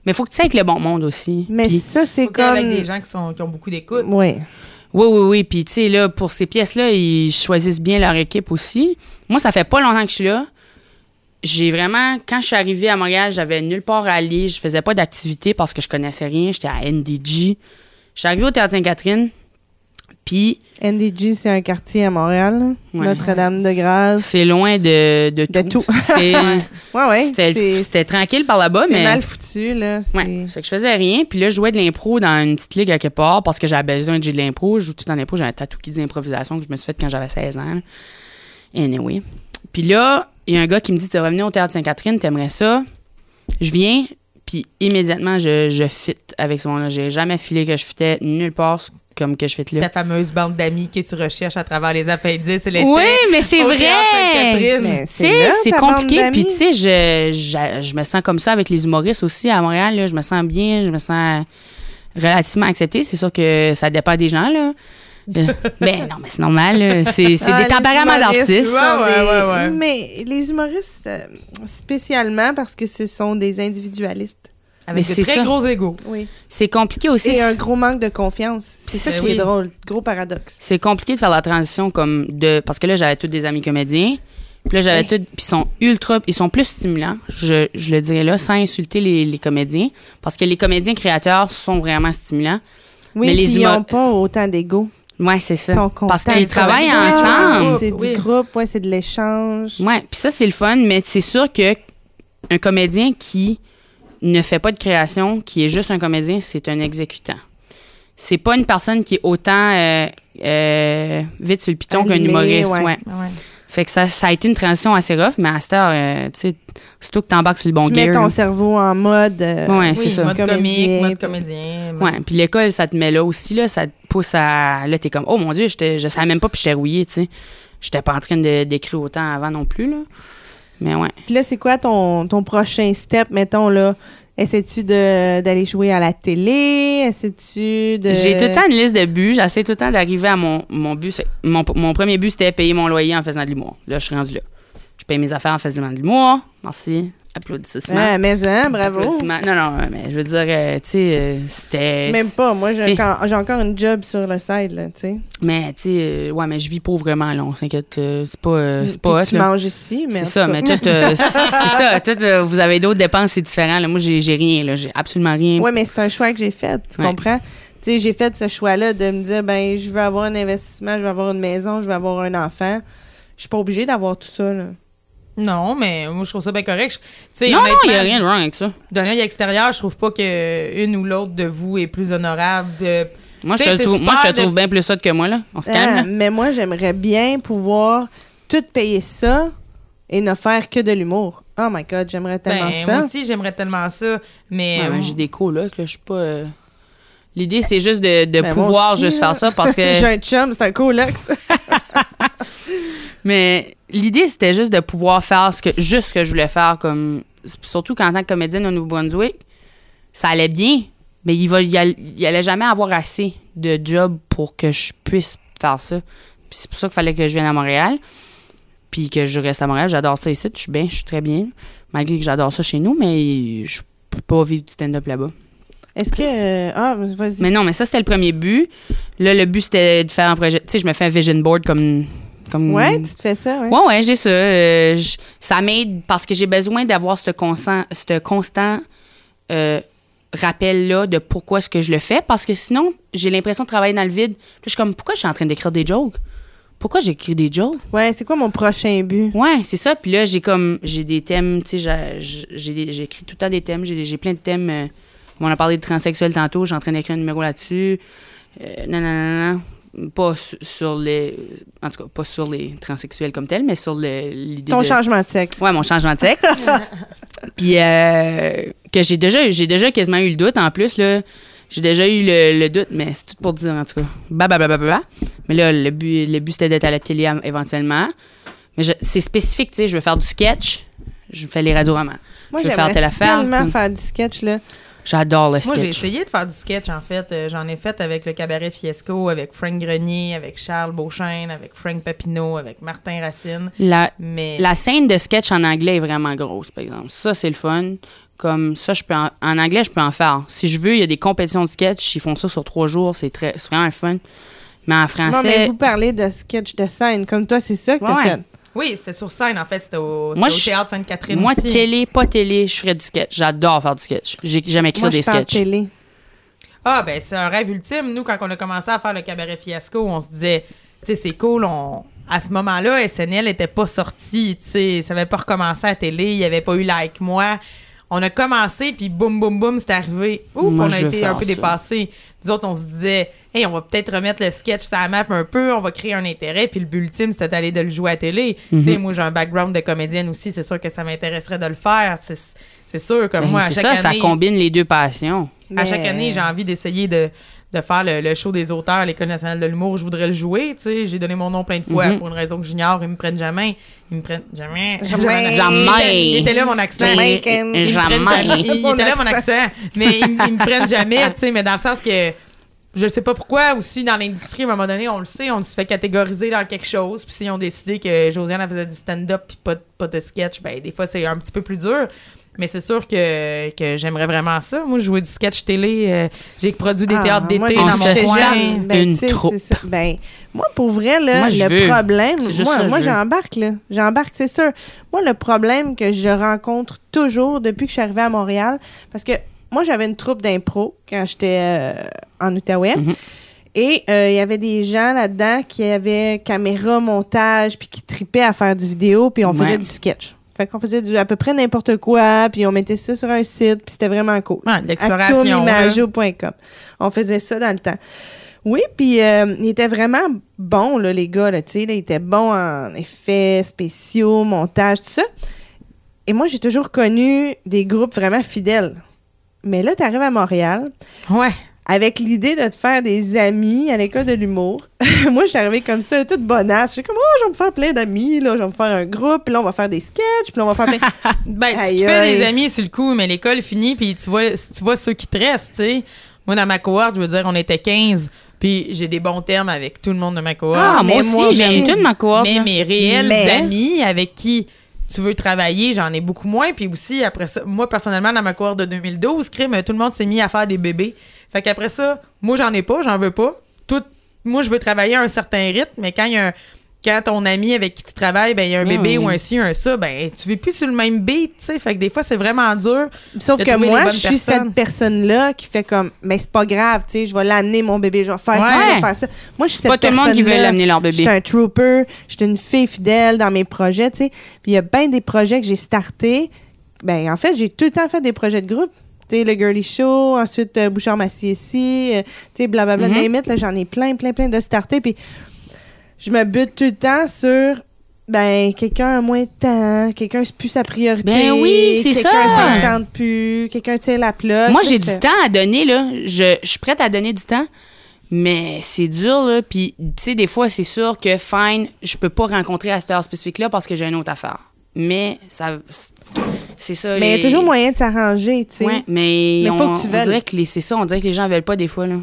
Mais il faut que tu sois avec le bon monde aussi. Mais ça, c'est comme. avec des gens qui, sont, qui ont beaucoup d'écoute. Oui. Oui, oui, oui. Puis, tu sais, là, pour ces pièces-là, ils choisissent bien leur équipe aussi. Moi, ça fait pas longtemps que je suis là. J'ai vraiment, quand je suis arrivée à Montréal, j'avais nulle part à aller. Je faisais pas d'activité parce que je connaissais rien. J'étais à NDG. Je suis arrivée au Théâtre Sainte-Catherine. Puis, NDG, c'est un quartier à Montréal. Ouais. Notre-Dame-de-Grâce. c'est loin de, de, De tout. C'est, Ouais, ouais. c'était, tranquille par là-bas, C'est mais. mal foutu, là. Ouais, c'est que je faisais rien. Puis là, je jouais de l'impro dans une petite ligue à quelque part parce que j'avais besoin de jouer de l'impro. Je joue tout dans l'impro. J'ai un tatou qui dit improvisation que je me suis fait quand j'avais 16 ans. là. Anyway. Puis là, il y a un gars qui me dit Tu revenir au Théâtre Sainte-Catherine, t'aimerais ça? Je viens, puis immédiatement, je, je fit avec ce monde-là. J'ai jamais filé que je fitais nulle part comme que je là. Ta fameuse bande d'amis que tu recherches à travers les appendices et les Oui, mais c'est vrai. C'est compliqué. Puis, tu sais, je, je, je me sens comme ça avec les humoristes aussi à Montréal. Là. Je me sens bien, je me sens relativement acceptée. C'est sûr que ça dépend des gens, là. Euh, ben non, mais c'est normal. C'est c'est Ah, des tempéraments d'artistes. Ouais, ouais, ouais. Mais les humoristes, euh, spécialement parce que ce sont des individualistes. Avec de c'est très ça. gros égaux. Oui. C'est compliqué aussi. Et un gros manque de confiance. C'est ça qui oui. est drôle. Gros paradoxe. C'est compliqué de faire la transition comme de. Parce que là, j'avais tous des amis comédiens. Puis là, j'avais Oui. Puis ils sont ultra. Ils sont plus stimulants, je, je le dirais là, sans insulter les, les comédiens. Parce que les comédiens créateurs sont vraiment stimulants. Oui, Mais les ils n'ont pas autant d'ego. Ouais, c'est ça. Ils sont contents. Parce qu'ils travaillent ensemble. C'est Oui. du groupe, ouais, c'est de l'échange. Ouais, puis ça c'est le fun, mais c'est sûr que un comédien qui ne fait pas de création, qui est juste un comédien, c'est un exécutant. C'est pas une personne qui est autant euh, euh, vite sur le piton qu'un humoriste. ouais. Ouais. Ouais. Ça fait que ça, ça a été une transition assez rough, mais à cette heure, euh, tu sais, surtout que t'embarques sur le bon tu mets gear. ton là. cerveau en mode. euh, Ouais, Oui, c'est ça. mode Comédien, comique, mode comédien. mode- Ouais, puis l'école, ça te met là aussi, là, ça te pousse à... Là, t'es comme, oh mon Dieu, j'étais- je savais même pas, puis j'étais rouillé, tu sais. J'étais pas en train de- d'écrire autant avant non plus, là. Mais ouais. Puis là, c'est quoi ton, ton prochain step, mettons, là? Essaies-tu d'aller jouer à la télé? Essaies-tu de. J'ai tout le temps une liste de buts. J'essaie tout le temps d'arriver à mon, mon but. Mon, mon premier but, c'était payer mon loyer en faisant de l'humour. Là, je suis rendu là. Je paye mes affaires en faisant de l'humour. Merci. Applaudissements. Ah, mais hein, bravo. Applaudissements. Non, non, mais je veux dire, euh, tu sais, euh, c'était. Même pas. Moi, j'ai encore, j'ai encore une job sur le side, là, tu sais. Mais, tu sais, euh, ouais, mais je vis pauvrement, là. On s'inquiète. c'est pas, euh, c'est pas hot, tu là. manges ici, mais. C'est ça, mais tout, c'est ça. Tout, vous avez d'autres dépenses, c'est différent. Là. Moi, j'ai j'ai rien, là. J'ai absolument rien. Ouais, mais c'est un choix que j'ai fait, tu Ouais. comprends? Tu sais, j'ai fait ce choix-là de me dire, ben, je veux avoir un investissement, je veux avoir une maison, je veux avoir un enfant. Je suis pas obligée d'avoir tout ça, là. Non, mais moi, je trouve ça bien correct. Je- non, non, il n'y a rien de wrong avec ça. D'un œil extérieur, je trouve pas que une ou l'autre de vous est plus honorable. de- Moi, je te, trouve, moi, je te de- trouve bien plus ça que moi, là. On se calme, Ah, mais moi, j'aimerais bien pouvoir tout payer ça et ne faire que de l'humour. Oh my God, j'aimerais tellement Ben, ça. moi aussi, j'aimerais tellement ça. Mais, Ouais, mais euh, j'ai des colocs, là. Je suis pas. euh, L'idée, c'est juste de, de Ben, pouvoir aussi, juste là. faire ça parce que. J'ai un chum, c'est un coloc, ça. Mais l'idée, c'était juste de pouvoir faire ce que, juste ce que je voulais faire. comme Surtout qu'en tant que comédienne au Nouveau-Brunswick, ça allait bien, mais il, va, il, all- il allait jamais avoir assez de job pour que je puisse faire ça. Puis c'est pour ça qu'il fallait que je vienne à Montréal. Puis que je reste à Montréal. J'adore ça ici. Je suis bien, je suis très bien. Malgré que j'adore ça chez nous, mais je peux pas vivre du stand-up là-bas. Est-ce que. euh, ah, vas-y. Mais non, mais ça, c'était le premier but. Là, le but, c'était de faire un projet. Tu sais, je me fais un vision board comme. Comme Ouais, tu te fais ça, ouais. Ouais, ouais, j'ai ça. Euh, ça m'aide parce que j'ai besoin d'avoir ce constant, ce constant euh, rappel-là de pourquoi est-ce que je le fais. Parce que sinon, j'ai l'impression de travailler dans le vide. Puis je suis comme, pourquoi je suis en train d'écrire des jokes? Pourquoi j'écris des jokes? Ouais, c'est quoi mon prochain but? Ouais, c'est ça. Puis là, j'ai comme, j'ai des thèmes, tu sais, écrit tout le temps des thèmes. J'ai j'ai plein de thèmes. euh, on a parlé de transsexuel tantôt. J'ai en train d'écrire un numéro là-dessus. Euh, non, non, non, non. Pas su- sur les. En tout cas, pas sur les transsexuels comme tels, mais sur l'idée. Ton de- changement de sexe. Ouais, mon changement de sexe. Puis euh, que j'ai déjà, j'ai déjà quasiment eu le doute en plus, là. J'ai déjà eu le, le doute, mais c'est tout pour dire, en tout cas. Bah, bah, bah, bah, bah. Mais là, le but, le but c'était d'être à la télé am- éventuellement. Mais c'est spécifique, tu sais. Je veux faire du sketch. Je fais les radioromans. Moi, je veux faire telle affaire. tellement Hum. faire du sketch, là. J'adore le Moi, j'ai sketch. essayé de faire du sketch, en fait. Euh, J'en ai fait avec le Cabaret Fiesco, avec Frank Grenier, avec Charles Beauchesne, avec Frank Papineau, avec Martin Racine. La, Mais la scène de sketch en anglais est vraiment grosse, par exemple. Ça, c'est le fun. Comme ça, je peux en, en anglais, je peux en faire. Si je veux, il y a des compétitions de sketch. Ils font ça sur trois jours. C'est très, c'est vraiment le fun. Mais en français. Non, mais vous parlez de sketch de scène. Comme toi, c'est ça que t'as fait. Oui, c'était sur scène, en fait. C'était au, Moi, au Théâtre Sainte-Catherine Moi, aussi. télé, pas télé, je ferais du sketch. J'adore faire du sketch. J'ai jamais écrit Moi, des sketchs. télé. Ah, ben c'est un rêve ultime. Nous, quand on a commencé à faire le Cabaret Fiasco, on se disait, tu sais, c'est cool, on... À ce moment-là, SNL n'était pas sorti, tu sais, ça n'avait pas recommencé à la télé, il n'y avait pas eu Like Moi. On a commencé, puis boum, boum, boum, c'est arrivé. Moi, on a été un peu dépassés. Nous autres, on se disait, hey, on va peut-être remettre le sketch sur la map un peu, on va créer un intérêt, puis le but ultime, c'était d'aller de le jouer à la télé. Mhm. Tu sais, moi, j'ai un background de comédienne aussi, c'est sûr que ça m'intéresserait de le faire. C'est c'est sûr, comme Ben, moi, à c'est chaque ça, année... ça combine les deux passions. À chaque année, j'ai envie d'essayer de, de faire le, le show des auteurs à l'École nationale de l'humour. Je voudrais le jouer, tu sais. J'ai donné mon nom plein de fois Mhm. pour une raison que j'ignore. Ils me prennent jamais. Ils me prennent jamais. Jamais. Jamais. Il était, il était là, mon accent. Me prennent Jamais. jamais. Il Mon était là, mon accent. accent. Mais ils, ils me prennent jamais, tu sais. Mais dans le sens que je sais pas pourquoi aussi dans l'industrie, à un moment donné, on le sait, on se fait catégoriser dans quelque chose. Puis si on décidé que Josiane elle faisait du stand-up puis pas, de- pas de sketch, ben des fois c'est un petit peu plus dur. Mais c'est sûr que, que j'aimerais vraiment ça. Moi, je jouais du sketch télé. euh, j'ai produit des Ah, théâtres d'été dans mon coin. Ben, Une troupe. c'est ça. Ben, moi, pour vrai, là, Moi, je le veux. problème, moi, moi j'embarque, là. J'embarque, c'est sûr. Moi, le problème que je rencontre toujours depuis que je suis arrivée à Montréal, parce que moi, j'avais une troupe d'impro quand j'étais euh, en Outaouais. Mhm. Et euh, il y avait des gens là-dedans qui avaient caméra, montage, puis qui tripaient à faire du vidéo, puis on Ouais. faisait du sketch. Fait qu'on faisait du, à peu près n'importe quoi, puis on mettait ça sur un site, puis c'était vraiment cool. Ouais, l'exploration. On faisait ça dans le temps. Oui, puis euh, ils étaient vraiment bons, là, les gars, là, tu sais, là, ils étaient bons en effets spéciaux, montage, tout ça. Et moi, j'ai toujours connu des groupes vraiment fidèles. Mais là, tu arrives à Montréal Ouais. avec l'idée de te faire des amis à l'école de l'humour. moi, je suis arrivée comme ça, toute bonasse. Je suis comme, oh, je vais me faire plein d'amis, là, je vais me faire un groupe, puis là, on va faire des sketchs, puis là, on va faire plein... Ben, tu Aïe, te fais aïe. des amis sur le coup, mais l'école finit, puis tu vois, tu vois ceux qui te restent, tu sais. Moi, dans ma cohorte, je veux dire, on était 15, puis j'ai des bons termes avec tout le monde de ma cohorte. Ah, mais moi moi, aussi, j'aime tout de ma cohorte. mais mes réels Mais- amis avec qui tu veux travailler, j'en ai beaucoup moins. Puis aussi, après ça, moi, personnellement, dans ma cohorte de 2012, crime, tout le monde s'est mis à faire des bébés. Fait qu'après ça, moi, j'en ai pas, j'en veux pas. Tout, moi, je veux travailler à un certain rythme, mais quand il y a un- Quand ton ami avec qui tu travailles, ben, il y a un Oui, bébé oui. ou un ci, un ça, ben, tu vis plus sur le même beat, tu sais. Fait que des fois, c'est vraiment dur. Sauf de que moi, je suis personnes. cette personne-là qui fait comme, mais c'est pas grave, tu sais, je vais l'amener mon bébé, je vais faire ça, je vais faire ça. Moi, je suis Pas cette tout le monde qui veut l'amener leur Je suis bébé. un trooper, je suis une fille fidèle dans mes projets, tu sais. Puis il y a bien des projets que j'ai startés. Ben, en fait, j'ai tout le temps fait des projets de groupe. Tu sais, le Girly Show, ensuite euh, Bouchard Massier-Ci, euh, tu sais, blablabla, name it, là, j'en ai plein, plein, plein de startés. Puis je me bute tout le temps sur ben quelqu'un a moins de temps, quelqu'un c'est plus sa priorité. Ben oui, c'est Quelqu'un ça. ne tente plus, quelqu'un tire la plug. Moi, j'ai du fais- temps à donner, là. Je, je suis prête à donner du temps, mais c'est dur, là. Puis, tu sais, des fois, c'est sûr que, fine, je peux pas rencontrer à cette heure spécifique-là parce que j'ai une autre affaire. Mais, ça, c'est ça. Mais il y a toujours moyen de s'arranger, tu sais. Ouais, mais, Mais on, faut que tu on veuilles. dirait que c'est ça, on dirait que les gens veulent pas des fois, là.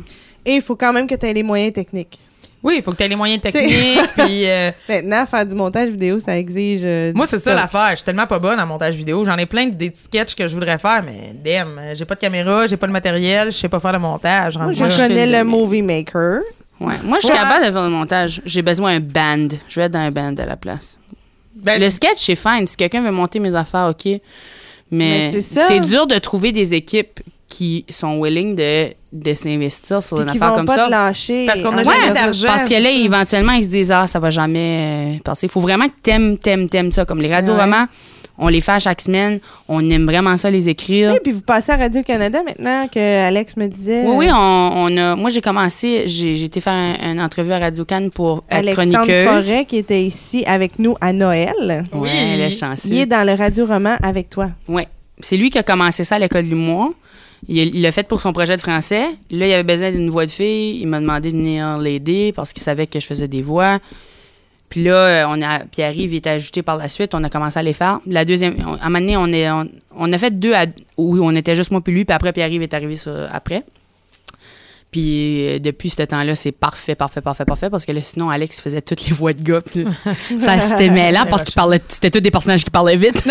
Et il faut quand même que tu aies les moyens techniques. Oui, il faut que tu aies les moyens techniques. puis, euh, Maintenant, faire du montage vidéo, ça exige. euh, moi, c'est ça l'affaire. Je suis tellement pas bonne en montage vidéo. J'en ai plein des sketchs que je voudrais faire, mais damn, euh, j'ai pas de caméra, j'ai pas de matériel, je sais pas faire le montage. Moi, je connais le movie maker. Ouais. Moi, je suis Ouais. capable de faire le montage. J'ai besoin d'un band. Je vais être dans un band à la place. Ben, Le sketch, c'est fine. Si quelqu'un veut monter mes affaires, OK. Mais Mais, c'est ça. c'est dur de trouver des équipes qui sont willing de, de s'investir sur une affaire vont comme pas ça. te lâcher. Parce qu'on a en jamais d'argent. Parce que là, éventuellement, ils se disent Ah, ça va jamais euh, passer. Il faut vraiment que t'aimes, t'aimes, t'aimes ça. Comme les radios, Ouais. vraiment, on les fait à chaque semaine. On aime vraiment ça, les écrire. Oui, puis vous passez à Radio-Canada maintenant que Alex me disait. Oui, oui, on, on a. Moi, j'ai commencé, j'ai, été faire un- une entrevue à Radio Cannes pour être Alexandre chroniqueuse. Forêt qui était ici avec nous à Noël. Oui. Chanceux. Il est dans le radio-roman avec toi. Ouais. C'est lui qui a commencé ça à l'école du mois. Il l'a fait pour son projet de français. Là, il avait besoin d'une voix de fille. Il m'a demandé de venir l'aider parce qu'il savait que je faisais des voix. Puis là, euh, on a, Pierre-Yves il était ajouté par la suite. On a commencé à les faire. La deuxième, on- à un moment donné, on, est, on, on a fait deux à, où on était juste moi puis lui. Puis après, Pierre-Yves est arrivé sur- après. Puis euh, depuis ce temps-là, c'est parfait, parfait, parfait, parfait. Parce que là, sinon, Alex faisait toutes les voix de gars. puis ça, c'était mêlant parce qu'il parlait, c'était tous des personnages qui parlaient vite.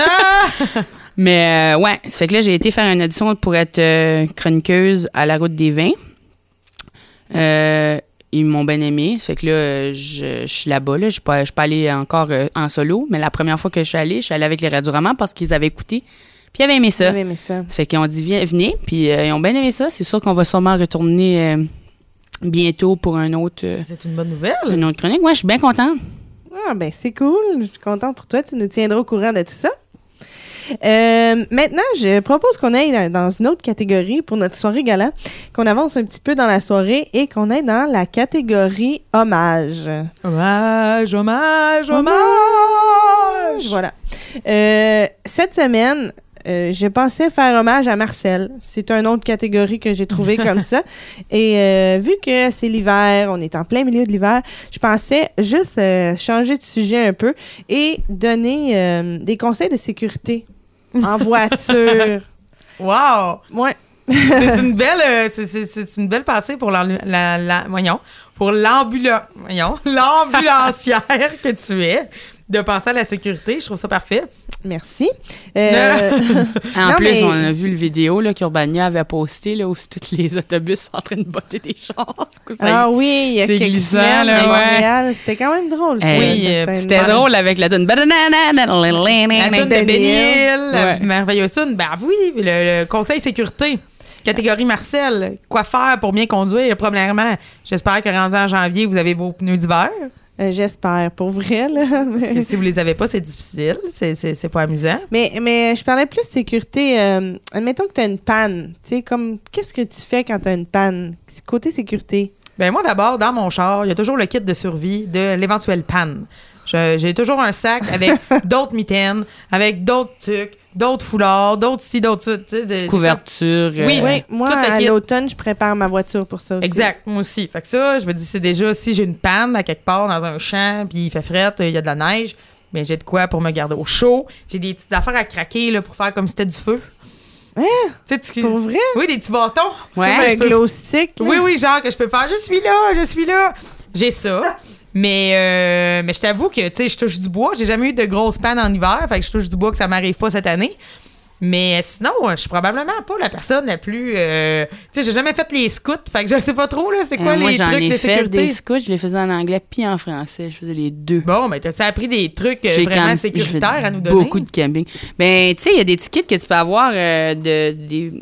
Mais euh, ouais, ça fait que là, j'ai été faire une audition pour être euh, chroniqueuse à la route des vins. Euh, ils m'ont bien aimé. Ça fait que là, je, je suis là-bas. Là. Je ne suis pas allée encore euh, en solo, mais la première fois que je suis allée, je suis allée avec les Radioromans parce qu'ils avaient écouté. Puis ils avaient aimé ça. J'avais aimé ça. Ça fait qu'ils ont dit, viens, venez. Puis euh, ils ont bien aimé ça. C'est sûr qu'on va sûrement retourner euh, bientôt pour un autre, euh, C'est une bonne nouvelle. une autre chronique. Ouais, je suis bien contente. Ah, ben c'est cool. Je suis contente pour toi. Tu nous tiendras au courant de tout ça. Euh, maintenant, je propose qu'on aille dans- une autre catégorie pour notre soirée gala, qu'on avance un petit peu dans la soirée et qu'on aille dans la catégorie hommage. Hommage, hommage, hommage! Voilà. Euh, cette semaine, euh, je pensais faire hommage à Marcel. C'est une autre catégorie que j'ai trouvée comme ça. Et euh, vu que c'est l'hiver, on est en plein milieu de l'hiver, je pensais juste euh, changer de sujet un peu et donner des conseils de sécurité en voiture. Wow! Ouais. c'est une belle euh, c'est, c'est- c'est une belle pensée pour la, la- voyons, pour l'ambulancière que tu es de penser à la sécurité je trouve ça parfait Merci. Euh, En Non, plus, mais- on a vu le vidéo là, qu'Urbania avait posté là, où tous les autobus sont en train de botter des chars. Ah oui, il y a c'est quelques glissant, semaines là, à ouais. Montréal. C'était quand même drôle. ça, euh. C'était drôle avec la donne. la tune de Ouais. merveilleuse ben oui le, le conseil sécurité catégorie Marcel quoi faire pour bien conduire premièrement j'espère que rendu en janvier vous avez vos pneus d'hiver Euh, J'espère, pour vrai. Là. parce que si vous les avez pas c'est difficile c'est, pas amusant Mais, mais je parlais plus de sécurité. Euh, admettons que tu as une panne. Tu sais, comme, qu'est-ce que tu fais quand tu as une panne? Côté sécurité. Ben moi d'abord, dans mon char, il y a toujours le kit de survie de l'éventuelle panne. J'ai toujours un sac avec d'autres mitaines, avec d'autres trucs, d'autres foulards, d'autres ci, d'autres ça. tu sais, de- Couverture. Oui, euh, oui, moi, à l'automne, je prépare ma voiture pour ça aussi. Exact, moi aussi. Fait que ça, je me dis, c'est déjà si j'ai une panne à quelque part dans un champ, puis il fait fret, il y a de la neige, mais j'ai de quoi pour me garder au chaud. J'ai des petites affaires à craquer là, pour faire comme si c'était du feu. Hein? Tu sais, tu- Pour vrai? Oui, des petits bâtons. Ouais. Comme je un peux- glow stick. là. Oui, oui, genre que je peux faire. Je suis là, je suis là. J'ai ça. Mais, euh, mais je t'avoue que, tu sais, je touche du bois. J'ai jamais eu de grosses pannes en hiver. Fait que je touche du bois que ça m'arrive pas cette année. Mais sinon, je suis probablement pas la personne la plus. euh, tu sais, j'ai jamais fait les scouts. Fait que je sais pas trop, là, c'est quoi euh, moi, les j'en trucs ai de fait sécurité? des scouts. Je les faisais en anglais puis en français. Je faisais les deux. Bon, mais t'as-tu appris des trucs euh, vraiment sécuritaires à nous donner? Beaucoup de camping. Ben, tu sais, il y a des tickets que tu peux avoir euh, de. Des...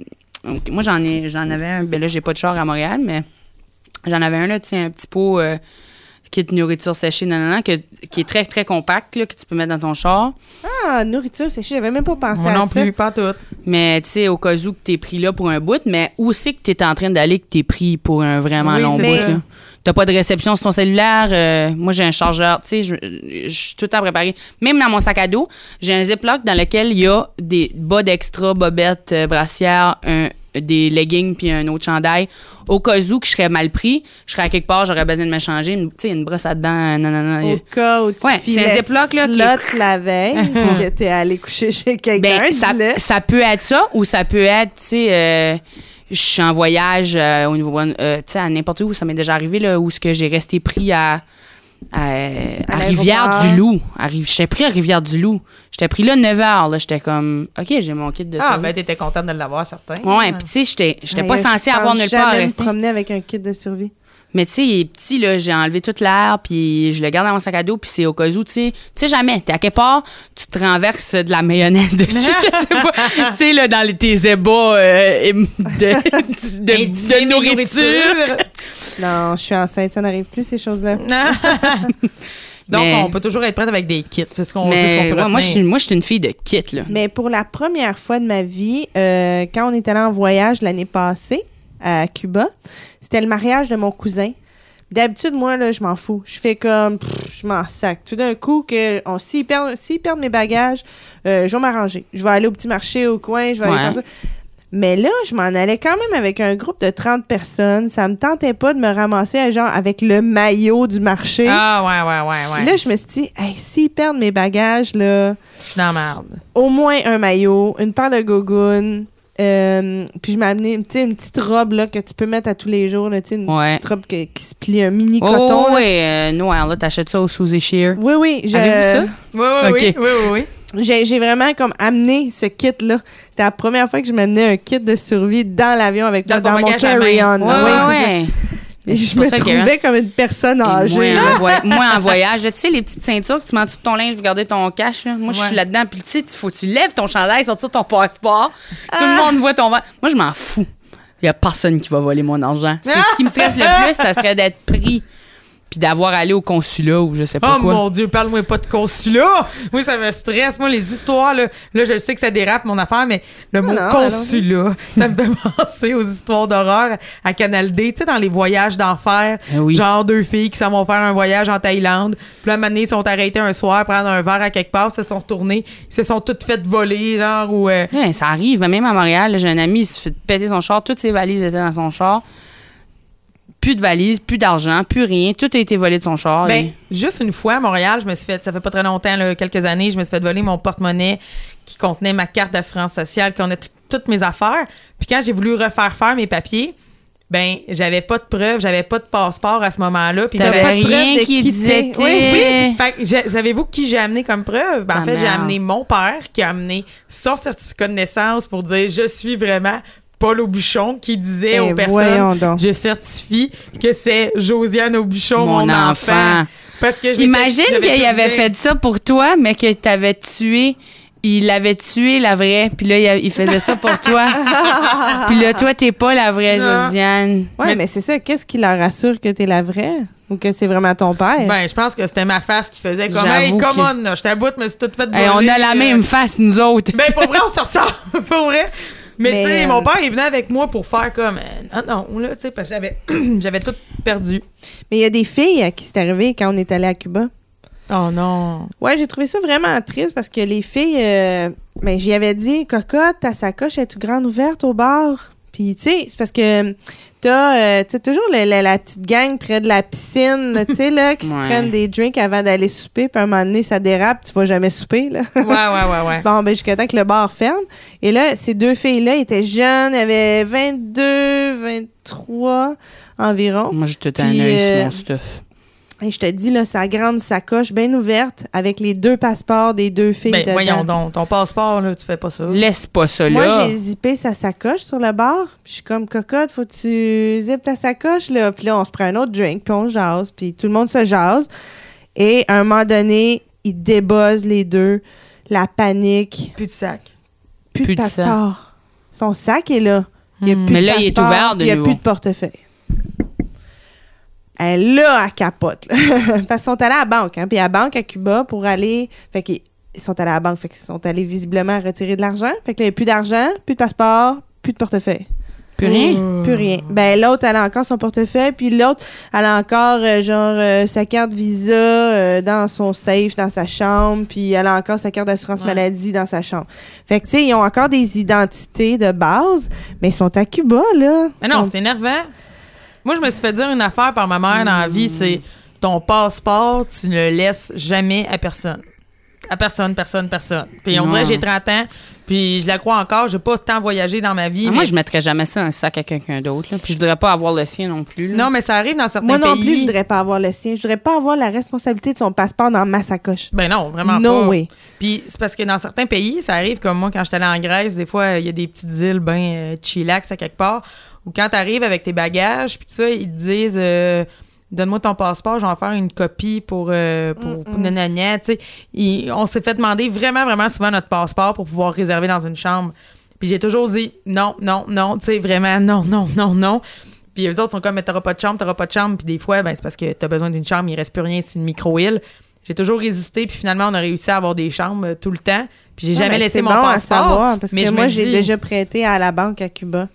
Moi, j'en ai, j'en avais un. Ben là, j'ai pas de char à Montréal, mais j'en avais un, là, tu sais, un petit pot euh, kit nourriture séchée, nanana, que, qui est très, très compact, là, que tu peux mettre dans ton char. Ah, nourriture séchée, j'avais même pas pensé Moi à non ça. plus, pas tout. Mais, tu sais, au cas où que t'es pris là pour un bout, mais où c'est que t'es en train d'aller que t'es pris pour un vraiment Oui, long bout, là? T'as pas de réception sur ton cellulaire. euh, moi, j'ai un chargeur. Tu sais, je je suis tout le temps préparée. Même dans mon sac à dos, j'ai un Ziploc dans lequel il y a des bas d'extra, bobettes, euh, brassières, un- des leggings puis un autre chandail. Au cas où que je serais mal pris, je serais à quelque part, j'aurais besoin de me changer. Une- Tu sais, une brosse à dents, non, non, non. Au cas où tu Ouais, c'est un Ziploc, là, qui- slot la veille, que t'es allé coucher chez quelqu'un, Ben, ça, ça peut être ça ou ça peut être, tu sais, euh, je suis en voyage euh, au niveau euh, tu sais à n'importe où ça m'est déjà arrivé là où ce que j'ai resté pris à à, à Rivière-du-Loup. J'étais pris à Rivière-du-Loup. J'étais pris là 9 heures. Là. J'étais comme, OK, j'ai mon kit de survie. Ah, ben, t'étais contente de l'avoir, certain. Ouais, puis tu sais, j'étais, j'étais pas censée avoir nulle part à rester. me promener avec un kit de survie. Mais tu sais, il est petit, là, j'ai enlevé toute l'air, puis je le garde dans mon sac à dos, puis c'est au cas où, tu sais, tu sais jamais, t'es à quelque part, tu te renverses de la mayonnaise dessus, je sais pas, tu sais, là, dans les, tes ébats euh, de, de, nourriture. Non, je suis enceinte, ça n'arrive plus, ces choses-là. Donc, on peut toujours être prête avec des kits. C'est ce qu'on qu peut moi, je suis, moi, je suis une fille de kits. Là. Mais pour la première fois de ma vie, euh, quand on est allé en voyage l'année passée à Cuba, c'était le mariage de mon cousin. D'habitude, moi, là, je m'en fous. Je fais comme, je m'en sac. Tout d'un coup, que s'ils perdent, perdent mes bagages, euh, je vais m'arranger. Je vais aller au petit marché au coin, je vais aller faire ça. Mais là, je m'en allais quand même avec un groupe de 30 personnes. Ça me tentait pas de me ramasser genre avec le maillot du marché. Ah ouais, ouais, ouais, ouais. Là, je me suis dit, hey, s'ils perdent mes bagages, là. Non, merde. Au moins un maillot, une paire de gogoons. Euh, puis je m'ai amené une petite robe là, que tu peux mettre à tous les jours, là, une petite robe qui, se plie un mini oh, coton. oui, euh, noir, là, t'achètes ça au Suzy Shear. Oui, oui. Avez-vous ça? Oui, oui, oui, oui, oui j'ai vraiment comme amené ce kit-là. C'était la première fois que je m'amenais un kit de survie dans l'avion avec moi, dans, mon carry-on. Ouais, je me trouvais comme une personne âgée. Moi, en, voyage, tu sais, les petites ceintures que tu mets tout ton linge pour garder ton cash. Là. Moi, je suis là-dedans. Puis, tu sais, il faut que tu lèves ton chandail, sortir ton passeport. Tout le ah! monde voit ton Moi, je m'en fous. Il n'y a personne qui va voler mon argent. C'est ce qui me stresse le plus, ça serait d'être pris puis d'avoir allé au consulat ou je sais pas oh quoi. Oh mon Dieu, parle-moi pas de consulat! Oui, ça me stresse. Moi, les histoires, là, là je sais que ça dérape mon affaire, mais le mot consulat, ça me fait penser aux histoires d'horreur à Canal D, tu sais, dans les voyages d'enfer. Eh genre deux filles qui s'en vont faire un voyage en Thaïlande. Puis là, ils sont arrêtés un soir, prendre un verre à quelque part, se sont retournés, ils se sont toutes faites voler, genre, ou. Euh, ça arrive. Même à Montréal, j'ai un ami, il se fait péter son char, toutes ses valises étaient dans son char plus de valises, plus d'argent, plus rien. Tout a été volé de son char. Ben, juste une fois à Montréal, je me suis fait, ça fait pas très longtemps, quelques années, je me suis fait voler mon porte-monnaie qui contenait ma carte d'assurance sociale, qui contenait toutes mes affaires. Puis quand j'ai voulu refaire faire mes papiers, ben j'avais pas de preuve, j'avais pas de passeport à ce moment-là, puis j'avais pas de preuve de qui, disait. Oui, oui. savez-vous qui j'ai amené comme preuve? Ben en fait, j'ai amené mon père qui a amené son certificat de naissance pour dire je suis vraiment Paul Aubuchon qui disait aux personnes Je certifie que c'est Josiane Aubuchon, mon, mon enfant. Parce que Imagine qu'il avait fait ça pour toi, mais que t'avais tué il avait tué la vraie, puis là, il faisait ça pour toi. puis là, toi, t'es pas la vraie Josiane. Ouais, mais, c'est ça. Qu'est-ce qui leur assure que t'es la vraie? Ou que c'est vraiment ton père? Ben, je pense que c'était ma face qui faisait comme, hey, come on, je t'aboute, mais c'est tout fait hey, On a la même euh. face, nous autres. Ben, pour vrai, on se ressort. pour vrai. Mais, tu sais, mon euh, père, il venait avec moi pour faire comme. Euh, non, non, là, tu sais, parce que j'avais, j'avais tout perdu. Mais il y a des filles à qui c'est arrivé quand on est allé à Cuba. Oh non. Ouais, j'ai trouvé ça vraiment triste parce que les filles. Euh, ben, j'y avais dit, cocotte, ta sacoche est toute grande ouverte au bar. Puis, tu sais, c'est parce que t'as euh, toujours la, petite gang près de la piscine, tu sais, là, qui se prennent des drinks avant d'aller souper. Puis à un moment donné, ça dérape, tu vas jamais souper, là. ouais, ouais, ouais, ouais. Bon, ben, jusqu'à temps que le bar ferme. Et là, ces deux filles-là étaient jeunes, avaient 22, 23 environ. Moi, je te un œil sur mon stuff. Et je te dis, là, sa grande sacoche bien ouverte avec les deux passeports des deux filles. Ben, voyons donc, ton passeport, là, tu fais pas ça. Laisse pas ça, là. Moi, j'ai zippé sa sacoche sur le bar. Puis je suis comme, cocotte, faut que tu zippes ta sacoche, là. Puis là, on se prend un autre drink, puis on jase. Puis tout le monde se jase. Et à un moment donné, il débuzz les deux. La panique. Plus de sac. Plus, de passeport. Son sac est là. Il y a hmm. plus Mais de là, il est ouvert de Il n'y a plus de portefeuille. Elle, là, elle capote. Parce qu'ils sont allés à la banque. Hein, puis à la banque à Cuba pour aller. Fait qu'ils sont allés à la banque. Fait qu'ils sont allés visiblement retirer de l'argent. Fait qu'il n'y avait plus d'argent, plus de passeport, plus de portefeuille. Plus rien? Plus rien. Ben, l'autre, elle a encore son portefeuille, puis l'autre, elle a encore, euh, genre, euh, sa carte Visa euh, dans son safe, dans sa chambre, puis elle a encore sa carte d'assurance maladie dans sa chambre. Fait que, tu sais, ils ont encore des identités de base, mais ils sont à Cuba, là. Mais non, c'est énervant. Moi, je me suis fait dire une affaire par ma mère dans la vie, c'est ton passeport, tu ne le laisses jamais à personne. à personne, personne, personne. Puis on Non. dirait que j'ai 30 ans, puis je la crois encore. J'ai pas tant voyagé dans ma vie. Ah, Moi, mais- je mettrais jamais ça dans un sac à quelqu'un d'autre. là. Puis je voudrais pas avoir le sien non plus. là. Non, mais ça arrive dans certains Moi non pays. plus, je voudrais pas avoir le sien. Je voudrais pas avoir la responsabilité de son passeport dans ma sacoche. Ben non, vraiment No pas. way. Puis c'est parce que dans certains pays, ça arrive comme moi quand j'étais allée en Grèce, des fois il y a des petites îles ben euh, chillax à quelque part où quand tu arrives avec tes bagages puis ça, ils te disent euh, donne-moi ton passeport, je vais en faire une copie pour euh, pour, nanana. Ils- On s'est fait demander vraiment vraiment souvent notre passeport pour pouvoir réserver dans une chambre. Puis j'ai toujours dit non, non, non, tu sais vraiment non, non, non, non. Puis les autres sont comme mais t'auras pas de chambre, t'auras pas de chambre, puis des fois ben c'est parce que t'as besoin d'une chambre, il reste plus rien, c'est une micro-île. J'ai toujours résisté, puis finalement, on a réussi à avoir des chambres euh, tout le temps. Puis j'ai jamais mais laissé mon bon à passeport. savoir, parce mais que moi, j'ai déjà prêté à la banque à Cuba.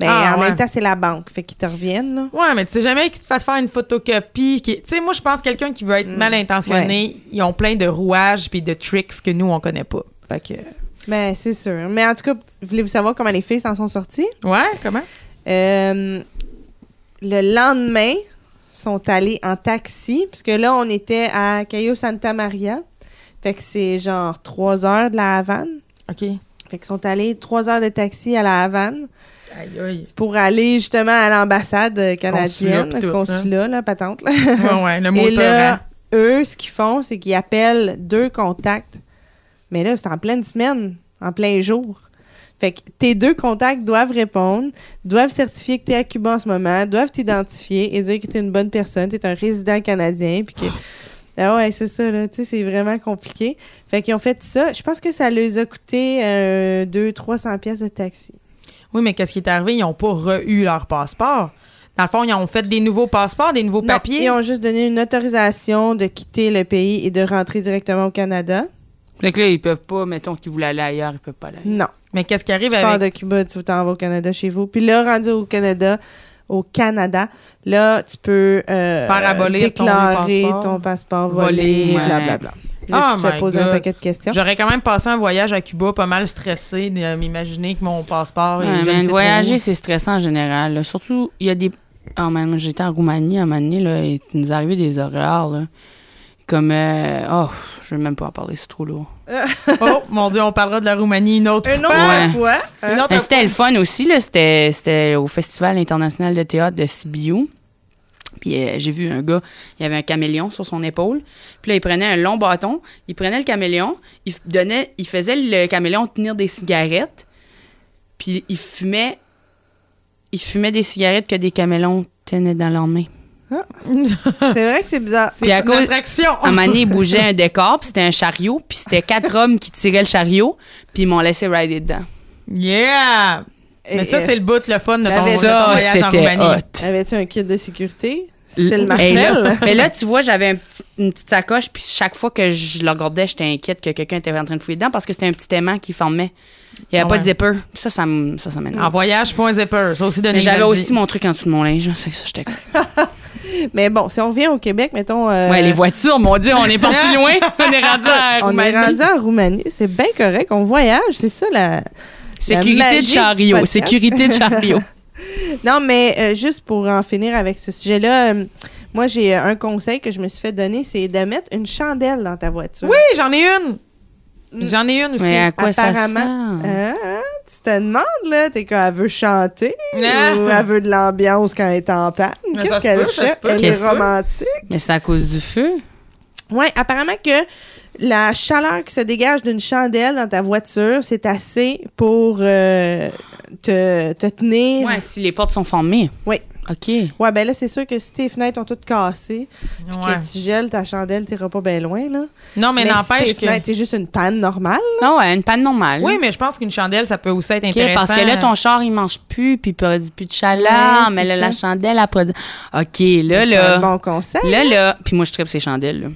Ben, Ah, en ouais. même temps, c'est la banque. Fait qu'ils te reviennent, là. Ouais, mais tu sais jamais qu'ils te fassent faire une photocopie. qui- Tu sais, moi, je pense que quelqu'un qui veut être mal intentionné, ils ont plein de rouages puis de tricks que nous, on connaît pas. Fait que. Ben, c'est sûr. Mais en tout cas, voulez-vous savoir comment les filles s'en sont sorties? Ouais, comment? Euh, le lendemain, sont allés en taxi, parce que là, on était à Cayo Santa Maria. Fait que c'est genre trois heures de la Havane. OK. Fait qu'ils sont allés trois heures de taxi à la Havane Aïe, aïe. pour aller justement à l'ambassade euh, canadienne, Consulat pis le tout, hein. consulat, là, patente. là. Ouais, ouais, le mot Et là, eux, ce qu'ils font, c'est qu'ils appellent deux contacts. Mais là, c'est en pleine semaine, en plein jour. Fait que tes deux contacts doivent répondre, doivent certifier que tu es à Cuba en ce moment, doivent t'identifier et dire que tu es une bonne personne, tu es un résident canadien, puis que. Ah ouais, c'est ça, là. Tu sais, c'est vraiment compliqué. Fait qu'ils ont fait ça. Je pense que ça leur a coûté euh, 200-300 pièces de taxi. Oui, mais qu'est-ce qui est arrivé? Ils n'ont pas re-eu leur passeport. Dans le fond, ils ont fait des nouveaux passeports, des nouveaux Non, papiers. ils ont juste donné une autorisation de quitter le pays et de rentrer directement au Canada. Fait que là, ils peuvent pas, mettons qu'ils voulaient aller ailleurs, ils peuvent pas aller. Non. Mais qu'est-ce qui arrive Tu pars avec. de Cuba, tu t'en vas au Canada chez vous. Puis là, rendu au Canada, au Canada, là, tu peux euh, Faire abolir ton déclarer passeport. ton passeport Volé, ouais. blablabla. Là, Oh tu te my poses God. un paquet de questions. J'aurais quand même passé un voyage à Cuba pas mal stressé de m'imaginer que mon passeport Ouais, mais voyager, c'est stressant en général. là. Surtout, il y a des. Ah, moi, j'étais en Roumanie à un moment donné, là, et il nous arrivait des horreurs, là. Comme. euh, Oh, je vais même pas en parler, c'est trop lourd. Oh, mon Dieu, on parlera de la Roumanie une autre Une fois. autre Ouais. fois. hein? Une c'était le fun aussi, là. C'était, c'était au Festival international de théâtre de Sibiu. Puis euh, j'ai vu un gars, il avait un caméléon sur son épaule. Puis là, il prenait un long bâton, il prenait le caméléon, il donnait, il faisait le caméléon tenir des cigarettes. Puis il fumait, il fumait des cigarettes que des caméléons tenaient dans leurs mains. C'est vrai que c'est bizarre. C'est Puis à une cause- attraction. À un moment donné, il bougeait un décor, puis c'était un chariot, puis c'était quatre hommes qui tiraient le chariot, puis ils m'ont laissé rider dedans. Yeah! Mais Et- ça, c'est le bout, le fun de ton, de voyage en Roumanie? Avais-tu un kit de sécurité? L- Style Hey, Marcel? là, mais là, tu vois, j'avais un petit- une petite sacoche, puis chaque fois que je le regardais, j'étais inquiète que quelqu'un était en train de fouiller dedans parce que c'était un petit aimant qui formait. Il n'y avait Ah pas de zipper. Ça, ça, ça, ça m'énerve. En voyage, faut un zipper. Ça aussi, Mais j'avais aussi mon truc en dessous de mon linge. C'est que ça, j'étais Mais bon, si on revient au Québec, mettons. euh, Ouais, les voitures, mon Dieu, on est parti loin. On est rendu à On est rendu en Roumanie. C'est bien correct. On voyage. C'est ça, la. Sécurité de chariot. Sécurité de chariot. Non, mais euh, juste pour en finir avec ce sujet-là, euh, moi, j'ai euh, un conseil que je me suis fait donner, c'est de mettre une chandelle dans ta voiture. Oui, j'en ai une. J'en ai une aussi. Mais à quoi ça Apparemment. sert? Hein? Tu te demandes, là, t'es quand elle veut chanter Ah. ou elle veut de l'ambiance quand elle est en panne? Qu'est-ce ça qu'elle ça cherche? Elle est romantique. Mais c'est à cause du feu? Ouais, apparemment que la chaleur qui se dégage d'une chandelle dans ta voiture, c'est assez pour euh, te, te tenir. Ouais, si les portes sont formées. Oui. OK. Ouais, ben là, c'est sûr que si tes fenêtres ont toutes cassé, puis Ouais. que tu gèles ta chandelle, t'iras pas bien loin, là. Non, mais, n'empêche tes que. fenêtres, c'est juste une panne normale. Non, ouais, une panne normale. Oui, mais je pense qu'une chandelle, ça peut aussi être OK, intéressant. parce que là, ton char, il mange plus, puis il produit plus de chaleur, Ouais, mais c'est là, la chandelle, elle produit... OK, là, C'est là... un bon conseil. Là, là... Puis moi, je tripe ces chandelles, là.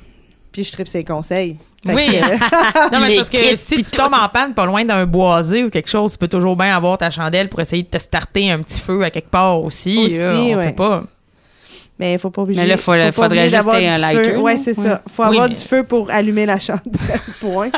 Puis je tripe ses conseils. Fait Oui. que, euh, non, mais parce que si tu tombes en panne pas loin d'un boisé ou quelque chose, tu peux toujours bien avoir ta chandelle pour essayer de te starter un petit feu à quelque part aussi. Aussi, on ouais. sait pas. Mais il faut pas obliger. Mais là, faut- pas faudrait oublier juste un du lighter, feu. Ouais, là. c'est Ouais. ça. Faut Oui, avoir mais- du feu pour allumer la chandelle. Point.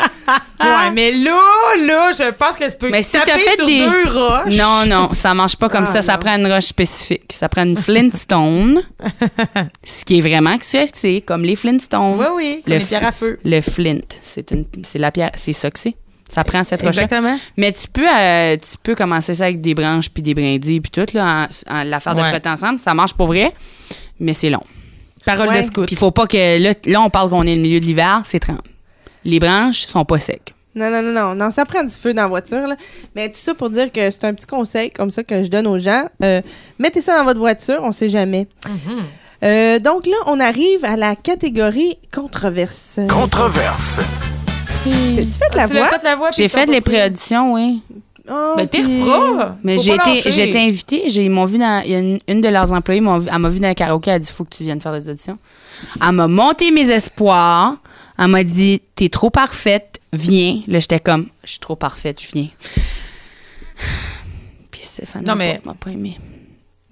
Ouais, mais là, là, je pense que tu peux Mais si taper t'as fait sur des- deux roches. Non, non, ça marche pas comme Ah, ça. Ça prend une roche spécifique. Ça prend une flintstone, ce qui est vraiment que c'est, c'est comme les flintstones. Oui, oui, comme Le les pierres à feu. Le flint, c'est une, c'est la pierre, c'est ça que c'est. Ça prend cette roche Exactement. Mais tu peux, euh, tu peux commencer ça avec des branches puis des brindilles puis tout là, en, en- l'affaire de Ouais. frotter ensemble. Ça marche pour vrai, mais c'est long. Parole Ouais. de scout. Puis il faut pas que là, là, on parle qu'on est au milieu de l'hiver, c'est 30. Les branches sont pas secs. Non, non, non, non. Non, ça prend du feu dans la voiture. Là. Mais tout ça pour dire que c'est un petit conseil comme ça que je donne aux gens. Euh, mettez ça dans votre voiture, on sait jamais. Mhm. Euh, donc là, on arrive à la catégorie controverse. Controverse. Tu fais de la voix? fait la voix. J'ai fait les préauditions, oui. Oh, Ben, t'es puis-. Mais j'ai été, été invitée, j'ai, ils m'ont vu dans, une, une de leurs employés, m'ont vu- elle m'a vu dans un karaoké, elle a dit, faut que tu viennes faire des auditions. Elle m'a monté mes espoirs. Elle m'a dit, t'es trop parfaite, viens. Là, j'étais comme, je suis trop parfaite, je viens. Puis Stéphane Non, m'a mais- pas- m'a pas aimé.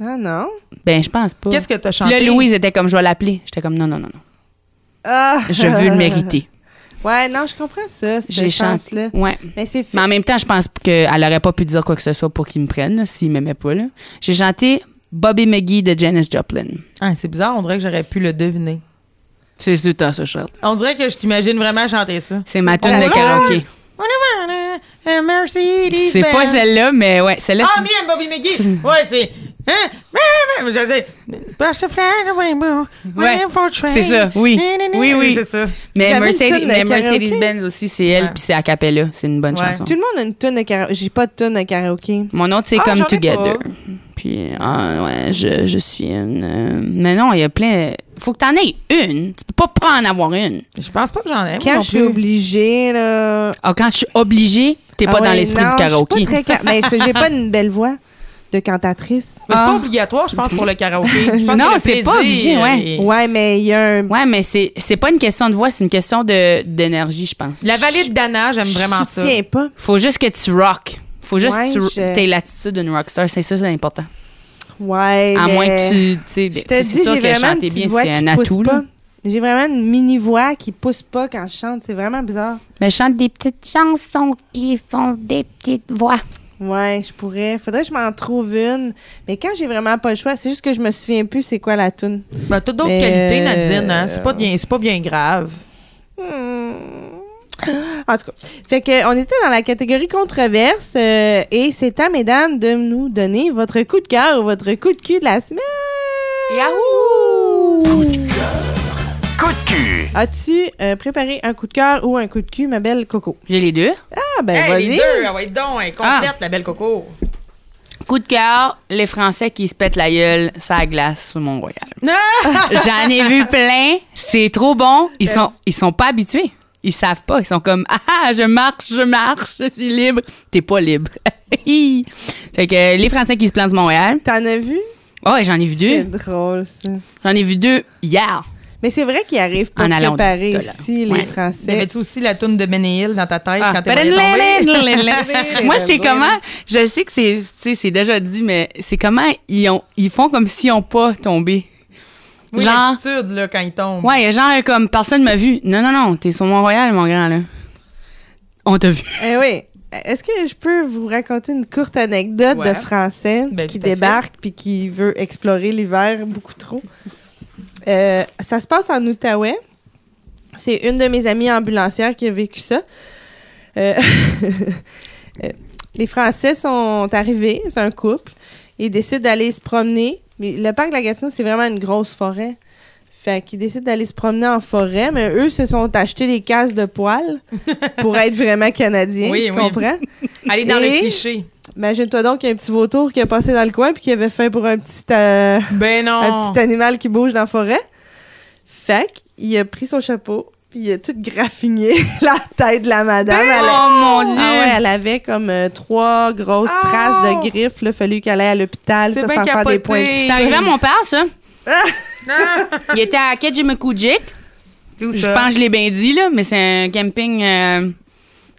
Ah non? Ben, je pense pas. Qu'est-ce que t'as Puis chanté? là, Louise était comme, je vais l'appeler. J'étais comme, non, non, non, non. Ah! Je veux le mériter. Ouais, non, je comprends ça, cette J'ai chanté. chance-là. Ouais. Mais c'est. Mais en même temps, je pense qu'elle aurait pas pu dire quoi que ce soit pour qu'il me prenne, là, s'il m'aimait pas. là. J'ai chanté Bobby McGee de Janis Joplin. Ah, c'est bizarre, on dirait que j'aurais pu le deviner. C'est le temps ça, Charles. On dirait que je t'imagine vraiment chanter ça. C'est ma tune de karaoké. C'est pas celle-là, mais ouais, celle-là. Ah, bien, Bobby McGee. Ouais, c'est. Hein? Ouais, waiting for train. c'est ça, oui. Oui, oui. C'est ça. Mais Mercedes, mais karaoké? Mercedes-Benz aussi, c'est elle, Ouais. puis c'est a cappella. C'est une bonne Ouais. chanson. Tout le monde a une tonne de karaoké. J'ai pas de tonne de karaoké. Mon autre, c'est Ah, Come Together. Puis, ah, ouais, je, je suis une. euh, mais non, il y a plein. Faut que t'en aies une. Tu peux pas pas en avoir une. Je pense pas que j'en ai. Quand je suis obligée, là. Ah, quand je suis obligée, t'es Ah pas dans l'esprit du karaoké. Mais j'ai pas une belle voix de cantatrice. Mais c'est Ah. pas obligatoire, je pense, pour le karaoké. Je pense Non, que le c'est pas obligé, ouais. Ouais, mais il y a un. Ouais, mais c'est c'est pas une question de voix, c'est une question de d'énergie, je pense. La vallée de Dana, j'aime vraiment je ça. soutiens pas. Faut juste que tu rock. Faut juste Ouais, que tu je- aies l'attitude d'une rockstar. C'est ça, c'est important. Ouais. À mais moins que tu. tu sais, Je te c'est dis, sûr j'ai que vraiment une chanter bien, voix c'est qui un atout. pas. Là. J'ai vraiment une mini voix qui pousse pas quand je chante. C'est vraiment bizarre. Mais je chante des petites chansons qui font des petites voix. Ouais, je pourrais. Faudrait que je m'en trouve une. Mais quand j'ai vraiment pas le choix, c'est juste que je me souviens plus c'est quoi la tune. Ben, t'as d'autres Mais, qualités, euh, Nadine. Hein? C'est pas, bien- c'est pas bien grave. Hmm. En tout cas, fait que on était dans la catégorie controverse euh, et c'est à mesdames de nous donner votre coup de cœur ou votre coup de cul de la semaine. Yahoo! Coup de cul. As-tu euh, préparé un coup de cœur ou un coup de cul, ma belle Coco? J'ai les deux. Ah ben Hey, les vas-y. deux, elle va être donc, elle est complète, Ah. la belle coco. Coup de cœur, les Français qui se pètent la gueule, ça glace sur Mont-Royal. Ah! J'en ai vu plein. C'est trop bon. Ils sont, ils sont pas habitués. Ils savent pas. Ils sont comme, ah, je marche, je marche, je suis libre. T'es pas libre. fait que les Français qui se plantent sur Montréal. T'en as vu? Oh, ouais, j'en ai vu C'est deux. drôle ça. J'en ai vu deux hier. Mais c'est vrai qu'ils arrivent pas En préparés ici, les Ouais. Français. T'avais-tu aussi la toune de Benny dans ta tête Ah. quand t'es? Moi, c'est comment, je sais que c'est, tu sais, c'est déjà dit, mais c'est comment ils ont, ils font comme s'ils ont pas tombé. Oui, Genre- là, quand il tombe. Ouais, il y a genre comme personne m'a vu. Non, non, non, t'es sur Mont-Royal, mon grand, là. On t'a vu. Eh oui. Est-ce que je peux vous raconter une courte anecdote Ouais. de Français Ben, qui débarque puis qui veut explorer l'hiver beaucoup trop? Euh, ça se passe en Outaouais. C'est une de mes amies ambulancières qui a vécu ça. Euh, euh, les Français sont arrivés, c'est un couple. Ils décident d'aller se promener. Mais le parc de la Gatineau, c'est vraiment une grosse forêt. Fait qu'ils décident d'aller se promener en forêt, mais eux se sont achetés des cases de poils pour être vraiment canadiens, Oui, tu oui. comprends? Allez dans Et- le cliché. Imagine-toi donc qu'il y a un petit vautour qui a passé dans le coin puis qui avait fait pour un petit, euh, Ben non. un petit animal qui bouge dans la forêt. Fait qu'il a pris son chapeau puis il a tout graffiné la tête de la madame. Elle a- Oh mon Dieu! Ah ouais, elle avait comme euh, trois grosses Oh! traces de griffes. Il a fallu qu'elle aille à l'hôpital, se faire faire des points de C'est arrivé à mon père, ça. Ah! Il était à Kedjimekujik. Je pense que je l'ai bien dit, là, mais c'est un camping euh,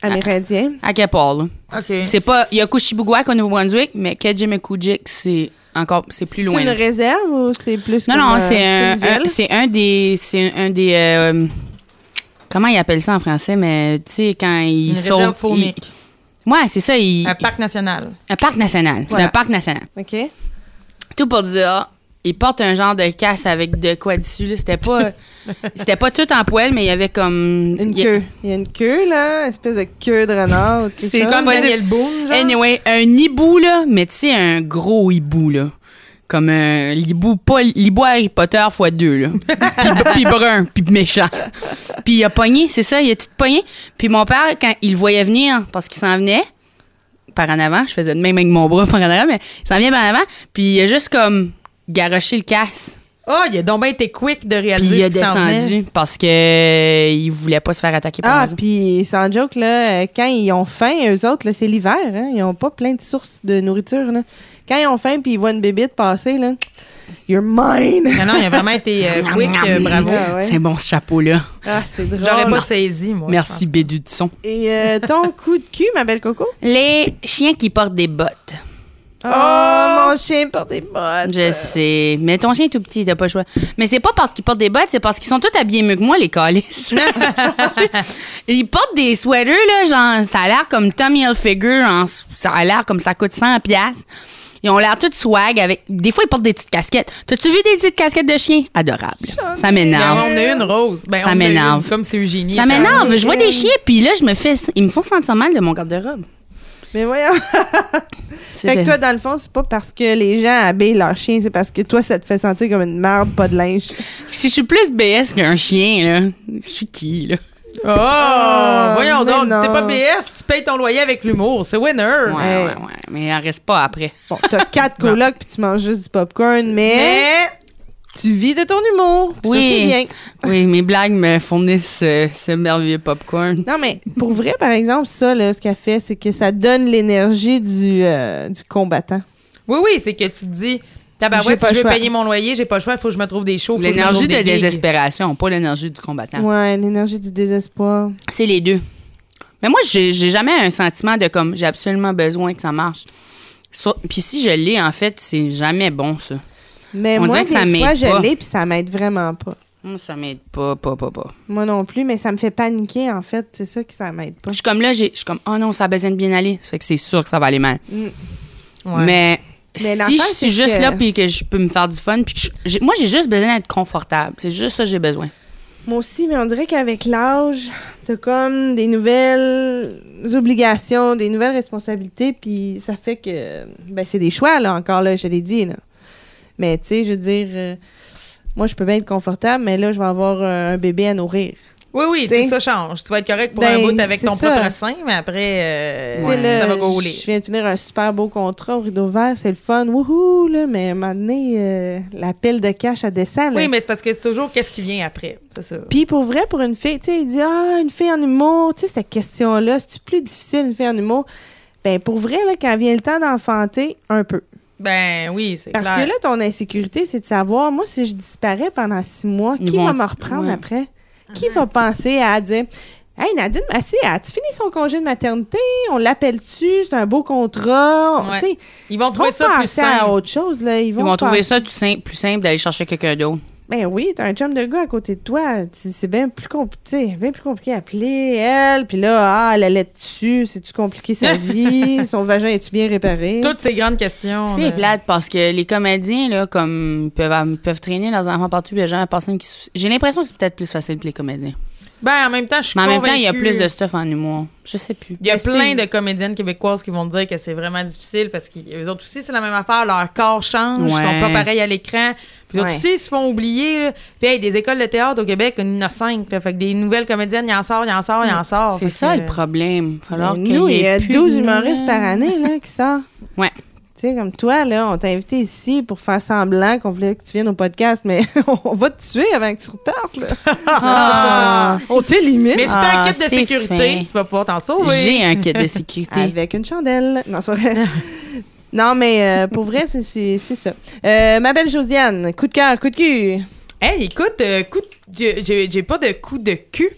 Amérindien. à Kepal. là. OK. C'est pas. Il y a Kushibugwak au Nouveau-Brunswick, mais Kedjimekujik, c'est encore, c'est plus C'est loin. une là. réserve ou c'est plus Non, non, euh, c'est un, une ville? un- c'est un des, c'est un des, euh, comment ils appellent ça en français, mais tu sais quand ils Une sauvent. réserve ils- Ouais, c'est ça. ils- Un parc national. un parc national. C'est Voilà. un parc national. OK. Tout pour dire, ils portent un genre de casse avec de quoi dessus. là. C'était pas, c'était pas tout en poêle, mais il y avait comme Une il queue. Il y a une queue, là, espèce de queue de renard. C'est chose. Comme. Daniel Boone, genre. Anyway, un hibou, là, mais tu sais, un gros hibou, là. Comme un hibou, pas l'hibou Harry Potter fois deux, là. puis, puis brun, puis méchant. Puis il a pogné, c'est ça, il a tout pogné. Puis mon père, quand il le voyait venir, parce qu'il s'en venait, par en avant, je faisais de même avec mon bras par en avant, mais il s'en vient par en avant, puis il a juste comme garoché le casse. Oh, il a donc bien été quick de Puis réaliser il a ce descendu parce que euh, il voulait pas se faire attaquer par Ah, puis sans joke, là, euh, quand ils ont faim, eux autres, là, c'est l'hiver, hein, ils ont pas plein de sources de nourriture, là. Quand ils ont faim puis ils voient une bébite passer, là, you're mine! Non, non, il a vraiment été euh, quick, euh, bravo. Ah, ouais. C'est bon ce chapeau-là. Ah, c'est drôle. J'aurais pas saisi, moi. Merci Bédu du son. Et euh, ton coup de cul, ma belle Coco? Les chiens qui portent des bottes. Oh, mon chien porte des bottes. Je sais. Mais ton chien est tout petit, t'as pas le choix. Mais c'est pas parce qu'ils portent des bottes, c'est parce qu'ils sont tous habillés mieux que moi, les calices. Ils portent des sweaters, là, genre, ça a l'air comme Tommy Hilfiger, en- ça a l'air comme ça coûte 100 pièces. Ils ont l'air tout swag avec. Des fois, ils portent des petites casquettes. T'as-tu vu des petites casquettes de chien? Adorable. Ça Ben, m'énerve. on a une rose. Ben, Ça m'énerve. Comme c'est Eugénie. Ça m'énerve. Je vois des chiens, puis là, je me fais. Ils me font sentir mal de mon garde-robe. Mais voyons. Fait que toi, dans le fond, c'est pas parce que les gens habillent leur chien, c'est parce que toi, ça te fait sentir comme une merde, pas de linge. Si je suis plus BS qu'un chien, là, je suis qui, là? Oh, voyons donc. non. T'es pas BS, tu payes ton loyer avec l'humour. C'est winner. Ouais, Hey. ouais, ouais. Mais il en reste pas après. Bon, t'as quatre colocs puis tu manges juste du popcorn, mais, Mais, tu vis de ton humour. Oui. Ça, c'est bien. Oui, mes blagues me fournissent euh, ce merveilleux popcorn. Non, mais pour vrai, par exemple, ça, là, ce qu'elle fait, c'est que ça donne l'énergie du, euh, du combattant. oui, oui, c'est que tu te dis, J'ai tabarouette, pas si je veux choix. payer mon loyer, j'ai pas le choix, il faut que je me trouve des shows. me L'énergie de désespération, pas l'énergie du combattant. Ouais, l'énergie du désespoir. C'est les deux. Mais moi, j'ai j'ai jamais un sentiment de comme j'ai absolument besoin que ça marche. Puis si je l'ai, en fait, c'est jamais bon, ça. Mais On moi, dirait que ça des fois, je l'ai puis ça m'aide vraiment pas. Moi, ça m'aide pas, pas, pas, pas. Moi non plus, mais ça me fait paniquer, en fait. C'est ça que ça m'aide pas. Je suis comme là, j'ai- je suis comme, oh non, ça a besoin de bien aller. Ça fait que c'est sûr que ça va aller mal. Ouais. Mais, Mais si je suis c'est juste que- là puis que je peux me faire du fun, puis que je- j'ai- moi, j'ai juste besoin d'être confortable. C'est juste ça que j'ai besoin. Moi aussi, mais on dirait qu'avec l'âge, t'as comme des nouvelles obligations, des nouvelles responsabilités, puis ça fait que ben c'est des choix là encore là, je l'ai dit là. Mais tu sais, je veux dire, euh, moi je peux bien être confortable, mais là je vais avoir euh, un bébé à nourrir. Oui, oui, T'sais. tout ça change. Tu vas être correct pour Ben, un bout avec ton ça. propre sein, mais après, euh, là, ça va gauler. Je viens de finir un super beau contrat au rideau vert, c'est le fun, wouhou là, mais à un moment donné, euh, la pile de cash elle descend là. Oui, mais c'est parce que c'est toujours qu'est-ce qui vient après. C'est ça. Puis pour vrai, pour une fille, tu sais, il dit Ah, une fille en humour, tu sais, cette question-là, c'est-tu plus difficile, une fille en humour? Ben pour vrai, là, quand vient le temps d'enfanter, un peu. Ben oui, c'est Parce clair. que là, ton insécurité, c'est de savoir, moi, si je disparais pendant six mois, qui vont- va me reprendre ouais. après? Qui va penser à dire Hey, Nadine Massé, as-tu fini son congé de maternité? On l'appelle-tu? C'est un beau contrat. Ouais. Tu sais, Ils vont vont trouver ça plus penser à simple. autre chose. Là. Ils Ils vont, vont trouver penser- ça tout simple, plus simple d'aller chercher quelqu'un d'autre. Ben oui, t'as un chum de gars à côté de toi. C'est bien plus, compli- tu sais, bien plus compliqué à appeler elle. Puis là, ah, elle allait dessus. C'est-tu compliqué sa vie? Son vagin est-tu bien réparé? Toutes ces grandes questions. C'est là. plate parce que les comédiens, là, comme, peuvent, peuvent traîner leurs enfants partout, il y a jamais personne qui. sou- J'ai l'impression que c'est peut-être plus facile pour les comédiens. Ben, en même temps, je suis Mais en même temps, il y a convaincue- plus de stuff en humour. Je sais plus. Il y a plein de comédiennes québécoises qui vont dire que c'est vraiment difficile parce qu'eux autres aussi, c'est la même affaire. Leur corps change, ils Ouais. sont pas pareils à l'écran. Puis eux autres Ouais. aussi, ils se font oublier. là. Puis hey, des écoles de théâtre au Québec, il y en a cinq. là. Fait que des nouvelles comédiennes, il y en sort, il y en sort, il y en sort. C'est ça que- le problème. Falloir Ben, qu'il nous, y il y a plus 12 de humoristes par année là, qui sortent. Ouais. Tu sais, comme toi, là, on t'a invité ici pour faire semblant qu'on voulait que tu viennes au podcast, mais on va te tuer avant que tu repartes. Là. Ah, on t'élimine Mais si t'as Ah, un kit de c'est sécurité, fin. tu vas pouvoir t'en sauver. J'ai un kit de sécurité. avec une chandelle. Non, c'est vrai. non, mais euh, pour vrai, c'est- ça. Euh, ma belle Josiane, coup de cœur, coup de cul. Hey, écoute, euh, coup j'ai pas de coup de cul.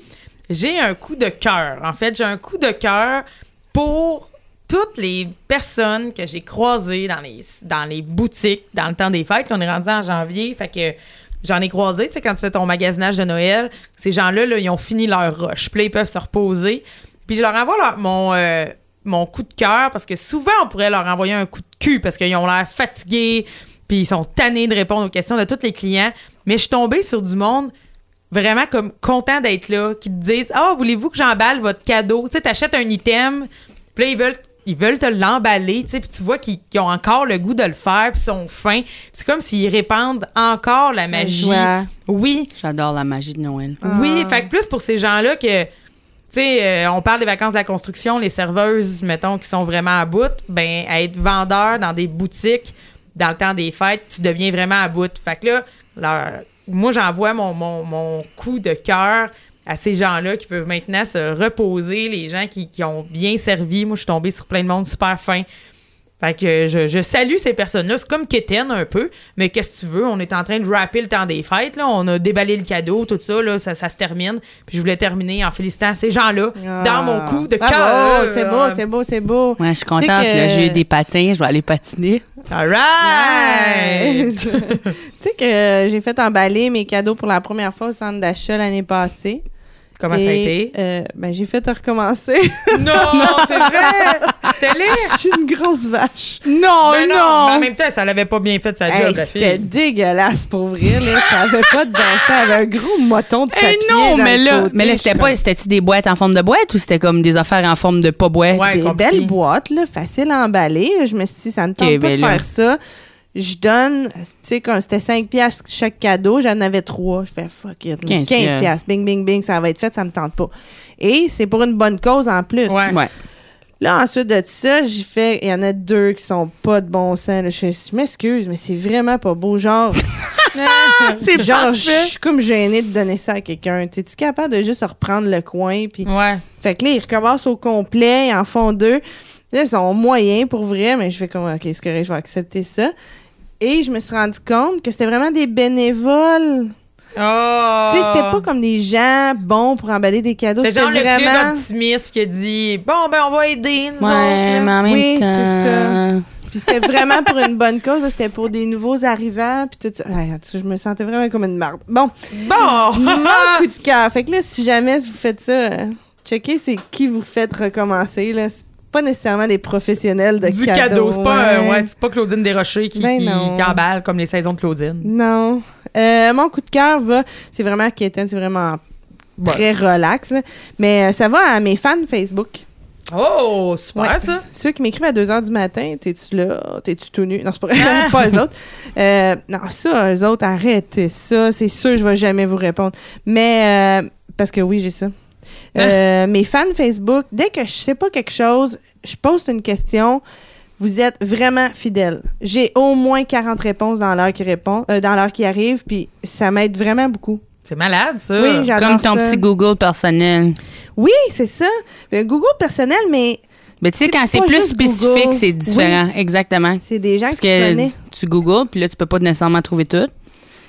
J'ai un coup de cœur. En fait, j'ai un coup de cœur pour toutes les personnes que j'ai croisées dans les, dans les boutiques dans le temps des fêtes. On est rendu en janvier, fait que j'en ai croisé, tu sais, quand tu fais ton magasinage de Noël, ces gens-là, là, ils ont fini leur rush. Puis là, ils peuvent se reposer. Puis je leur envoie leur- mon, euh, mon coup de cœur parce que souvent, on pourrait leur envoyer un coup de cul parce qu'ils ont l'air fatigués, puis ils sont tannés de répondre aux questions de tous les clients. Mais je suis tombée sur du monde vraiment comme content d'être là, qui te disent Ah, voulez-vous que j'emballe votre cadeau? Tu sais, t'achètes un item, puis là, ils veulent. Ils veulent te l'emballer, tu sais, puis tu vois qu'ils ont encore le goût de le faire, puis ils sont fins. C'est comme s'ils répandent encore la magie. joie. Oui, J'adore la magie de Noël. oui, Ah. fait que plus pour ces gens-là que, tu sais, euh, on parle des vacances de la construction, les serveuses, mettons, qui sont vraiment à bout, ben, à être vendeur dans des boutiques dans le temps des fêtes, tu deviens vraiment à bout. Fait que là, leur- moi, j'envoie mon, mon, mon coup de cœur à ces gens-là qui peuvent maintenant se reposer, les gens qui, qui ont bien servi. Moi, je suis tombée sur plein de monde super fin. Fait que je, je salue ces personnes-là. C'est comme Keten un peu, mais qu'est-ce que tu veux? On est en train de rapper le temps des fêtes. Là. On a déballé le cadeau, tout ça, là, ça, ça se termine. Puis je voulais terminer en félicitant ces gens-là dans mon coup de Bravo, cœur. C'est beau, c'est beau, c'est beau. Ouais, je suis Tu sais contente. que- là, J'ai eu des patins, je vais aller patiner. All right! tu sais que j'ai fait emballer mes cadeaux pour la première fois au centre d'achat l'année passée. Comment ça a été? euh, ben, j'ai fait recommencer. Non, c'est vrai! C'était laid! Je suis une grosse vache. Non, Mais non! Mais en même temps, ça l'avait pas bien fait sa Hey, job, la C'était dégueulasse pour vrai. Là. Ça avait pas de bon sens. Ça avait un gros moton de Eh papier. non, dans mais le là, côté. mais là c'était pas, c'était-tu des boîtes en forme de boîte ou c'était comme des affaires en forme de pas boîte? Ouais. des compliqué. belles boîtes, là, faciles à emballer. Je me suis dit, ça me tente pas ben de là. faire ça. Je donne, tu sais, quand c'était 5 piastres chaque cadeau, j'en avais 3. Je fais fuck it. 15 15, piastres. Bing, bing, bing, ça va être fait, ça me tente pas. Et c'est pour une bonne cause en plus. Ouais. Ouais. Là, ensuite de ça, j'ai fait, il y en a deux qui sont pas de bon sens. là. Je, fais, je m'excuse, mais c'est vraiment pas beau. Genre, C'est genre, je suis comme gênée de donner ça à quelqu'un. T'es-tu capable de juste reprendre le coin? Puis, Ouais. fait que là, ils recommencent au complet, ils en font deux. Là, ils sont moyens pour vrai, mais je fais comme, OK, c'est correct, je vais accepter ça. Et je me suis rendu compte que c'était vraiment des bénévoles. Oh! Tu sais, c'était pas comme des gens bons pour emballer des cadeaux. C'est C'était genre le club vraiment. optimiste qui a dit Bon, ben, on va aider, nous Ouais, autres. mais en même Oui, temps. c'est ça. Puis c'était vraiment pour une bonne cause. C'était pour des nouveaux arrivants. Puis tout ça. Ouais, je me sentais vraiment comme une marde. Bon, Bon! mon coup de cœur. Fait que là, si jamais vous faites ça, euh, checkez c'est qui vous faites recommencer. Là. C'est pas nécessairement des professionnels de du cadeau. C'est pas, euh, ouais. pas Claudine Desrochers qui, Ben qui, non. qui emballe comme les saisons de Claudine. Non. Euh, mon coup de cœur va. C'est vraiment Kéten, c'est vraiment très relax. là. Mais euh, ça va à mes fans Facebook. Oh, super Ouais. ça! Ceux qui m'écrivent à 2 h du matin, t'es-tu là? T'es-tu tout nu? Non, c'est pas vrai. pas eux autres. Euh, non, ça, eux autres, arrêtez ça. C'est sûr, je vais jamais vous répondre. Mais, euh, parce que oui, j'ai ça. Euh, mes fans Facebook, dès que je sais pas quelque chose, je poste une question. Vous êtes vraiment fidèles. J'ai au moins 40 réponses dans l'heure qui répond, euh, dans l'heure qui arrive, puis ça m'aide vraiment beaucoup. C'est malade, ça. Oui, j'adore Comme ton ça. petit Google personnel. Oui, c'est ça. Euh, Google personnel, mais Mais tu sais, quand c'est plus spécifique, c'est différent. Exactement. c'est des gens Parce que tu que connais. tu googles, puis là, tu peux pas nécessairement trouver tout.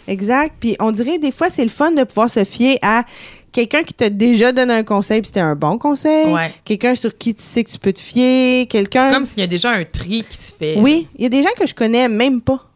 Exact. Puis on dirait des fois, c'est le fun de pouvoir se fier à quelqu'un qui t'a déjà donné un conseil, puis c'était un bon conseil. Ouais. Quelqu'un sur qui tu sais que tu peux te fier. Quelqu'un. Comme s'il y a déjà un tri qui se fait. Oui, il y a des gens que je connais même pas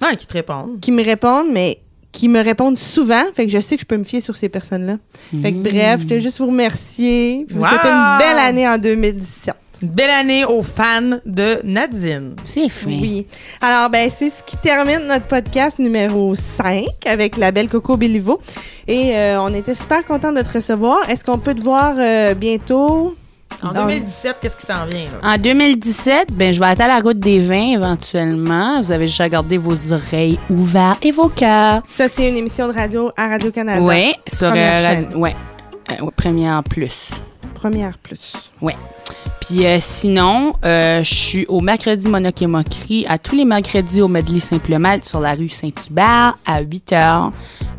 Non, qui te répondent. qui me répondent, mais qui me répondent souvent. Fait que je sais que je peux me fier sur ces personnes-là. Fait que bref, je voulais juste vous remercier. puis Vous Wow! souhaiter une belle année en 2017. Une belle année aux fans de Nadine. C'est fin. Oui. Alors, ben, c'est ce qui termine notre podcast numéro 5 avec la belle Coco Béliveau. Et euh, on était super contents de te recevoir. Est-ce qu'on peut te voir euh, bientôt? En Dans- 2017, qu'est-ce qui s'en vient? Là? En 2017, ben, je vais être à la route des vins éventuellement. Vous avez juste à garder vos oreilles ouvertes et vos cœurs. Ça, c'est une émission de radio à Radio-Canada. Oui, sur Première euh, chaîne. la- ouais. Euh, ouais, première plus. Première plus. Puis euh, sinon, euh, je suis au mercredi Monoc et Moquerie à tous les mercredis au Medley Simple Malte sur la rue Saint-Hubert à 8 h.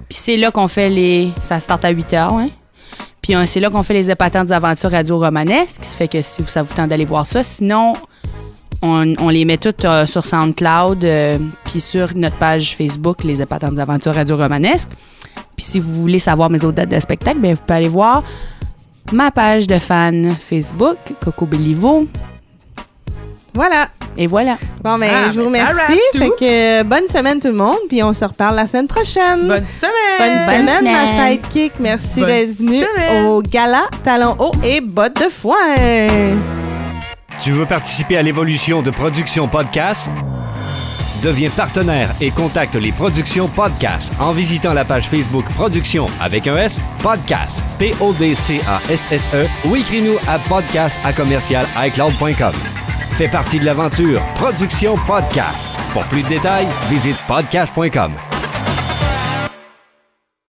Puis c'est là qu'on fait les. Ça start à 8 h, ouais. Puis euh, c'est là qu'on fait les épatants des aventures radio romanesques. Ce qui fait que si ça vous tente d'aller voir ça. Sinon, on, les met toutes euh, sur SoundCloud puis sur notre page Facebook, les épatants des aventures radio romanesques. Puis si vous voulez savoir mes autres dates de spectacle, ben vous pouvez aller voir ma page de fan Facebook, Coco Béliveau. Voilà. Et voilà. Bon, ben, Ah, je vous ben, remercie. Fait que euh, bonne semaine tout le monde, puis on se reparle la semaine prochaine. Bonne semaine! Bonne Bonne semaine, ma sidekick. Merci d'être venu semaine. au gala Talons hauts et bottes de foin. Tu veux participer à l'évolution de Production Podcast? Deviens partenaire et contacte les Productions Podcast en visitant la page Facebook Production avec un S, Podcast, P-O-D-C-A-S-S-E ou écris-nous à podcast à commercial iCloud.com. Fais partie de l'aventure Production Podcast. Pour plus de détails, visite podcast.com.